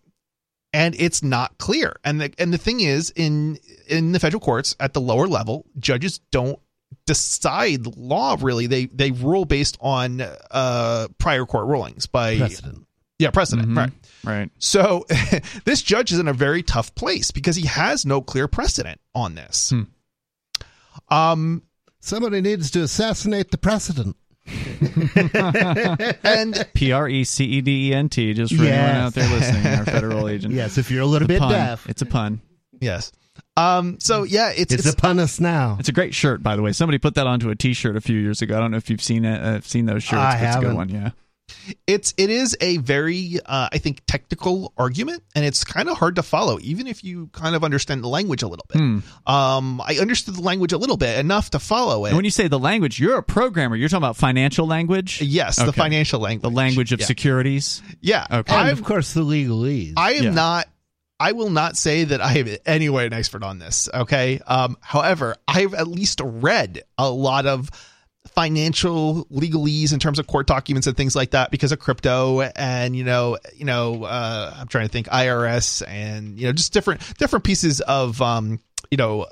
and it's not clear. And the and the thing is, in in the federal courts at the lower level, judges don't decide law. Really, they they rule based on uh, prior court rulings by Precedent. yeah precedent. Mhm. Right. right. So [LAUGHS] this judge is in a very tough place because he has no clear precedent on this. Hmm. Um, Somebody needs to assassinate the precedent. [LAUGHS] and P R E C E D E N T. Just for anyone out there listening, our federal [LAUGHS] agent. Yes, if you're a little It's bit pun. deaf, It's a pun. yes, um, so yeah, it's it's, it's, a punnus now. It's a great shirt, by the way. Somebody put that onto a T-shirt a few years ago. I don't know if you've seen it. Uh, seen those shirts. I but it's a good one. Yeah. It's it is a very uh, I think technical argument, and it's kind of hard to follow, even if you kind of understand the language a little bit. Hmm. Um, I understood the language a little bit enough to follow it. And when you say the language, you're a programmer. You're talking about financial language. yes, the financial language, the language of yeah. securities. Yeah, Okay. And I'm- of course, the legalese. I am Yeah. not. I will not say that I am in any way an expert on this. Okay. Um, however, I've at least read a lot of financial legalese in terms of court documents and things like that because of crypto and you know you know uh, I'm trying to think IRS and you know just different different pieces of um you know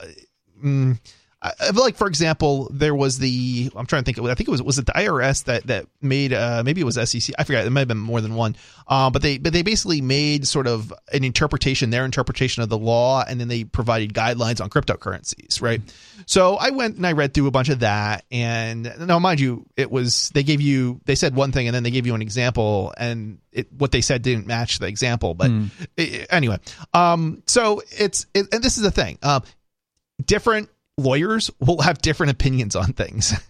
mm, I, I like for example there was the I'm trying to think I think it was was it the IRS that that made uh maybe it was SEC I forgot it might have been more than one. Uh, but they but they basically made sort of an interpretation their interpretation of the law and then they provided guidelines on cryptocurrencies right? So I went and I read through a bunch of that and now mind you it was they gave you they said one thing and then they gave you an example and it what they said didn't match the example but i- anyway um so it's it, and this is the thing um different lawyers will have different opinions on things. [LAUGHS]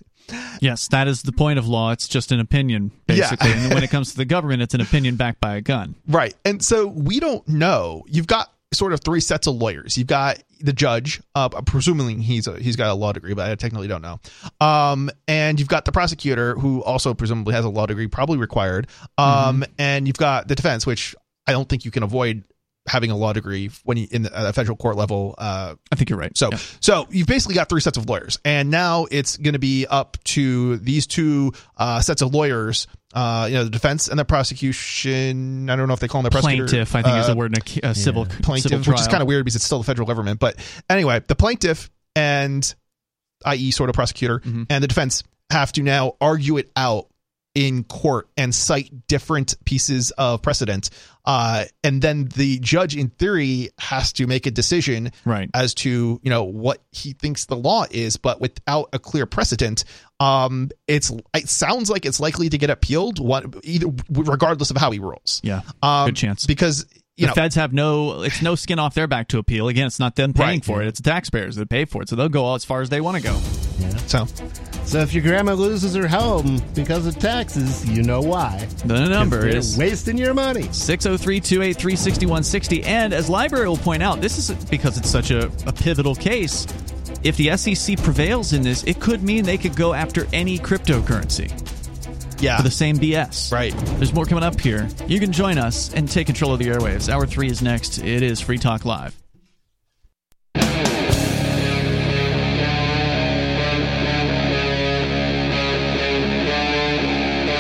Yes, that is the point of law. It's just an opinion, Yeah. basically. and when it [LAUGHS] comes to the government, it's an opinion backed by a gun. right. And so we don't know. You've got sort of three sets of lawyers. You've got the judge, uh, presumably he's a, he's got a law degree, but I technically don't know. Um, and you've got the prosecutor who also presumably has a law degree, probably required. Um, and you've got the defense, which I don't think you can avoid having a law degree when you in the uh, federal court level uh, I think you're right. So, Yeah. so you've basically got three sets of lawyers, and now it's going to be up to these two uh, sets of lawyers. Uh, you know, the defense and the prosecution. I don't know if they call them the prosecutor. plaintiff, I think, is uh, the word in a, a civil plaintiff, civil which is kind of weird because it's still the federal government. But anyway, the plaintiff and, i.e., sort of prosecutor, Mhm. and the defense have to now argue it out in court and cite different pieces of precedent. Uh, and then the judge, in theory, has to make a decision Right. as to you know what he thinks the law is, but without a clear precedent. Um, it's it sounds like it's likely to get appealed. What either regardless of how he rules. Yeah. Um, Good chance. because you the know feds have no it's no skin off their back to appeal. Again it's not them paying Right. for it. It's the taxpayers that pay for it. So they'll go as far as they want to go so. So if your grandma loses her home because of taxes, you know why. the number is wasting your money. 603-283-6160 and as LBRY will point out this is because it's such a, a pivotal case. If the sec prevails in this it could mean they could go after any cryptocurrency yeah for the same bs right. there's more coming up here you can join us and take control of the airwaves hour three is next it is free talk live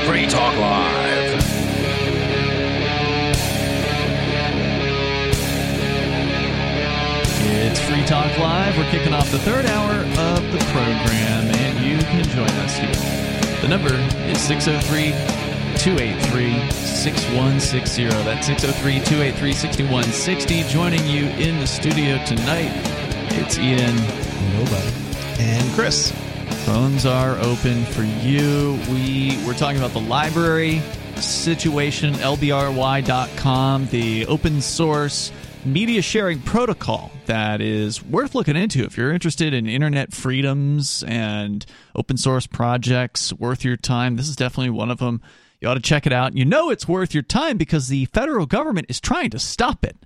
Free Talk Live. It's Free Talk Live. We're kicking off the third hour of the program, and you can join us here. The number is 603 283 6160. That's 603 283 6160. Joining you in the studio tonight, it's Ian. Nobody. and Chris. Phones are open for you. We were talking about the LBRY situation, lbry.com, the open source media sharing protocol that is worth looking into if you're interested in internet freedoms and open source projects worth your time. This is definitely one of them. You ought to check it out. You know it's worth your time because the federal government is trying to stop it.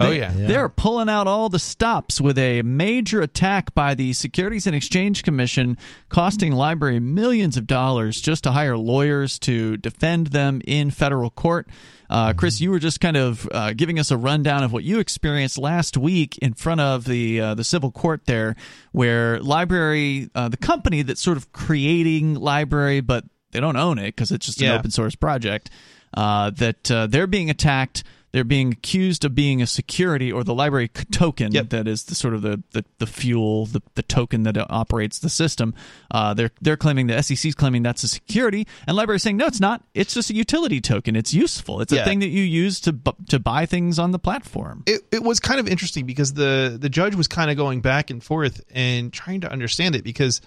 Oh, They- yeah. They're pulling out all the stops with a major attack by the Securities and Exchange Commission, costing LBRY millions of dollars just to hire lawyers to defend them in federal court. Uh, Chris, you were just kind of uh, giving us a rundown of what you experienced last week in front of the uh, the civil court there, where LBRY, uh, the company that's sort of creating LBRY, but they don't own it because it's just an open source project. Uh, that uh, they're being attacked. They're being accused of being a security or the LBRY token Yep. that is the sort of the, the, the fuel, the, the token that operates the system. Uh, they're they're claiming the SEC's claiming that's a security, and LBRY saying no, it's not. It's just a utility token. It's useful. It's a thing that you use to bu- to buy things on the platform. it, it was kind of interesting because the the judge was kind of going back and forth and trying to understand it because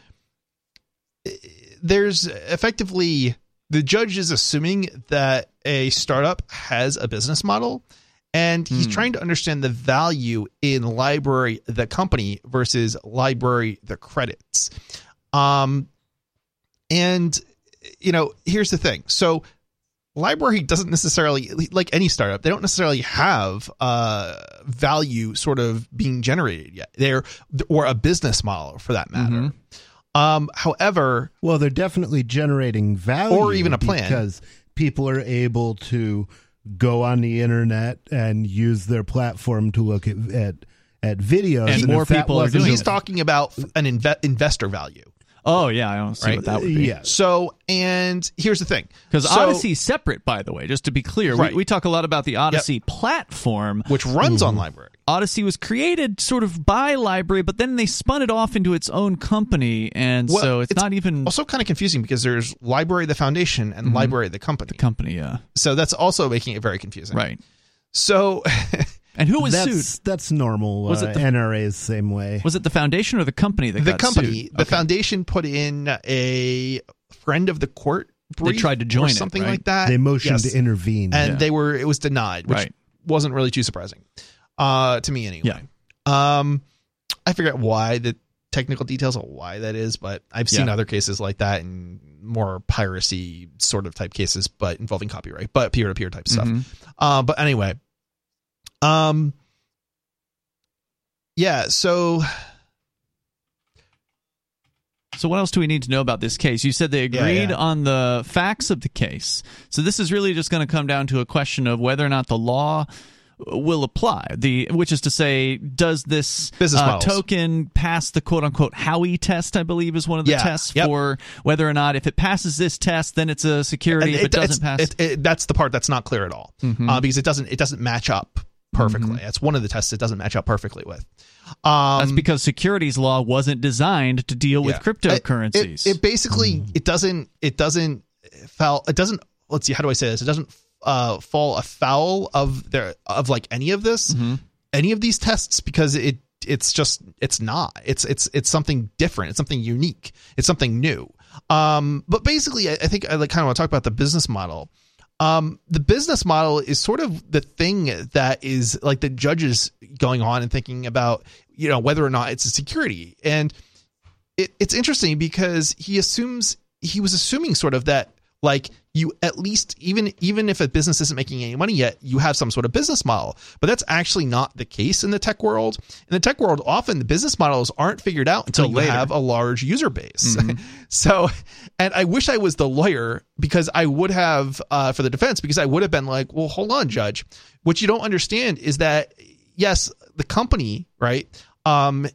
eh, there's effectively the judge is assuming that a startup has a business model and he's Hmm. trying to understand the value in LBRY the company versus LBRY the credits um and you know here's the thing so library doesn't necessarily like any startup they don't necessarily have uh value sort of being generated yet they're or a business model for that matter Mm-hmm. Um however Well, they're definitely generating value, Or even a plan. because people are able to go on the internet and use their platform to look at at, at videos, And if more people are doing he's it. talking about an inve- investor value Oh yeah, I don't see Right. what that would be. Yeah. so and here's the thing Because So- Odysee's separate, by the way, just to be clear. Right. We, we talk a lot about the Odysee platform. which runs on mm-hmm. LBRY Odysee was created sort of by LBRY, but then they spun it off into its own company, and Well, so it's, it's not even also kind of confusing because there's LBRY the foundation and mm-hmm. LBRY the company the company. Yeah, so that's also making it very confusing right. so [LAUGHS] And who was that's sued? that's normal. Was uh, it the- NRA's same way. Was it the foundation or the company that the got company sued? the Okay. foundation put in a friend of the court brief tried to join or it, something right? like that they motioned Yes. to intervene. and Yeah. they were it was denied which Right. wasn't really too surprising uh to me anyway Yeah. um i forget why the technical details of why that is but i've seen Yeah. other cases like that and more piracy sort of type cases but involving copyright but peer-to-peer type stuff Mhm. uh, but anyway um yeah so So what else do we need to know about this case? You said they agreed yeah. on the facts of the case. So this is really just going to come down to a question of whether or not the law will apply. The which is to say, does this uh, token pass the quote unquote Howey test? I believe is one of the Yeah, tests yep. for whether or not if it passes this test, then it's a security. If it, doesn't pass, it- it- that's the part that's not clear at all Mhm. uh, because it doesn't it doesn't match up perfectly. That's one of the tests it doesn't match up perfectly with. Um that's because securities law wasn't designed to deal with cryptocurrencies. It, it basically it doesn't it doesn't foul it doesn't let's see how do I say this? It doesn't uh fall afoul of their of like any of this Mhm. any of these tests because it it's just it's not. It's it's it's something different. It's something unique. It's something new. Um but basically I, I think I like kind of want to talk about the business model um the business model is sort of the thing that is like the judges going on and thinking about you know whether or not it's a security. And it, it's interesting because he assumes he was assuming sort of that like you at least even even if a business isn't making any money yet you have some sort of business model. But that's actually not the case in the tech world. In the tech world often the business models aren't figured out until you have a large user base. Mhm. [LAUGHS] so and i wish i was the lawyer because i would have uh, for the defense because i would have been like well hold on judge. What you don't understand is that yes the company right um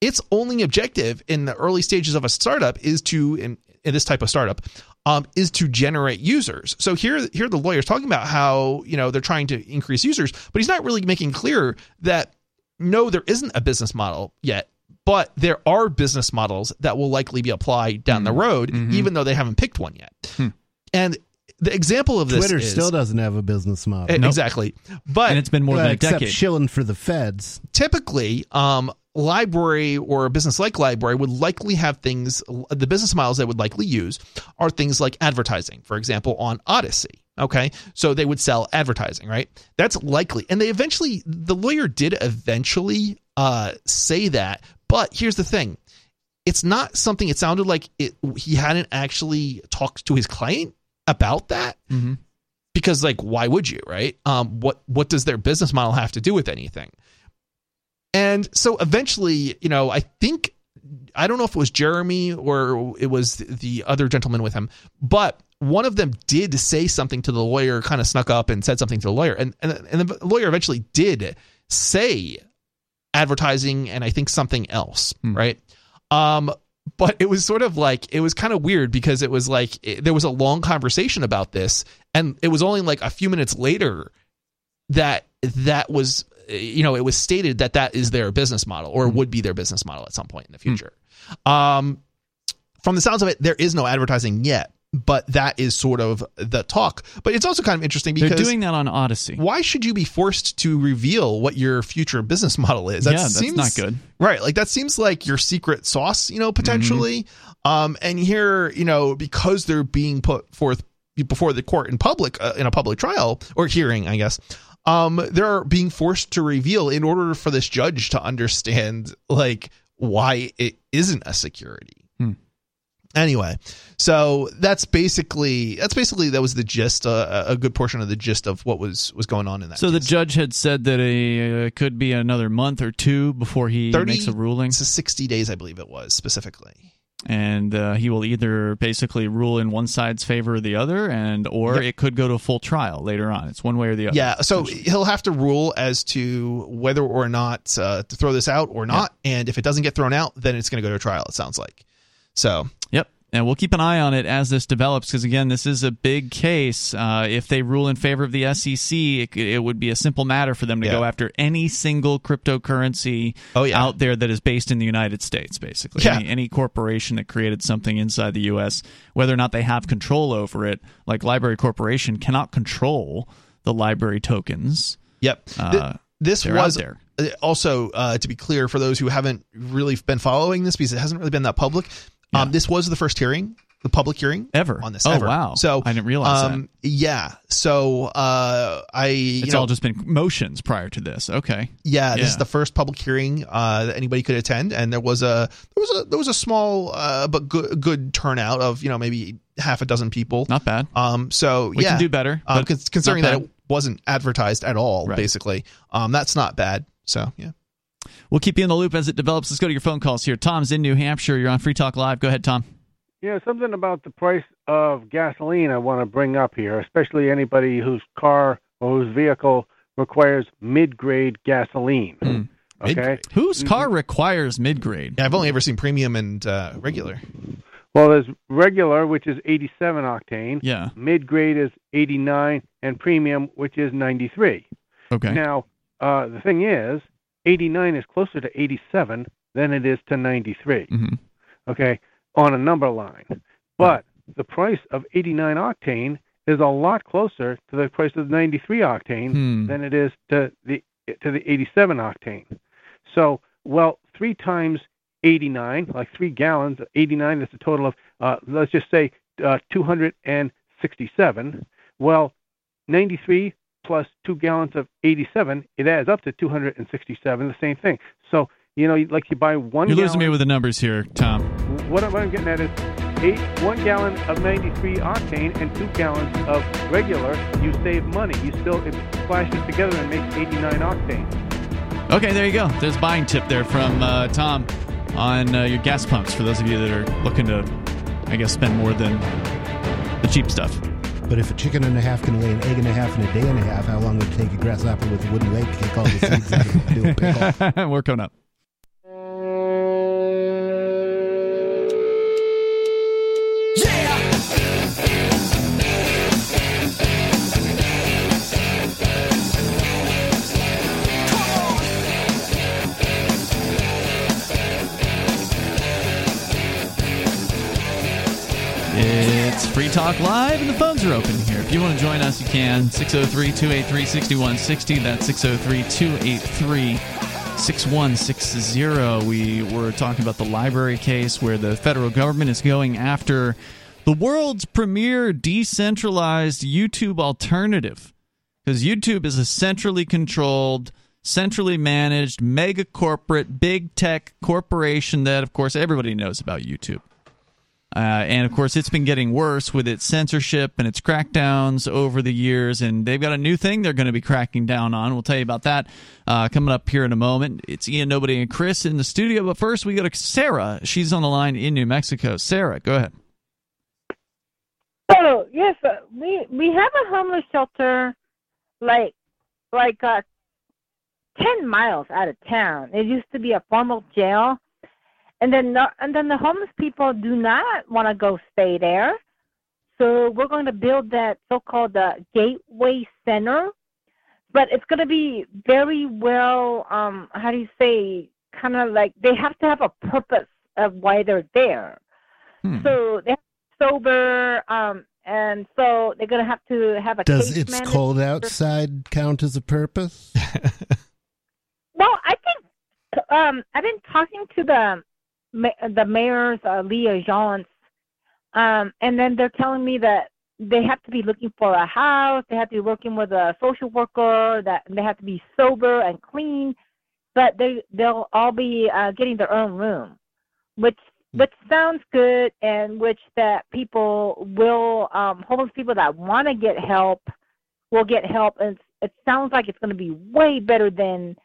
its only objective in the early stages of a startup is to in, in this type of startup um, is to generate users. So here, here the lawyer's talking about how you know they're trying to increase users, but he's not really making clear that no, there isn't a business model yet, but there are business models that will likely be applied down the road, Mhm. even though they haven't picked one yet. Hmm. And the example of this Twitter is still doesn't have a business model. Eh, exactly, but and it's been more than a except decade. shilling for the feds. typically um LBRY or a business like LBRY would likely have things the business models they would likely use are things like advertising for example on odysee okay? So they would sell advertising right? That's likely. And they eventually the lawyer did eventually uh say that but here's the thing. It's not something it sounded like it he hadn't actually talked to his client about that Mhm. because like why would you right? Um what what does their business model have to do with anything and so eventually you know i think i don't know if it was jeremy or it was the other gentleman with him but one of them did say something to the lawyer kind of snuck up and said something to the lawyer and and, and the lawyer eventually did say advertising and i think something else Hmm. right um but it was sort of like it was kind of weird because it was like it, there was a long conversation about this and it was only like a few minutes later that that was you know it was stated that that is their business model or would be their business model at some point in the future um from the sounds of it there is no advertising yet but that is sort of the talk but it's also kind of interesting because They're doing that on Odysee. why should you be forced to reveal what your future business [LAUGHS] model is? Yeah, that's not good. Right. Like that seems like your secret sauce, you know, potentially. Um, and here, you know, because they're being put forth before the court in public, uh, in a public trial or hearing, I guess, um, they're being forced to reveal in order for this judge to understand, like, why it isn't a security. Hmm. Anyway, so that's basically that's basically that was the gist, uh, a good portion of the gist of what was was going on in that. So the judge had said that it uh, could be another month or two before he 30 makes a ruling, It's a sixty days, I believe it was specifically. And uh, he will either basically rule in one side's favor or the other, and or Yep. it could go to a full trial later on. It's one way or the other. Yeah, so he'll have to rule as to whether or not uh, to throw this out or not, and if it doesn't get thrown out, then it's going to go to trial. It sounds like. So. And we'll keep an eye on it as this develops because, again, this is a big case. Uh, if they rule in favor of the SEC, it, it would be a simple matter for them to Yeah. go after any single cryptocurrency Oh, yeah. out there that is based in the United States, basically. Yeah. Any, any corporation that created something inside the U.S., whether or not they have control over it, like LBRY Corporation, cannot control the LBRY tokens. Yep. Uh, this was there. uh, also uh, to be clear for those who haven't really been following this because it hasn't really been that public. Um, this was the first hearing, the public hearing Ever. on this. Oh, ever. wow. So I didn't realize that. um, Yeah. So uh, I you It's know, all just been motions prior to this. Okay. Yeah, this is the first public hearing uh, that anybody could attend, and there was a there was a there was a small uh, but good good turnout of you know maybe half a dozen people. Not bad. Um, so We yeah, can do better, Um, but considering that it wasn't advertised at all, Right. basically, um, that's not bad. So yeah, We'll keep you in the loop as it develops. Let's go to your phone calls here. Tom's in New Hampshire. You're on Free Talk Live. Go ahead, Tom. Yeah, something about the price of gasoline I want to bring up here, especially anybody whose car or whose vehicle requires mid-grade gasoline. Hmm. Okay. Whose car requires mid grade? yeah, I've only ever seen premium and uh, regular. Well, there's regular, which is 87 octane. Yeah. Mid-grade is 89, and premium, which is 93. Okay. Now, uh, the thing is, 89 is closer to 87 than it is to 93. Mhm. Okay, on a number line. But the price of 89 octane is a lot closer to the price of 93 octane Hmm. than it is to the to the 87 octane. So, well, three times 89, like three gallons, 89 is a total of, uh, let's just say, uh, 267. Well, 93 plus two gallons of 87, it adds up to 267, the same thing. So, you know, like you buy one You're gallon. losing me with the numbers here, Tom. What I'm, what I'm getting at is eight, one gallon of 93 octane and two gallons of regular, you save money. You still, it splashes together and makes 89 octane. Okay, there you go. There's a buying tip there from uh, Tom on uh, your gas pumps for those of you that are looking to, I guess, spend more than the cheap stuff. But if a chicken and a half can lay an egg and a half in a day and a half, how long would it take a grasshopper with a wooden leg to kick all the seeds out of a pickle? [LAUGHS] We're coming up. Free Talk Live, and the phones are open here. If you want to join us, you can. 603 283 6160. That's 603 283 6160. We were talking about the LBRY case where the federal government is going after the world's premier decentralized YouTube alternative. Because YouTube is a centrally controlled, centrally managed, mega corporate, big tech corporation that, of course, everybody knows about YouTube. Uh, and of course, it's been getting worse with its censorship and its crackdowns over the years. And they've got a new thing they're going to be cracking down on. We'll tell you about that uh, coming up here in a moment. It's Ian, Nobody, and Chris in the studio. But first, we go to Sarah. She's on the line in New Mexico. Sarah, go ahead. So yes, uh, we we have a homeless shelter, like like uh, ten miles out of town. It used to be a formal jail, and then the, and then the homeless people do not want to go stay there. So we're going to build that so-called uh, gateway center, but it's going to be very well. Um, how do you say? Kind of like they have to have a purpose of why they're there. So they're sober, um, and so they're going to have to have a. Does it's manager. cold outside count as a purpose? [LAUGHS] Well, I think um, I've been talking to the the mayor's uh, liaisons, um, and then they're telling me that they have to be looking for a house. They have to be working with a social worker. That they have to be sober and clean, but they they'll all be uh, getting their own room, which which sounds good, and which that people will, um, homeless people that want to get help will get help, and it sounds like it's going to be way better than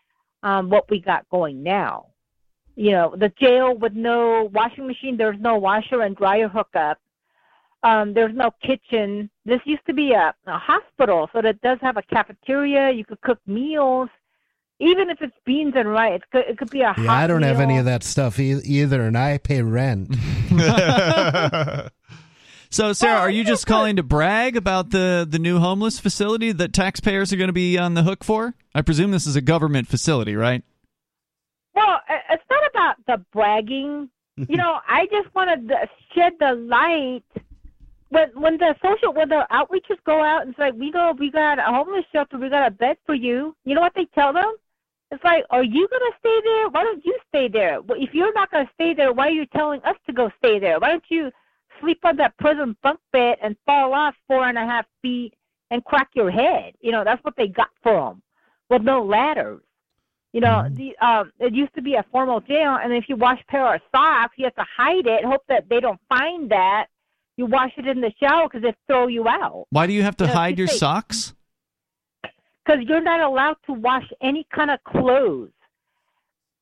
um, what we got going now. You know, the jail with no washing machine, there's no washer and dryer hookup. Um, there's no kitchen. This used to be a, a hospital, so that does have a cafeteria. You could cook meals, even if it's beans and rice. It could, it could be a hot Yeah, I don't have any of that stuff e- either, and I pay rent. [LAUGHS] [LAUGHS] So, Sarah, are you just calling to brag about the, the new homeless facility that taxpayers are going to be on the hook for? I presume this is a government facility, right? Well, uh, it's not about the bragging. You [LAUGHS] know, I just want to shed the light when when the social when the outreachers go out and say, "We go, we got a homeless shelter, we got a bed for you." You know what they tell them? It's like, "Are you gonna stay there? Why don't you stay there? Well, if you're not gonna stay there, why are you telling us to go stay there? Why don't you sleep on that prison bunk bed and fall off four and a half feet and crack your head?" You know, that's what they got for them with no ladders. You know, the um, it used to be a formal jail, and if you wash a pair of socks, you have to hide it, hope that they don't find that. You wash it in the shower because they throw you out. Why do you have to Yeah, hide keep your safe. socks? Because you're not allowed to wash any kind of clothes.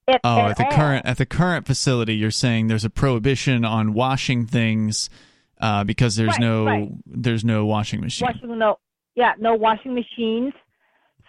At, Oh, at at the all. current at the current facility, you're saying there's a prohibition on washing things uh, because there's Right, no right. there's no washing machine. washing no, yeah, no washing machines.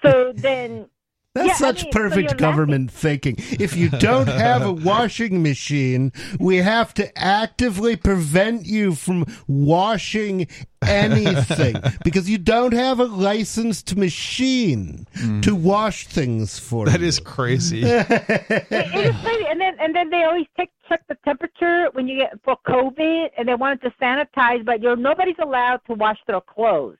So [LAUGHS] then, That's yeah, I such mean, so you're perfect laughing. government thinking. If you don't have a washing machine, we have to actively prevent you from washing anything [LAUGHS] because you don't have a licensed machine hmm. to wash things for That you. is crazy. it, [LAUGHS] it is crazy. And then and then they always take check the temperature when you get for COVID, and they want it to sanitize, but you're nobody's allowed to wash their clothes.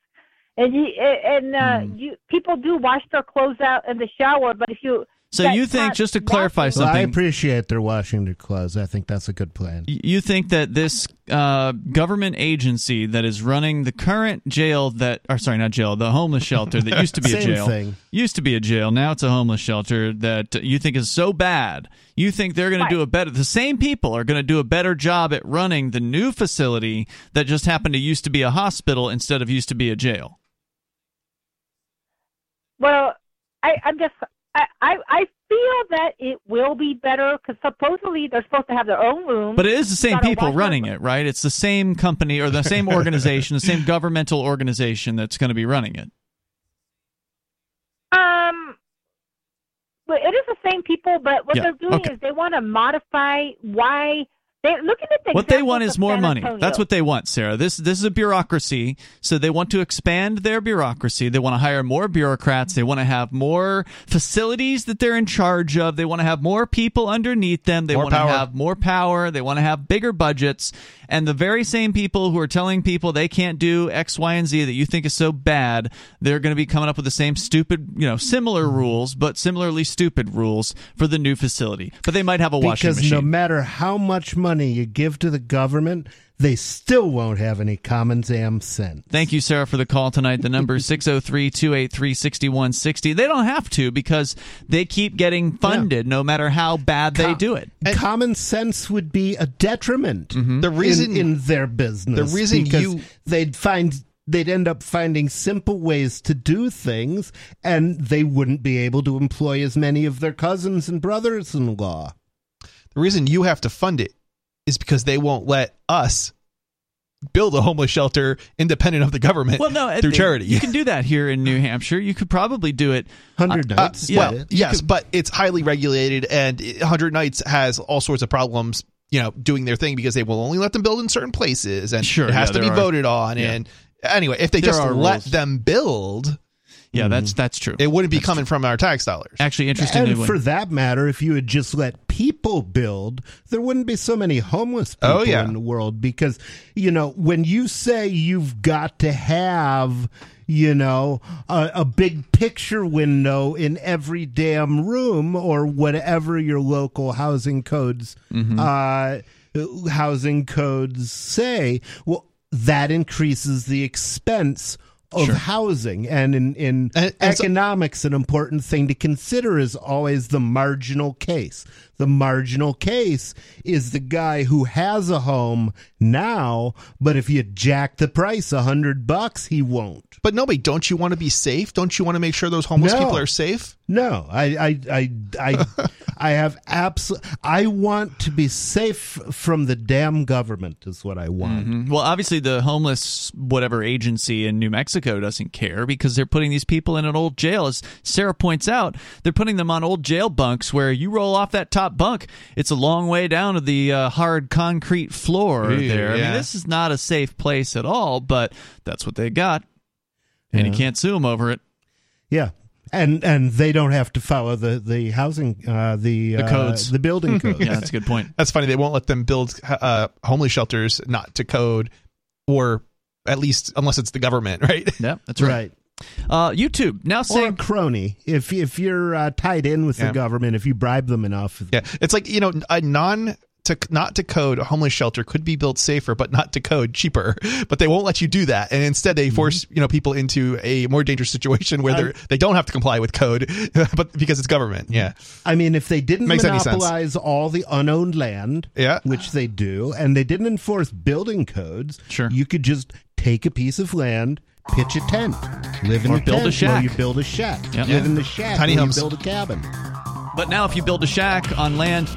And you and uh, Hmm. you people do wash their clothes out in the shower, but if you So you think just to clarify washing- Well, I something, appreciate their washing their clothes. I think that's a good plan. you think that this uh, government agency that is running the current jail that, or sorry, not jail, the homeless shelter that used to be a [LAUGHS] jail, thing. used to be a jail, now it's a homeless shelter that you think is so bad. You think they're going to do a better. The same people are going to do a better job at running the new facility that just happened to used to be a hospital instead of used to be a jail. Well, I, I'm just I, I I feel that it will be better because supposedly they're supposed to have their own room. But it is the same people running it, right? It's the same company or the same organization, the same governmental organization that's going to be running it. Um, but it is the same people, but what Yeah, they're doing okay. is they want to modify why they're looking at the What they want is more San money. Antonio. That's what they want, Sarah. This this is a bureaucracy, so they want to expand their bureaucracy. They want to hire more bureaucrats. They want to have more facilities that they're in charge of. They want to have more people underneath them. They More want to have more power. They want to have bigger budgets. And the very same people who are telling people they can't do X, Y, and Z that you think is so bad, they're going to be coming up with the same stupid, you know, similar hmm. rules, but similarly stupid rules for the new facility. But they might have a washing because machine. no matter how much money you give to the government, they still won't have any common damn sense. Thank you, Sarah, for the call tonight. The number is [LAUGHS] 603 283 6160. They don't have to because they keep getting funded no matter how bad they do it. common sense would be a detriment mm-hmm. The reason- in, in their business. the reason because you- they'd find they'd end up finding simple ways to do things, and they wouldn't be able to employ as many of their cousins and brothers-in-law. The reason you have to fund it is because they won't let us build a homeless shelter independent of the government Well, no, through it- charity. You can do that here in New Hampshire. You could probably do it. [LAUGHS] Hundred Uh, nights. well, did it. yes, but it's highly regulated, and 100 Nights has all sorts of problems. You know, doing their thing because they will only let them build in certain places, and Sure, it has yeah, to be are- voted on. yeah. And anyway, if they There just let rules. them build, Yeah, that's that's true. it wouldn't be coming from our tax dollars. Actually, interestingly, and for that matter, if you had just let people build, there wouldn't be so many homeless people Oh, yeah. in the world. Because, you know, when you say you've got to have, you know, a, a big picture window in every damn room or whatever your local housing codes, Mm-hmm. uh, housing codes say, well, that increases the expense of Sure. housing and in, in And- and so- economics an important thing to consider is always the marginal case the marginal case is the guy who has a home now but if you jack the price a hundred bucks he won't But nobody, don't you want to be safe? Don't you want to make sure those homeless No. people are safe? no i i i i, [LAUGHS] I have absolute i want to be safe from the damn government is what i want Mhm. Well, obviously, the homeless whatever agency in New Mexico doesn't care because they're putting these people in an old jail. As Sarah points out, they're putting them on old jail bunks where you roll off that top bunk, it's a long way down to the uh, hard concrete floor Ew, there. I mean, this is not a safe place at all, but that's what they got, and you can't sue them over it. Yeah. And and they don't have to follow the the housing uh the The uh, codes. the building [LAUGHS] codes. Yeah, that's a good point. That's funny. They won't let them build uh, homeless shelters not to code, or at least unless it's the government, [LAUGHS] right? Yeah, that's right. Uh, YouTube now Or a saying crony. If if you're uh, tied in with Yeah. the government, if you bribe them enough, Yeah, it's like you know a non to not to code a homeless shelter could be built safer, but not to code cheaper. [LAUGHS] But they won't let you do that, and instead they mm-hmm. force you know people into a more dangerous situation where they they don't have to comply with code, [LAUGHS] but because it's government. Mm-hmm. Yeah, I mean, if they didn't Makes monopolize all the unowned land, Yeah. which they do, and they didn't enforce building codes, Sure. you could just take a piece of land, pitch a tent, live in Or a build a tent shack. you build a shack, Yep. live Yeah. in the shack, Tiny while homes. you build a cabin. But now, if you build a shack on land,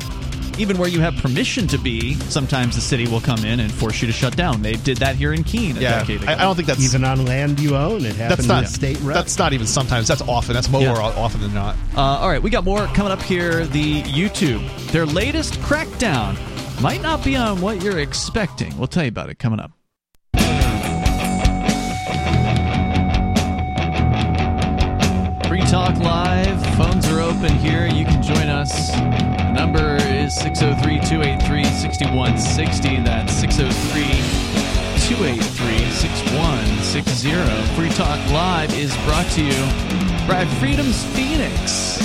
even where you have permission to be, sometimes the city will come in and force you to shut down. They did that here in Keene a yeah. decade ago. I, I don't think that's Even on land you own, it happens that's not state rep. That's not even sometimes. That's often. That's more Yeah. often than not. Uh, all right, we got more coming up here. The YouTube, their latest crackdown might not be on what you're expecting. We'll tell you about it coming up. Free Talk Live. Phones are open here. You can join us. The number is 603 283 6160. That's 603 283 6160. Free Talk Live is brought to you by Freedom's Phoenix.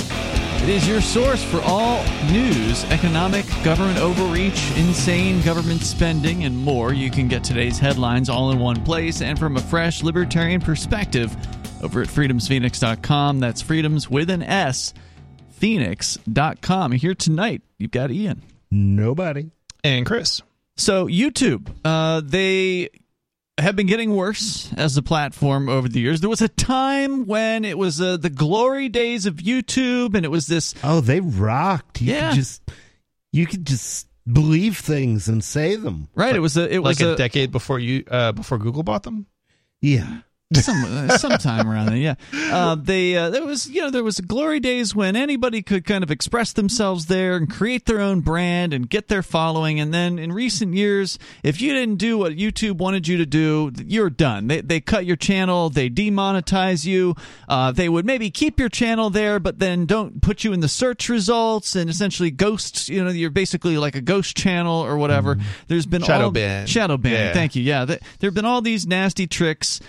It is your source for all news, economic, government overreach, insane government spending, and more. You can get today's headlines all in one place and from a fresh libertarian perspective over at freedomsphoenix.com. That's freedoms with an S, phoenix.com. Here tonight, you've got Ian. Nobody. And Chris, So, YouTube, uh, they have been getting worse as a platform over the years. There was a time when it was uh, the glory days of YouTube, and it was this. Oh, they rocked. You Yeah. could just you could just believe things and say them. Right, it was a it was a, a, decade before you uh, before Google bought them. Yeah. Some uh, sometime around then, yeah. Uh, they uh, there was you know there was glory days when anybody could kind of express themselves there and create their own brand and get their following. And then in recent years, if you didn't do what YouTube wanted you to do, you're done. They they cut your channel, they demonetize you. Uh, they would maybe keep your channel there, but then don't put you in the search results and essentially ghosts. You know, you're basically like a ghost channel or whatever. There's been Shadow all, ban. shadow ban. Yeah. Thank you. Yeah, th- there have been all these nasty tricks.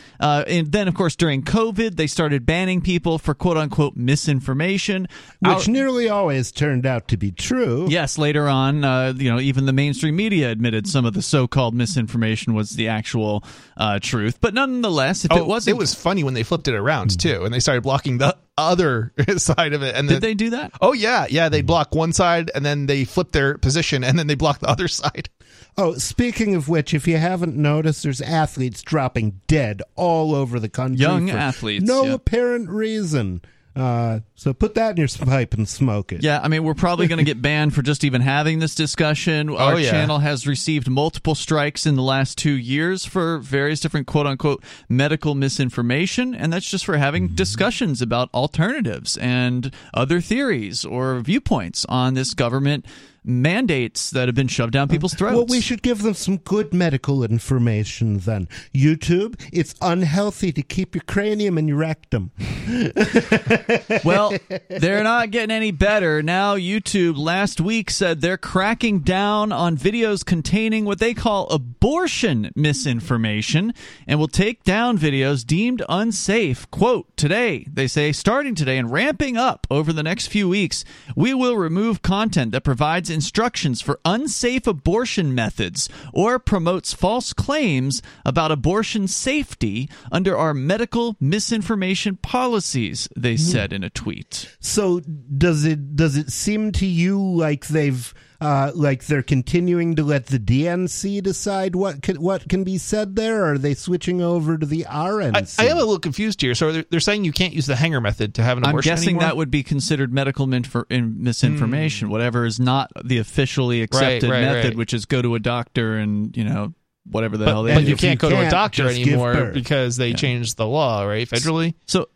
And then, of course, during COVID, they started banning people for quote unquote misinformation. Which Out- nearly always turned out to be true. Yes, later on, uh, you know, even the mainstream media admitted some of the so-called misinformation was the actual uh, truth. But nonetheless, if oh, it wasn't, it was funny when they flipped it around too, and they started blocking the other [LAUGHS] side of it. And did then, they do that? Oh yeah, yeah. They block one side, and then they flip their position, and then they block the other side. [LAUGHS] Oh, speaking of which, if you haven't noticed, there's athletes dropping dead all over the country. Young for athletes, No yeah. apparent reason. Uh, so put that in your pipe and smoke it. Yeah, I mean, we're probably going to get [LAUGHS] banned for just even having this discussion. Our Oh, yeah. channel has received multiple strikes in the last two years for various different quote unquote medical misinformation. And that's just for having Mm-hmm. discussions about alternatives and other theories or viewpoints on this government mandates that have been shoved down people's throats. Well, we should give them some good medical information then. YouTube, it's unhealthy to keep your cranium in your rectum. [LAUGHS] [LAUGHS] well, they're not getting any better. Now, YouTube last week said they're cracking down on videos containing what they call abortion misinformation and will take down videos deemed unsafe. Quote, today, they say, starting today and ramping up over the next few weeks, we will remove content that provides provides instructions for unsafe abortion methods or promotes false claims about abortion safety under our medical misinformation policies, they said in a tweet. So does it does it seem to you like they've uh, like they're continuing to let the DNC decide what can, what can be said there? Or are they switching over to the I, RNC? I am a little confused here. So they're, they're saying you can't use the hanger method to have an abortion. I'm guessing anymore? that would be considered medical minfor- in- misinformation, whatever is not the officially accepted right, method, right. which is go to a doctor and, you know, whatever the but, hell they but do. you if you can't go to a can't, doctor just give anymore because they Yeah. changed the law, right? Federally So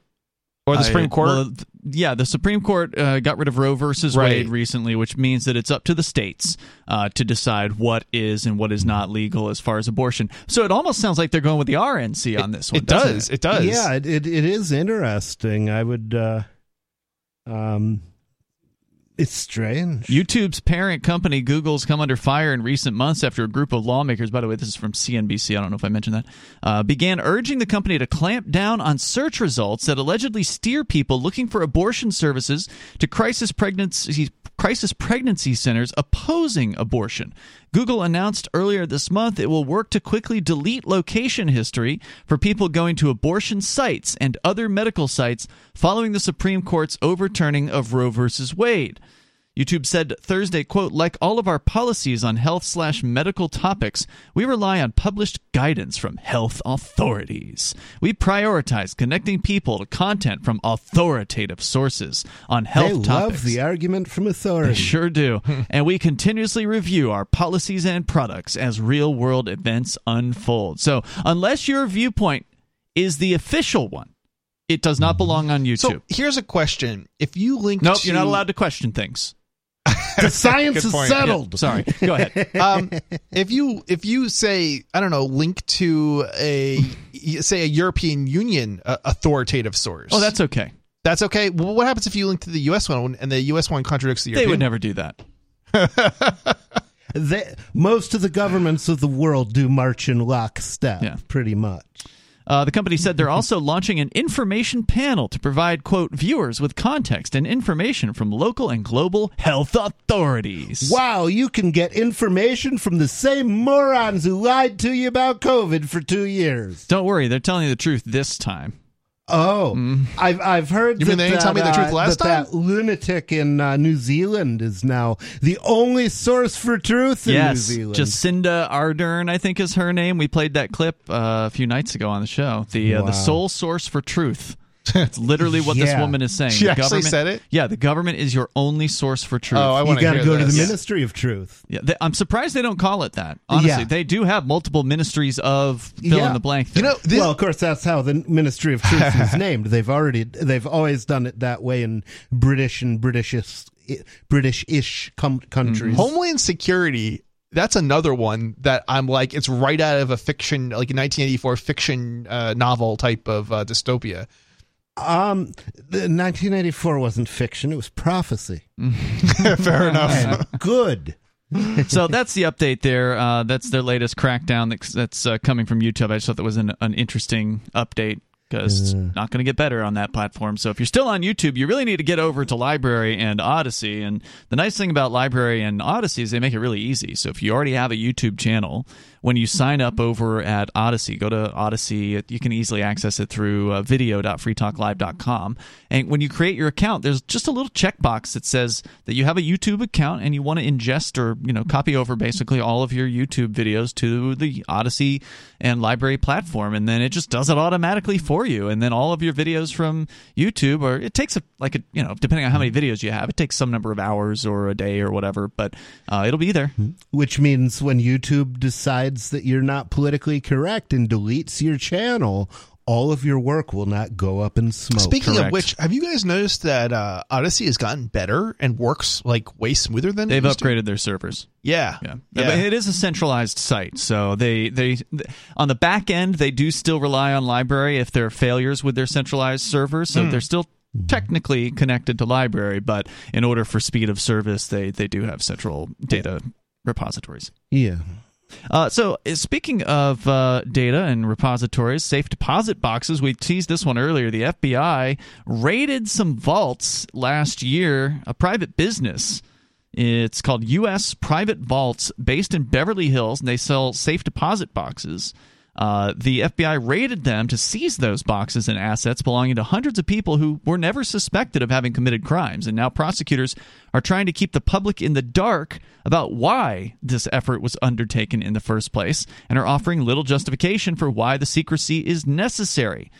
or the I- Supreme Court. well, yeah, the Supreme Court uh, got rid of Roe versus Right. Wade recently, which means that it's up to the states uh, to decide what is and what is not legal as far as abortion. So it almost sounds like they're going with the RNC on this one. it doesn't does. It? does. Yeah, it, it it is interesting. I would. Uh, um, it's strange. YouTube's parent company, Google's come under fire in recent months after a group of lawmakers, by the way, this is from CNBC, I don't know if I mentioned that, uh, began urging the company to clamp down on search results that allegedly steer people looking for abortion services to crisis pregnancy. Crisis pregnancy centers opposing abortion. Google announced earlier this month it will work to quickly delete location history for people going to abortion sites and other medical sites following the Supreme Court's overturning of Roe v. Wade. YouTube said Thursday, quote, like all of our policies on health slash medical topics, we rely on published guidance from health authorities. We prioritize connecting people to content from authoritative sources on health they topics. love the argument from authority. They authority. sure do. [LAUGHS] and we continuously review our policies and products as real world events unfold. So, unless your viewpoint is the official one, it does not belong on YouTube. So here's a question: If you link, nope, to, you're not allowed to question things. The [LAUGHS] science is point. settled. Sorry. Go ahead. um, if you if you say I don't know, link to a say a European Union uh, authoritative source. Oh, that's okay. that's okay. Well, what happens if you link to the U.S. one and the U.S. one contradicts the They European? would never do that. [LAUGHS] They, most of the governments of the world do march in lockstep, Yeah. pretty much. Uh, the company said they're also launching an information panel to provide, quote, viewers with context and information from local and global health authorities. Wow, you can get information from the same morons who lied to you about COVID for two years. Don't worry, they're telling you the truth this time. Oh, I've I've heard. You mean they didn't tell me the that, truth uh, last that That lunatic in uh, New Zealand is now the only source for truth in New yes, Zealand. Jacinda Ardern, I think is her name. We played that clip uh, a few nights ago on the show. The uh, Wow. the sole source for truth. [LAUGHS] It's literally what this woman is saying. She the actually government, said it? Yeah, the government is your only source for truth. Oh, I want to hear go to the. Ministry of Truth. yeah, they, I'm surprised they don't call it that. Honestly, Yeah. they do have multiple ministries of fill Yeah. in the blank. You know, this, well, of course, that's how the Ministry of Truth is [LAUGHS] named. They've already, they've always done it that way in British and British, British-ish com- countries. Homeland Security. That's another one that I'm like, it's right out of a fiction, like a 1984 fiction uh, novel type of uh, dystopia. Um, the 1984 wasn't fiction; it was prophecy. [LAUGHS] Fair enough. Good. so that's the update there. Uh, that's their latest crackdown that's, that's uh, coming from YouTube. I just thought that was an, an interesting update because it's not going to get better on that platform. So if you're still on YouTube, you really need to get over to LBRY and Odysee. And the nice thing about LBRY and Odysee is they make it really easy. So if you already have a YouTube channel, when you sign up over at Odysee, go to Odysee. You can easily access it through uh, video.freetalklive.com. And when you create your account, there's just a little checkbox that says that you have a YouTube account and you want to ingest or you know copy over basically all of your YouTube videos to the Odysee and LBRY platform, and then it just does it automatically for you. And then all of your videos from YouTube, or it takes a, like a you know depending on how many videos you have, it takes some number of hours or a day or whatever, but uh, it'll be there. Which means when YouTube decides that you're not politically correct and deletes your channel, all of your work will not go up in smoke. Speaking correct. of which, have you guys noticed that uh, Odysee has gotten better and works like way smoother than it They've used to? upgraded their servers. Yeah, Yeah. yeah. But it is a centralized site. So they, they on the back end they do still rely on LBRY if there are failures with their centralized servers. So they're still technically connected to LBRY, but in order for speed of service they, they do have central data repositories. yeah. Uh, so, uh, speaking of uh, data and repositories, safe deposit boxes, we teased this one earlier. The FBI raided some vaults last year, a private business It's called U.S. Private Vaults, based in Beverly Hills, and they sell safe deposit boxes. Uh, the FBI raided them to seize those boxes and assets belonging to hundreds of people who were never suspected of having committed crimes. And now prosecutors are trying to keep the public in the dark about why this effort was undertaken in the first place and are offering little justification for why the secrecy is necessary.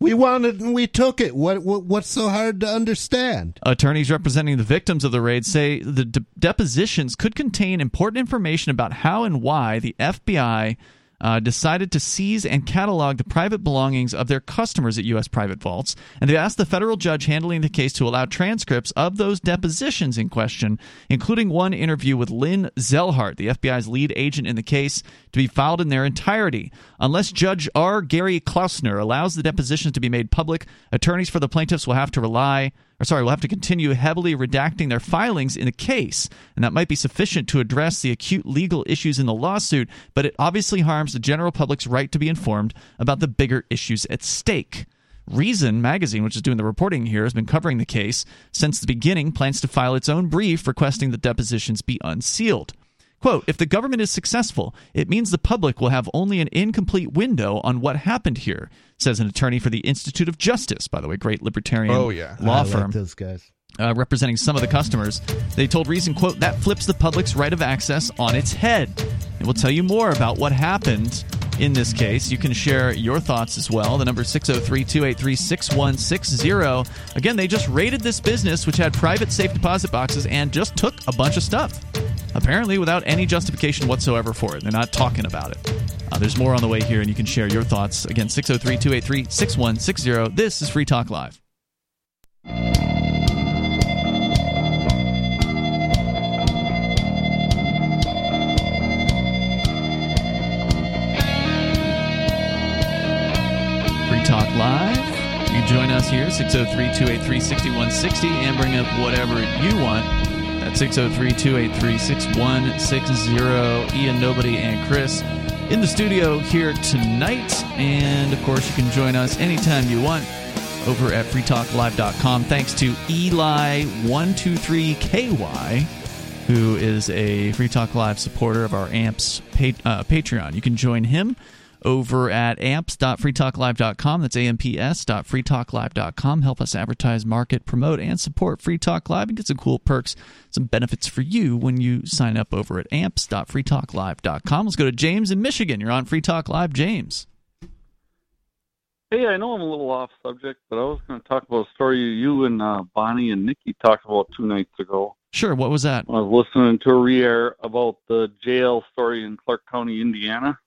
We wanted and we took it. What, what what's so hard to understand? Attorneys representing the victims of the raid say the de- depositions could contain important information about how and why the FBI uh, decided to seize and catalog the private belongings of their customers at U.S. private vaults, and they asked the federal judge handling the case to allow transcripts of those depositions in question, including one interview with Lynn Zellhart, the FBI's lead agent in the case, to be filed in their entirety. Unless Judge R. Gary Klausner allows the depositions to be made public, attorneys for the plaintiffs will have to rely or sorry, will have to continue heavily redacting their filings in the case, and that might be sufficient to address the acute legal issues in the lawsuit, but it obviously harms the general public's right to be informed about the bigger issues at stake. Reason magazine, which is doing the reporting here, has been covering the case since the beginning, plans to file its own brief requesting that depositions be unsealed. Quote, if the government is successful, it means the public will have only an incomplete window on what happened here, says an attorney for the Institute of Justice, by the way, great libertarian Oh, yeah. law I like firm. those guys. uh, representing some of the customers. They told Reason, quote, that flips the public's right of access on its head. And we'll tell you more about what happened in this case. You can share your thoughts as well. The number 603 283 6160. Again, they just raided this business, which had private safe deposit boxes, and just took a bunch of stuff. Apparently, without any justification whatsoever for it. They're not talking about it. Uh, there's more on the way here, and you can share your thoughts. Again, 603 283 6160. This is Free Talk Live. Talk Live. You join us here, 603 283 6160, and bring up whatever you want. That's 603 283 6160. Ian, Nobody, and Chris in the studio here tonight. And of course, you can join us anytime you want over at freetalklive.com. Thanks to Eli123KY who is a Free Talk Live supporter of our AMPS pa- uh, Patreon. You can join him over at amps.freetalklive.com. That's amps.freetalklive.com. Help us advertise, market, promote, and support Free Talk Live and get some cool perks, some benefits for you when you sign up over at amps.freetalklive.com. Let's go to James in Michigan. You're on Free Talk Live, James. Hey, I know I'm a little off subject, but I was going to talk about a story you and uh, Bonnie and Nikki talked about two nights ago. Sure, what was that? I was listening to a re-air about the jail story in Clark County, Indiana.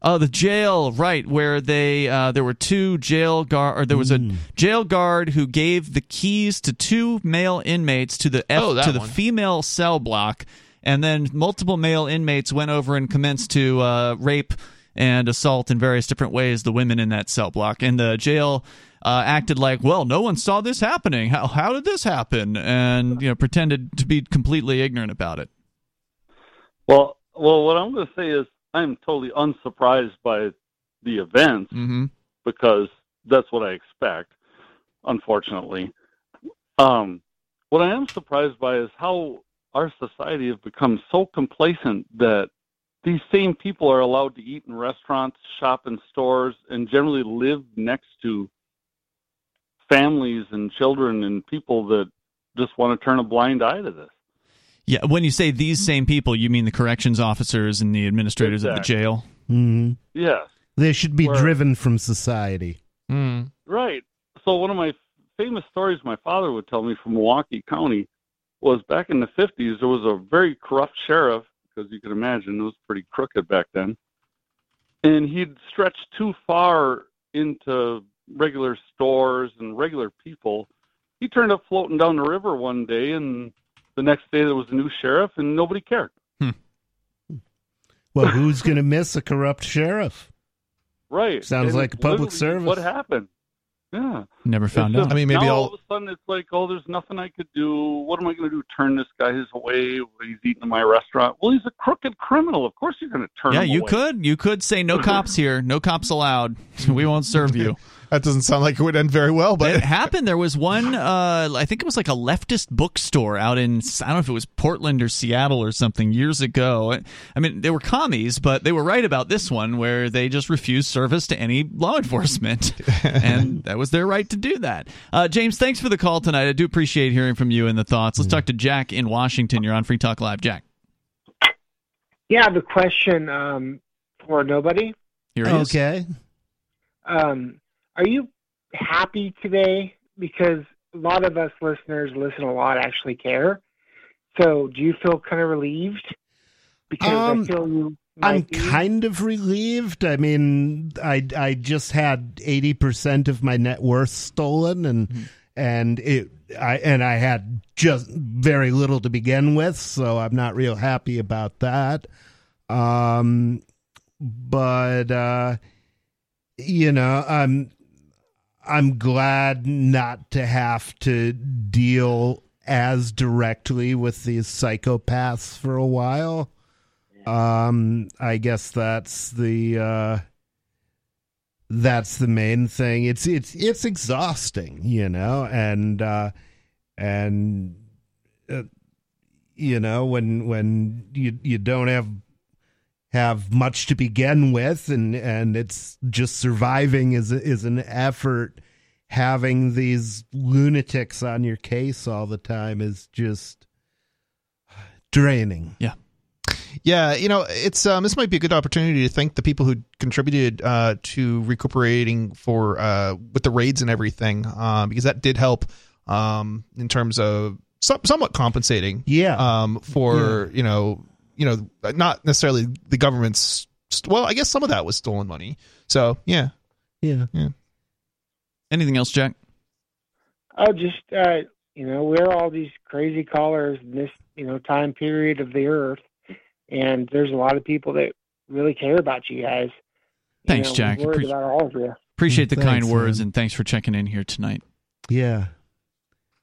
Oh, the jail, right? Where they uh, there were two jail guard, or there was a jail guard who gave the keys to two male inmates to the F, Oh, that to the one. female cell block, and then multiple male inmates went over and commenced to uh, rape and assault in various different ways the women in that cell block, and the jail. Uh, acted like, well, no one saw this happening. How how did this happen? And you know, pretended to be completely ignorant about it. Well, well, what I'm going to say is I'm totally unsurprised by the events Mm-hmm. because that's what I expect. Unfortunately, um, what I am surprised by is how our society has become so complacent that these same people are allowed to eat in restaurants, shop in stores, and generally live next to families and children and people that just want to turn a blind eye to this. Yeah, when you say these same people, you mean the corrections officers and the administrators of the Exactly. jail. hmm Yes. They should be Where- driven from society. Mm. Right. So one of my famous stories my father would tell me from Milwaukee County was back in the 50s there was a very corrupt sheriff because you can imagine it was pretty crooked back then. And he'd stretched too far into regular stores and regular people. He turned up floating down the river one day and the next day there was a new sheriff and nobody cared. Hmm. Well, who's going to miss a corrupt sheriff? Right. Sounds And like a public literally service. What happened? Yeah. Never found It's out. just- I mean, maybe now I'll- all of a sudden it's like, oh, there's nothing I could do. What am I going to do? Turn this guy his away? He's eating in my restaurant. Well, he's a crooked criminal. Of course you're going to turn yeah, him you away. could. You could say no cops here, no cops allowed. [LAUGHS] We won't serve you. [LAUGHS] That doesn't sound like it would end very well, but it happened. There was one. Uh, I think it was like a leftist bookstore out in I don't know if it was Portland or Seattle or something years ago. I mean, they were commies, but they were right about this one where they just refused service to any law enforcement, [LAUGHS] and that was their right to do that. Uh, James, thanks for the call tonight. I do appreciate hearing from you and the thoughts. Let's talk to Jack in Washington. You're on Free Talk Live, Jack. Yeah, I have a question um, for nobody. Here he is. Okay. Um, are you happy today? Because a lot of us listeners listen a lot, actually care. So, do you feel kind of relieved? Because Um, I feel you. I'm be. kind of relieved. I mean, I I just had eighty percent of my net worth stolen, and Mm-hmm. and it I and I had just very little to begin with, so I'm not real happy about that. Um, but uh, you know, I'm I'm glad not to have to deal as directly with these psychopaths for a while. Um, I guess that's the uh, that's the main thing. It's it's it's exhausting, you know, and uh, and uh, you know when when you you don't have have much to begin with, and and it's just surviving is is an effort. Having these lunatics on your case all the time is just draining. Yeah. Yeah, you know, it's um, this might be a good opportunity to thank the people who contributed uh, to recuperating for uh, with the raids and everything, um, because that did help um, in terms of some, somewhat compensating. Yeah. Um, for you know, you know, not necessarily the government's. Well, I guess some of that was stolen money. So yeah, yeah, yeah. Anything else, Jack? Oh, just uh, you know, we're all these crazy callers in this you know time period of the earth, and there's a lot of people that really care about you guys. You Thanks, know, Jack. We're worried Appre- about all of you. Appreciate the Thanks, kind words man. and thanks for checking in here tonight. Yeah.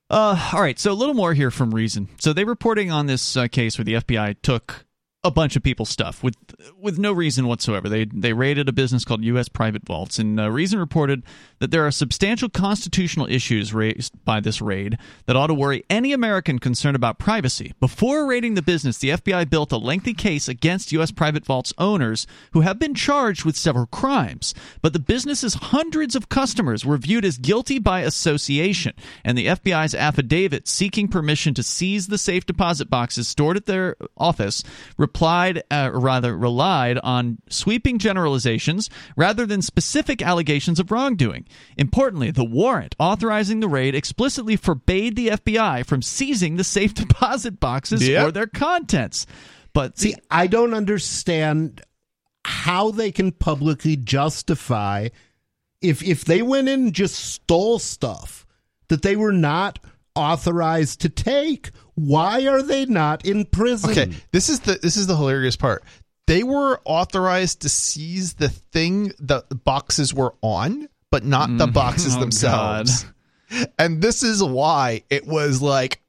Uh, all right, so a little more here from Reason. So they're reporting on this uh, case where the FBI took a bunch of people's stuff with with no reason whatsoever. They they raided a business called U.S. Private Vaults, and uh, Reason reported that there are substantial constitutional issues raised by this raid that ought to worry any American concerned about privacy. Before raiding the business, the FBI built a lengthy case against U.S. Private Vaults owners who have been charged with several crimes, but the business's hundreds of customers were viewed as guilty by association, and the FBI's affidavit seeking permission to seize the safe deposit boxes stored at their office replied, uh, rather relied on sweeping generalizations rather than specific allegations of wrongdoing. Importantly, the warrant authorizing the raid explicitly forbade the FBI from seizing the safe [LAUGHS] deposit boxes Yep. or their contents. But See, I don't understand how they can publicly justify if if they went in and just stole stuff that they were not authorized to take. Why are they not in prison? Okay, this is the this is the hilarious part. They were authorized to seize the thing the boxes were on, but not the Mm. boxes [LAUGHS] Oh, themselves. And this is why it was like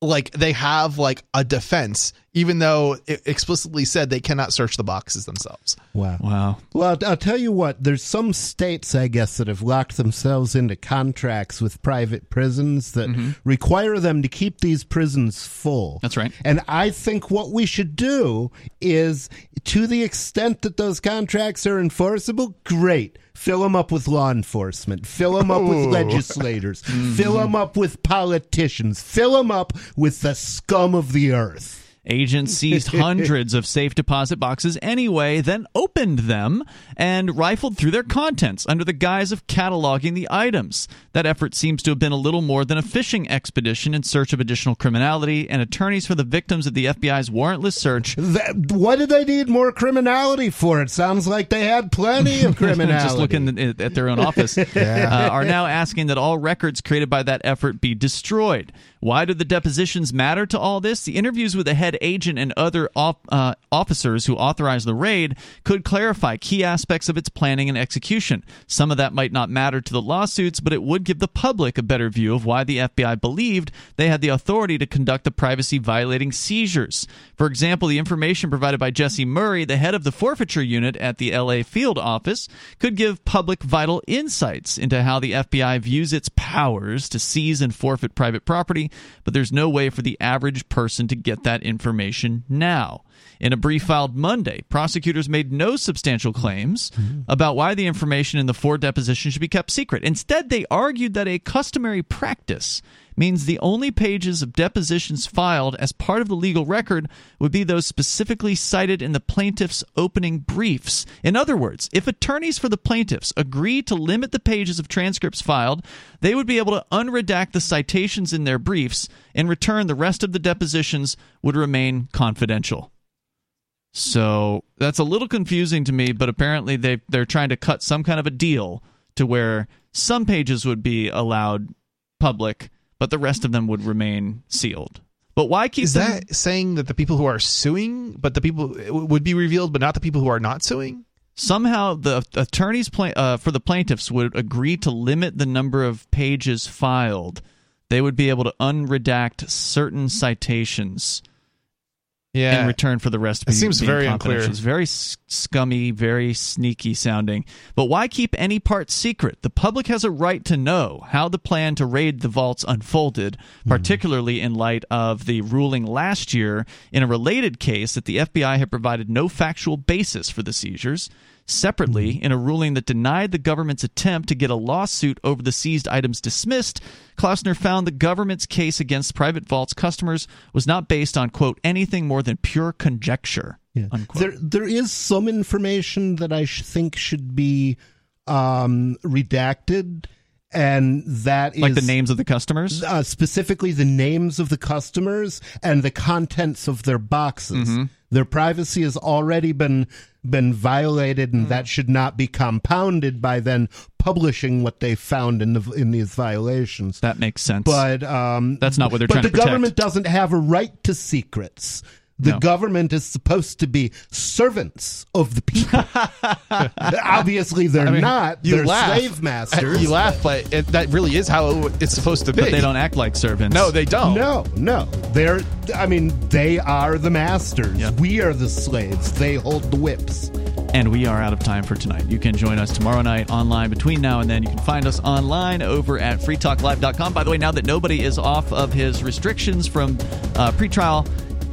like they have like a defense even though it explicitly said they cannot search the boxes themselves. Wow. Wow. Well, I'll tell you what, there's some states, I guess, that have locked themselves into contracts with private prisons that mm-hmm. require them to keep these prisons full. That's right. And I think what we should do is, to the extent that those contracts are enforceable, great. Fill them up with law enforcement. Fill them up with Ooh. legislators. [LAUGHS] Mm-hmm. Fill them up with politicians. Fill them up with the scum of the earth. Agents seized [LAUGHS] hundreds of safe deposit boxes anyway, then opened them and rifled through their contents under the guise of cataloging the items. That effort seems to have been a little more than a fishing expedition in search of additional criminality, and attorneys for the victims of the FBI's warrantless search. That, what did they need more criminality for? It sounds like they had plenty of criminality. [LAUGHS] Just looking at their own office, [LAUGHS] Yeah. uh, are now asking that all records created by that effort be destroyed. Why do the depositions matter to all this? The interviews with the head agent and other op- uh, officers who authorized the raid could clarify key aspects of its planning and execution. Some of that might not matter to the lawsuits, but it would give the public a better view of why the FBI believed they had the authority to conduct the privacy violating seizures. For example, the information provided by Jesse Murray, the head of the forfeiture unit at the LA field office, could give public vital insights into how the FBI views its powers to seize and forfeit private property, but there's no way for the average person to get that information now. In a brief filed Monday, prosecutors made no substantial claims mm-hmm. about why the information in the four depositions should be kept secret. Instead, they argued that a customary practice means the only pages of depositions filed as part of the legal record would be those specifically cited in the plaintiff's opening briefs. In other words, if attorneys for the plaintiffs agree to limit the pages of transcripts filed, they would be able to unredact the citations in their briefs. In return, the rest of the depositions would remain confidential. So that's a little confusing to me, but apparently they they're trying to cut some kind of a deal to where some pages would be allowed public, but the rest of them would remain sealed. But why keep Is them- that saying that the people who are suing, but the people would be revealed, but not the people who are not suing? somehow the attorneys pla- uh, for the plaintiffs would agree to limit the number of pages filed. They would be able to unredact certain citations. Yeah. In return for the rest, of It seems very unclear. It's very scummy, very sneaky sounding. But why keep any part secret? The public has a right to know how the plan to raid the vaults unfolded, mm-hmm. particularly in light of the ruling last year in a related case that the FBI had provided no factual basis for the seizures. Separately, in a ruling that denied the government's attempt to get a lawsuit over the seized items dismissed, Klausner found the government's case against Private Vault's customers was not based on, quote, anything more than pure conjecture. Unquote. There, there is some information that I sh- think should be um, redacted, and that is Like the names of the customers? uh, specifically the names of the customers and the contents of their boxes. Mm-hmm. Their privacy has already been been violated, Mm. and that should not be compounded by then publishing what they found in the in these violations. That makes sense. But um, That's not what they're but trying the to protect. government doesn't have a right to secrets. The No. government is supposed to be servants of the people. [LAUGHS] Obviously, they're I mean, not. you they're laugh. slave masters. You laugh, but it, that really is how it's supposed to be. But they don't act like servants. No, they don't. No, no. They're I mean, they are the masters. We are the slaves. They hold the whips. And we are out of time for tonight. You can join us tomorrow night online between now and then. You can find us online over at freetalklive.com. By the way, now that nobody is off of his restrictions from uh, pretrial,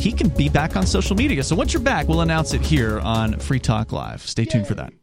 he can be back on social media. So once you're back, we'll announce it here on Free Talk Live. Stay tuned for that.